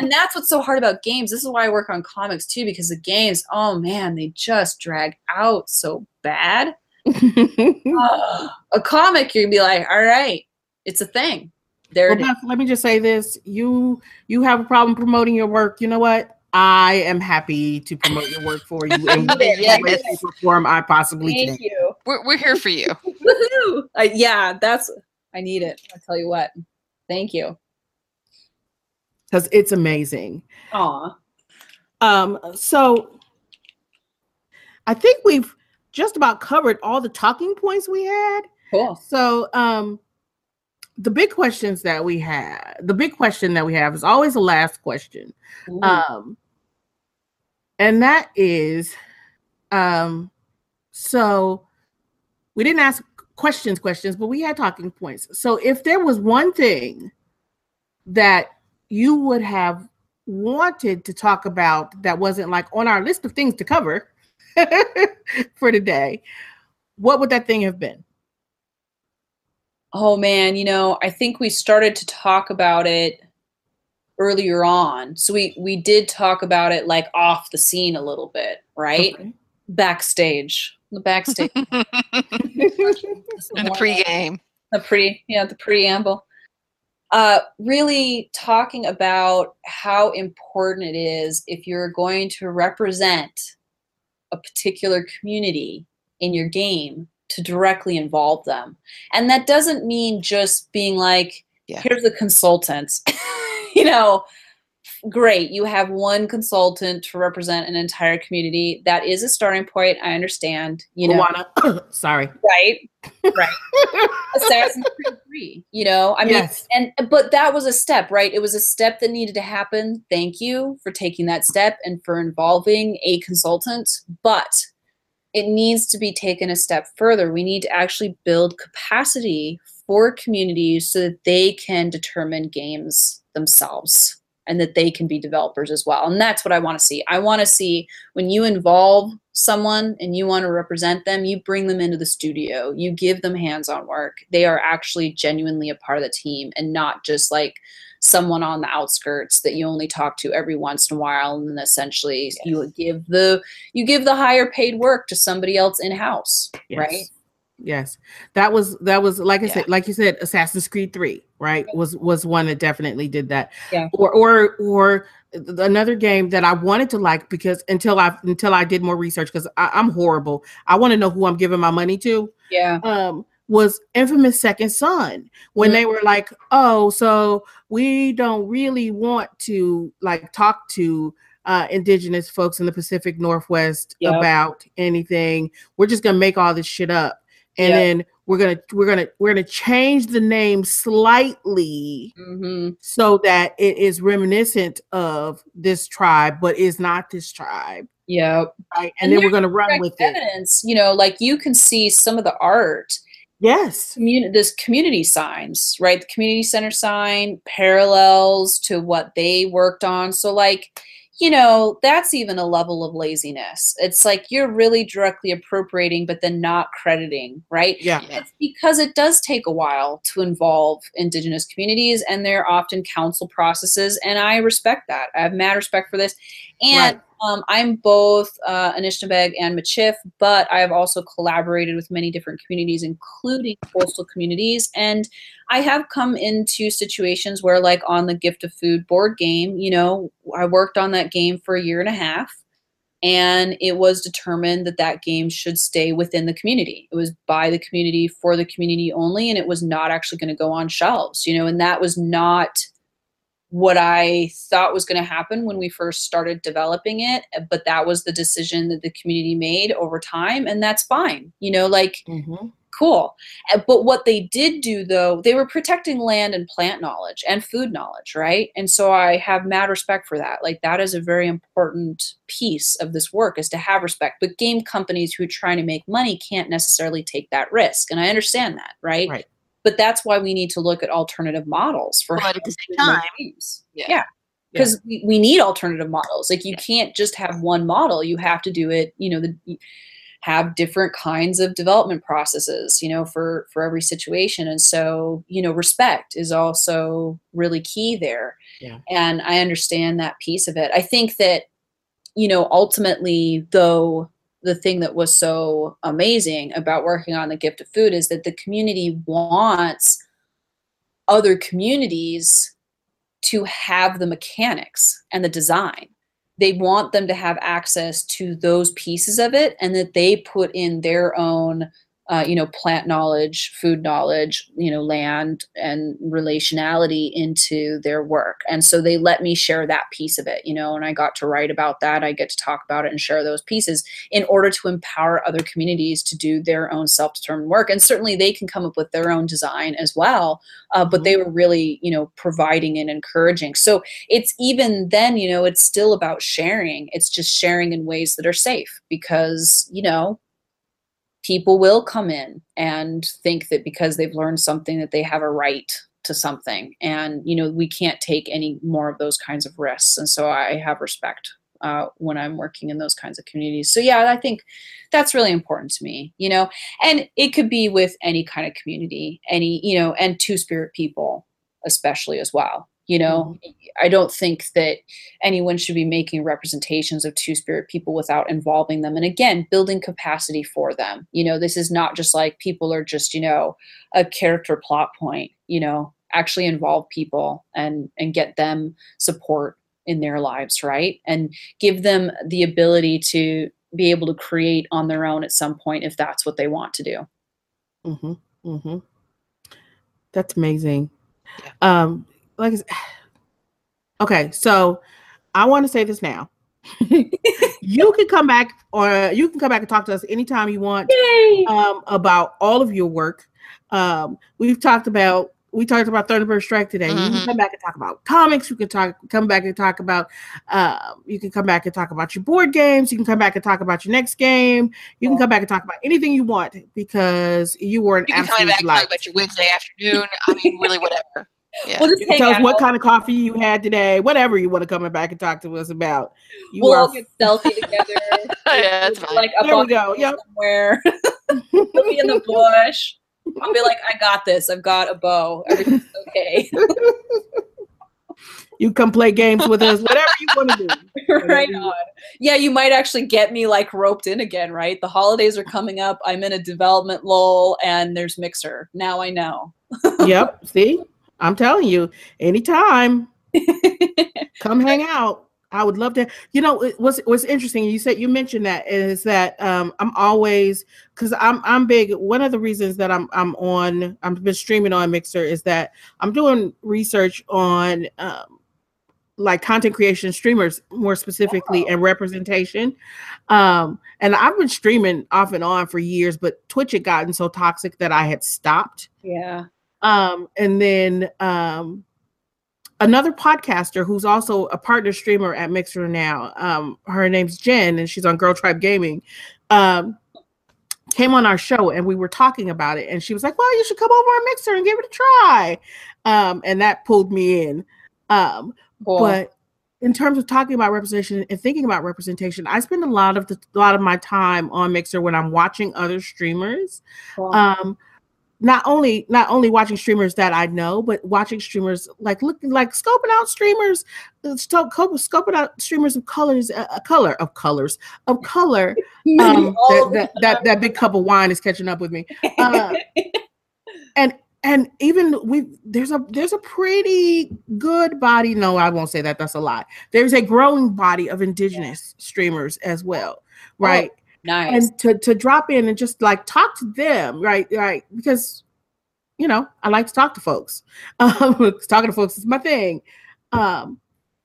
S2: And that's what's so hard about games. This is why i work on comics too because the games oh man they just drag out so bad. Uh, a comic you'd be like all right it's a thing. There
S1: well, Beth, let me just say this. You you have a problem promoting your work. You know what? I am happy to promote your work for you in whatever form I possibly
S2: Thank
S1: can.
S2: you.
S3: We're, we're here for you.
S2: uh, yeah, that's I need it. I tell you what. Thank you.
S1: Because it's amazing.
S2: Aw.
S1: Um, so I think we've just about covered all the talking points we had.
S2: Cool.
S1: So um the big questions that we have, the big question that we have is always the last question. Um, and that is, um, so we didn't ask questions, questions, but we had talking points. So if there was one thing that you would have wanted to talk about that wasn't like on our list of things to cover for today, what would that thing have been?
S2: Oh man, you know, I think we started to talk about it earlier on. So we we did talk about it like off the scene a little bit, right? Okay. Backstage. The backstage. In
S3: the pregame.
S2: The pre yeah, the preamble. Uh really talking about how important it is if you're going to represent a particular community in your game to directly involve them. And that doesn't mean just being like, yeah. here's a consultant. you know, great. You have one consultant to represent an entire community. That is a starting point. I understand. You know,
S1: sorry.
S2: Right. Right. Assassin's Creed 3, you know, I mean, yes. and but that was a step, right? It was a step that needed to happen. Thank you for taking that step and for involving a consultant. But it needs to be taken a step further. We need to actually build capacity for communities so that they can determine games themselves and that they can be developers as well. And that's what I want to see. I want to see when you involve someone and you want to represent them, you bring them into the studio, you give them hands on work. They are actually genuinely a part of the team and not just like someone on the outskirts that you only talk to every once in a while and then essentially yes. you give the you give the higher paid work to somebody else in house yes. right
S1: yes. That was that was like i yeah. said like you said assassin's creed 3 right was was one that definitely did that.
S2: Yeah.
S1: Or or or another game that i wanted to like because until i until i did more research because i'm horrible. I want to know who i'm giving my money to.
S2: Yeah.
S1: Um was infamous second son when mm-hmm. they were like oh so we don't really want to like talk to uh, indigenous folks in the pacific northwest yep. about anything. We're just gonna make all this shit up and then we're gonna we're gonna we're gonna change the name slightly
S2: mm-hmm.
S1: so that it is reminiscent of this tribe but is not this tribe
S2: Yep.
S1: Right. And, and then we're to run with
S2: evidence, it. You know, like you can see some of the art
S1: Yes.
S2: Communi- this community signs, right? The community center sign parallels to what they worked on. So, like, you know, that's even a level of laziness. It's like you're really directly appropriating, but then not crediting, right?
S1: Yeah.
S2: It's because it does take a while to involve Indigenous communities, and they're often council processes. And I respect that. I have mad respect for this. And right. Um, I'm both uh, Anishinaabe and Michif, but I have also collaborated with many different communities, including coastal communities. And I have come into situations where, like on the Gift of Food board game, you know, I worked on that game for a year and a half. And it was determined that that game should stay within the community. It was by the community for the community only, and it was not actually going to go on shelves, you know, and that was not what I thought was going to happen when we first started developing it, but that was the decision that the community made over time, and that's fine. You know, like
S1: mm-hmm.
S2: cool. Uh, but what they did do though, they were protecting land and plant knowledge and food knowledge, right? And so I have mad respect for that. Like that is a very important piece of this work is to have respect. But game companies who are trying to make money can't necessarily take that risk, and I understand that, right?
S1: Right
S2: but that's why we need to look at alternative models for
S3: but at the same time.
S2: yeah. Because yeah. we, we need alternative models. Like you yeah. can't just have one model. You have to do it you know the have different kinds of development processes you know for for every situation. And so you know respect is also really key there.
S1: Yeah.
S2: and i understand that piece of it. I think that you know ultimately though the thing that was so amazing about working on the gift of food is that the community wants other communities to have the mechanics and the design. They want them to have access to those pieces of it and that they put in their own uh, you know, plant knowledge, food knowledge, you know, land and relationality into their work. And so they let me share that piece of it, you know, and I got to write about that. I get to talk about it and share those pieces in order to empower other communities to do their own self determined work. And certainly they can come up with their own design as well. Uh, but they were really, you know, providing and encouraging. So it's even then, you know, it's still about sharing. It's just sharing in ways that are safe because, you know, people will come in and think that because they've learned something that they have a right to something. And you know we can't take any more of those kinds of risks. And so i have respect uh, when i'm working in those kinds of communities. So yeah i think that's really important to me you know? And it could be with any kind of community any you know and two spirit people especially as well you know mm-hmm. i don't think that anyone should be making representations of two spirit people without involving them and again building capacity for them you know this is not just like people are just you know a character plot point you know actually involve people and and get them support in their lives right and give them the ability to be able to create on their own at some point if that's what they want to do
S1: mm-hmm. Mm-hmm. that's amazing um like okay so i want to say this now you can come back or you can come back and talk to us anytime you want um, about all of your work um, we've talked about we talked about Thunderbird Strike today. Mm-hmm. You can mm-hmm. come back and talk about comics. You can talk, come back and talk about. Uh, you can come back and talk about your board games. You can come back and talk about your next game. You can come back and talk about anything you want because you were an
S3: you can
S1: absolute
S3: come back and talk about your Wednesday afternoon. I mean, really, whatever.
S1: Yeah. We'll just tell us what kind of coffee you had today, whatever you want to come back and talk to us about. You
S2: we'll all get selfie together. yeah, that's fine. Like
S1: there we go. Yep.
S2: Somewhere. we'll be in the bush. I'll be like, I got this. I've got a bow. Everything's okay.
S1: you come play games with us, whatever you want to do.
S2: right on. Yeah, you might actually get me like roped in again, right? The holidays are coming up. I'm in a development lull and there's Mixer. Now I know.
S1: yep. See? I'm telling you, anytime, come hang out. I would love to. You know, what's was interesting. You said you mentioned that is that um, I'm always because I'm I'm big. One of the reasons that I'm I'm on I've been streaming on Mixer is that I'm doing research on um, like content creation streamers more specifically and representation. Um, and I've been streaming off and on for years, but Twitch had gotten so toxic that I had stopped.
S2: Yeah.
S1: Um, and then um, another podcaster who's also a partner streamer at Mixer now. Um, her name's Jen, and she's on Girl Tribe Gaming. Um, came on our show and we were talking about it, and she was like, "Well, you should come over on Mixer and give it a try." Um, and that pulled me in. Um, cool. But in terms of talking about representation and thinking about representation, I spend a lot of the, a lot of my time on Mixer when I'm watching other streamers. Cool. Um, not only not only watching streamers that I know, but watching streamers like looking like scoping out streamers, uh, scoping out streamers of colors, a uh, color of colors of color. Um, that, that, that, that big cup of wine is catching up with me. Uh, and and even we there's a there's a pretty good body. No, I won't say that. That's a lie. There's a growing body of indigenous streamers as well, right? Oh
S2: Nice.
S1: And to to drop in and just like talk to them, right? Right. Because you know, I like to talk to folks. Um, talking to folks is my thing. Um,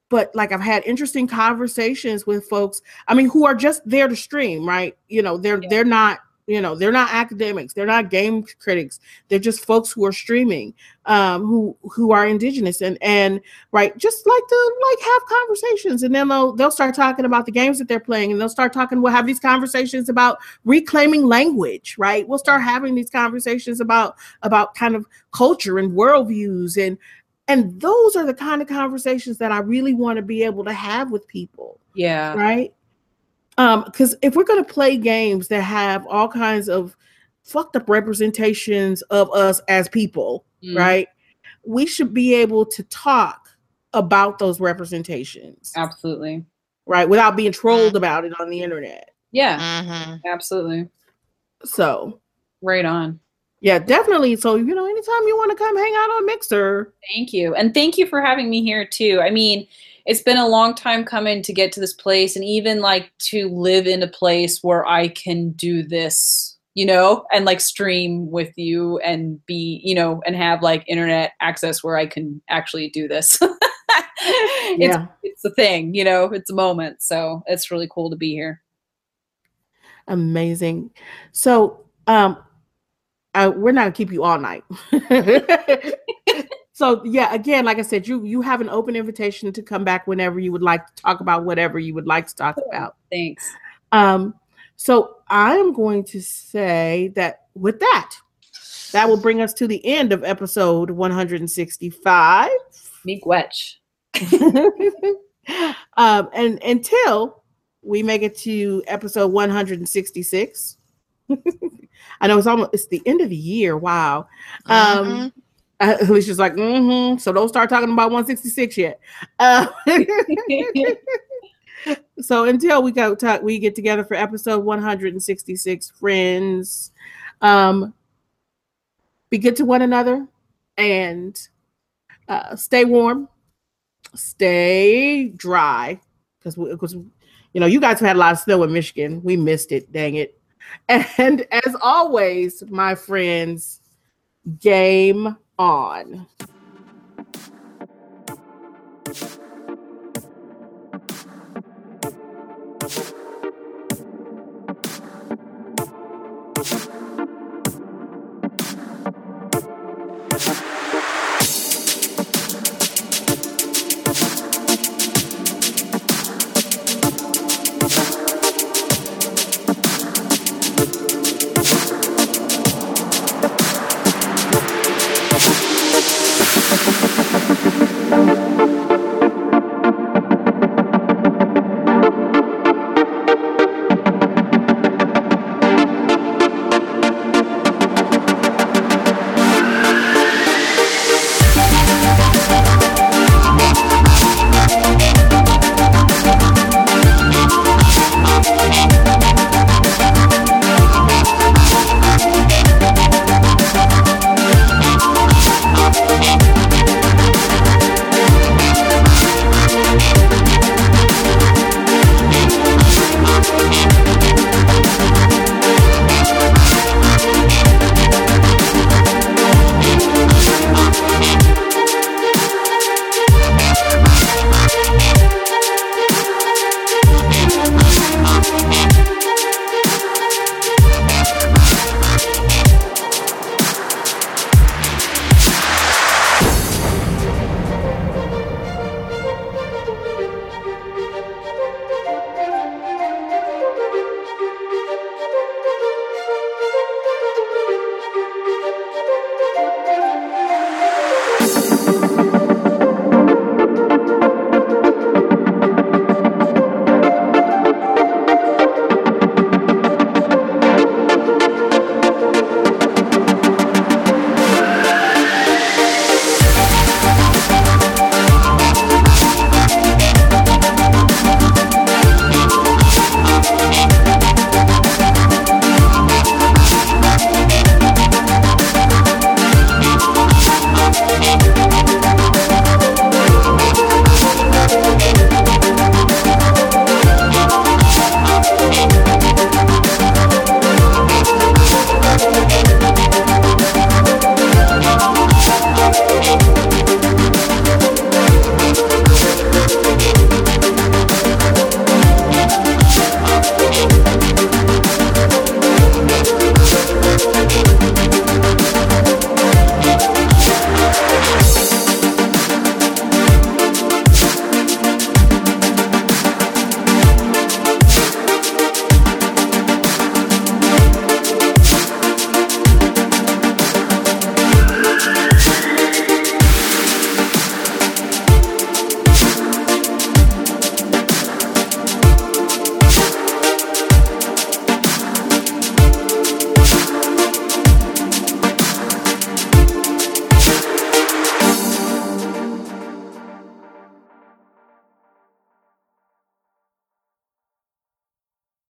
S1: but like I've had interesting conversations with folks, I mean, who are just there to stream, right? You know, they're yeah. they're not you know they're not academics they're not game critics they're just folks who are streaming um who who are indigenous and and right just like to like have conversations and then they'll they'll start talking about the games that they're playing and they'll start talking we'll have these conversations about reclaiming language right? We'll start having these conversations about about kind of culture and worldviews and and those are the kind of conversations that i really want to be able to have with people
S2: yeah.
S1: right um because if we're going to play games that have all kinds of fucked up representations of us as people mm. right we should be able to talk about those representations.
S2: Absolutely.
S1: Right without being trolled about it on the internet.
S2: Yeah. Mm-hmm. absolutely.
S1: So
S2: right on.
S1: Yeah definitely. So you know anytime you want to come hang out on mixer.
S2: Thank you. And thank you for having me here too. I mean it's been a long time coming to get to this place and even like to live in a place where I can do this you know, and like stream with you and be, you know, and have like internet access where I can actually do this. it's,
S1: Yeah.
S2: it's a thing, you know, it's a moment. So it's really cool to be here.
S1: Amazing. So, um, uh, we're not gonna keep you all night. so, yeah, again, like I said, you you have an open invitation to come back whenever you would like to talk about whatever you would like to talk about.
S2: Thanks.
S1: Um, so I am going to say that with that, that will bring us to the end of episode 165.
S2: Miigwetch.
S1: um, and until we make it to episode 166. I know it's almost it's the end of the year. Wow. Um
S3: Mhm.
S1: Uh, Alicia's like, mm-hmm. So don't start talking about 166 yet. Uh, so until we go talk, we get together for episode 166, friends. Um, be good to one another and uh, stay warm, stay dry, because because you know you guys have had a lot of snow in Michigan. We missed it, dang it. And as always, my friends, game on.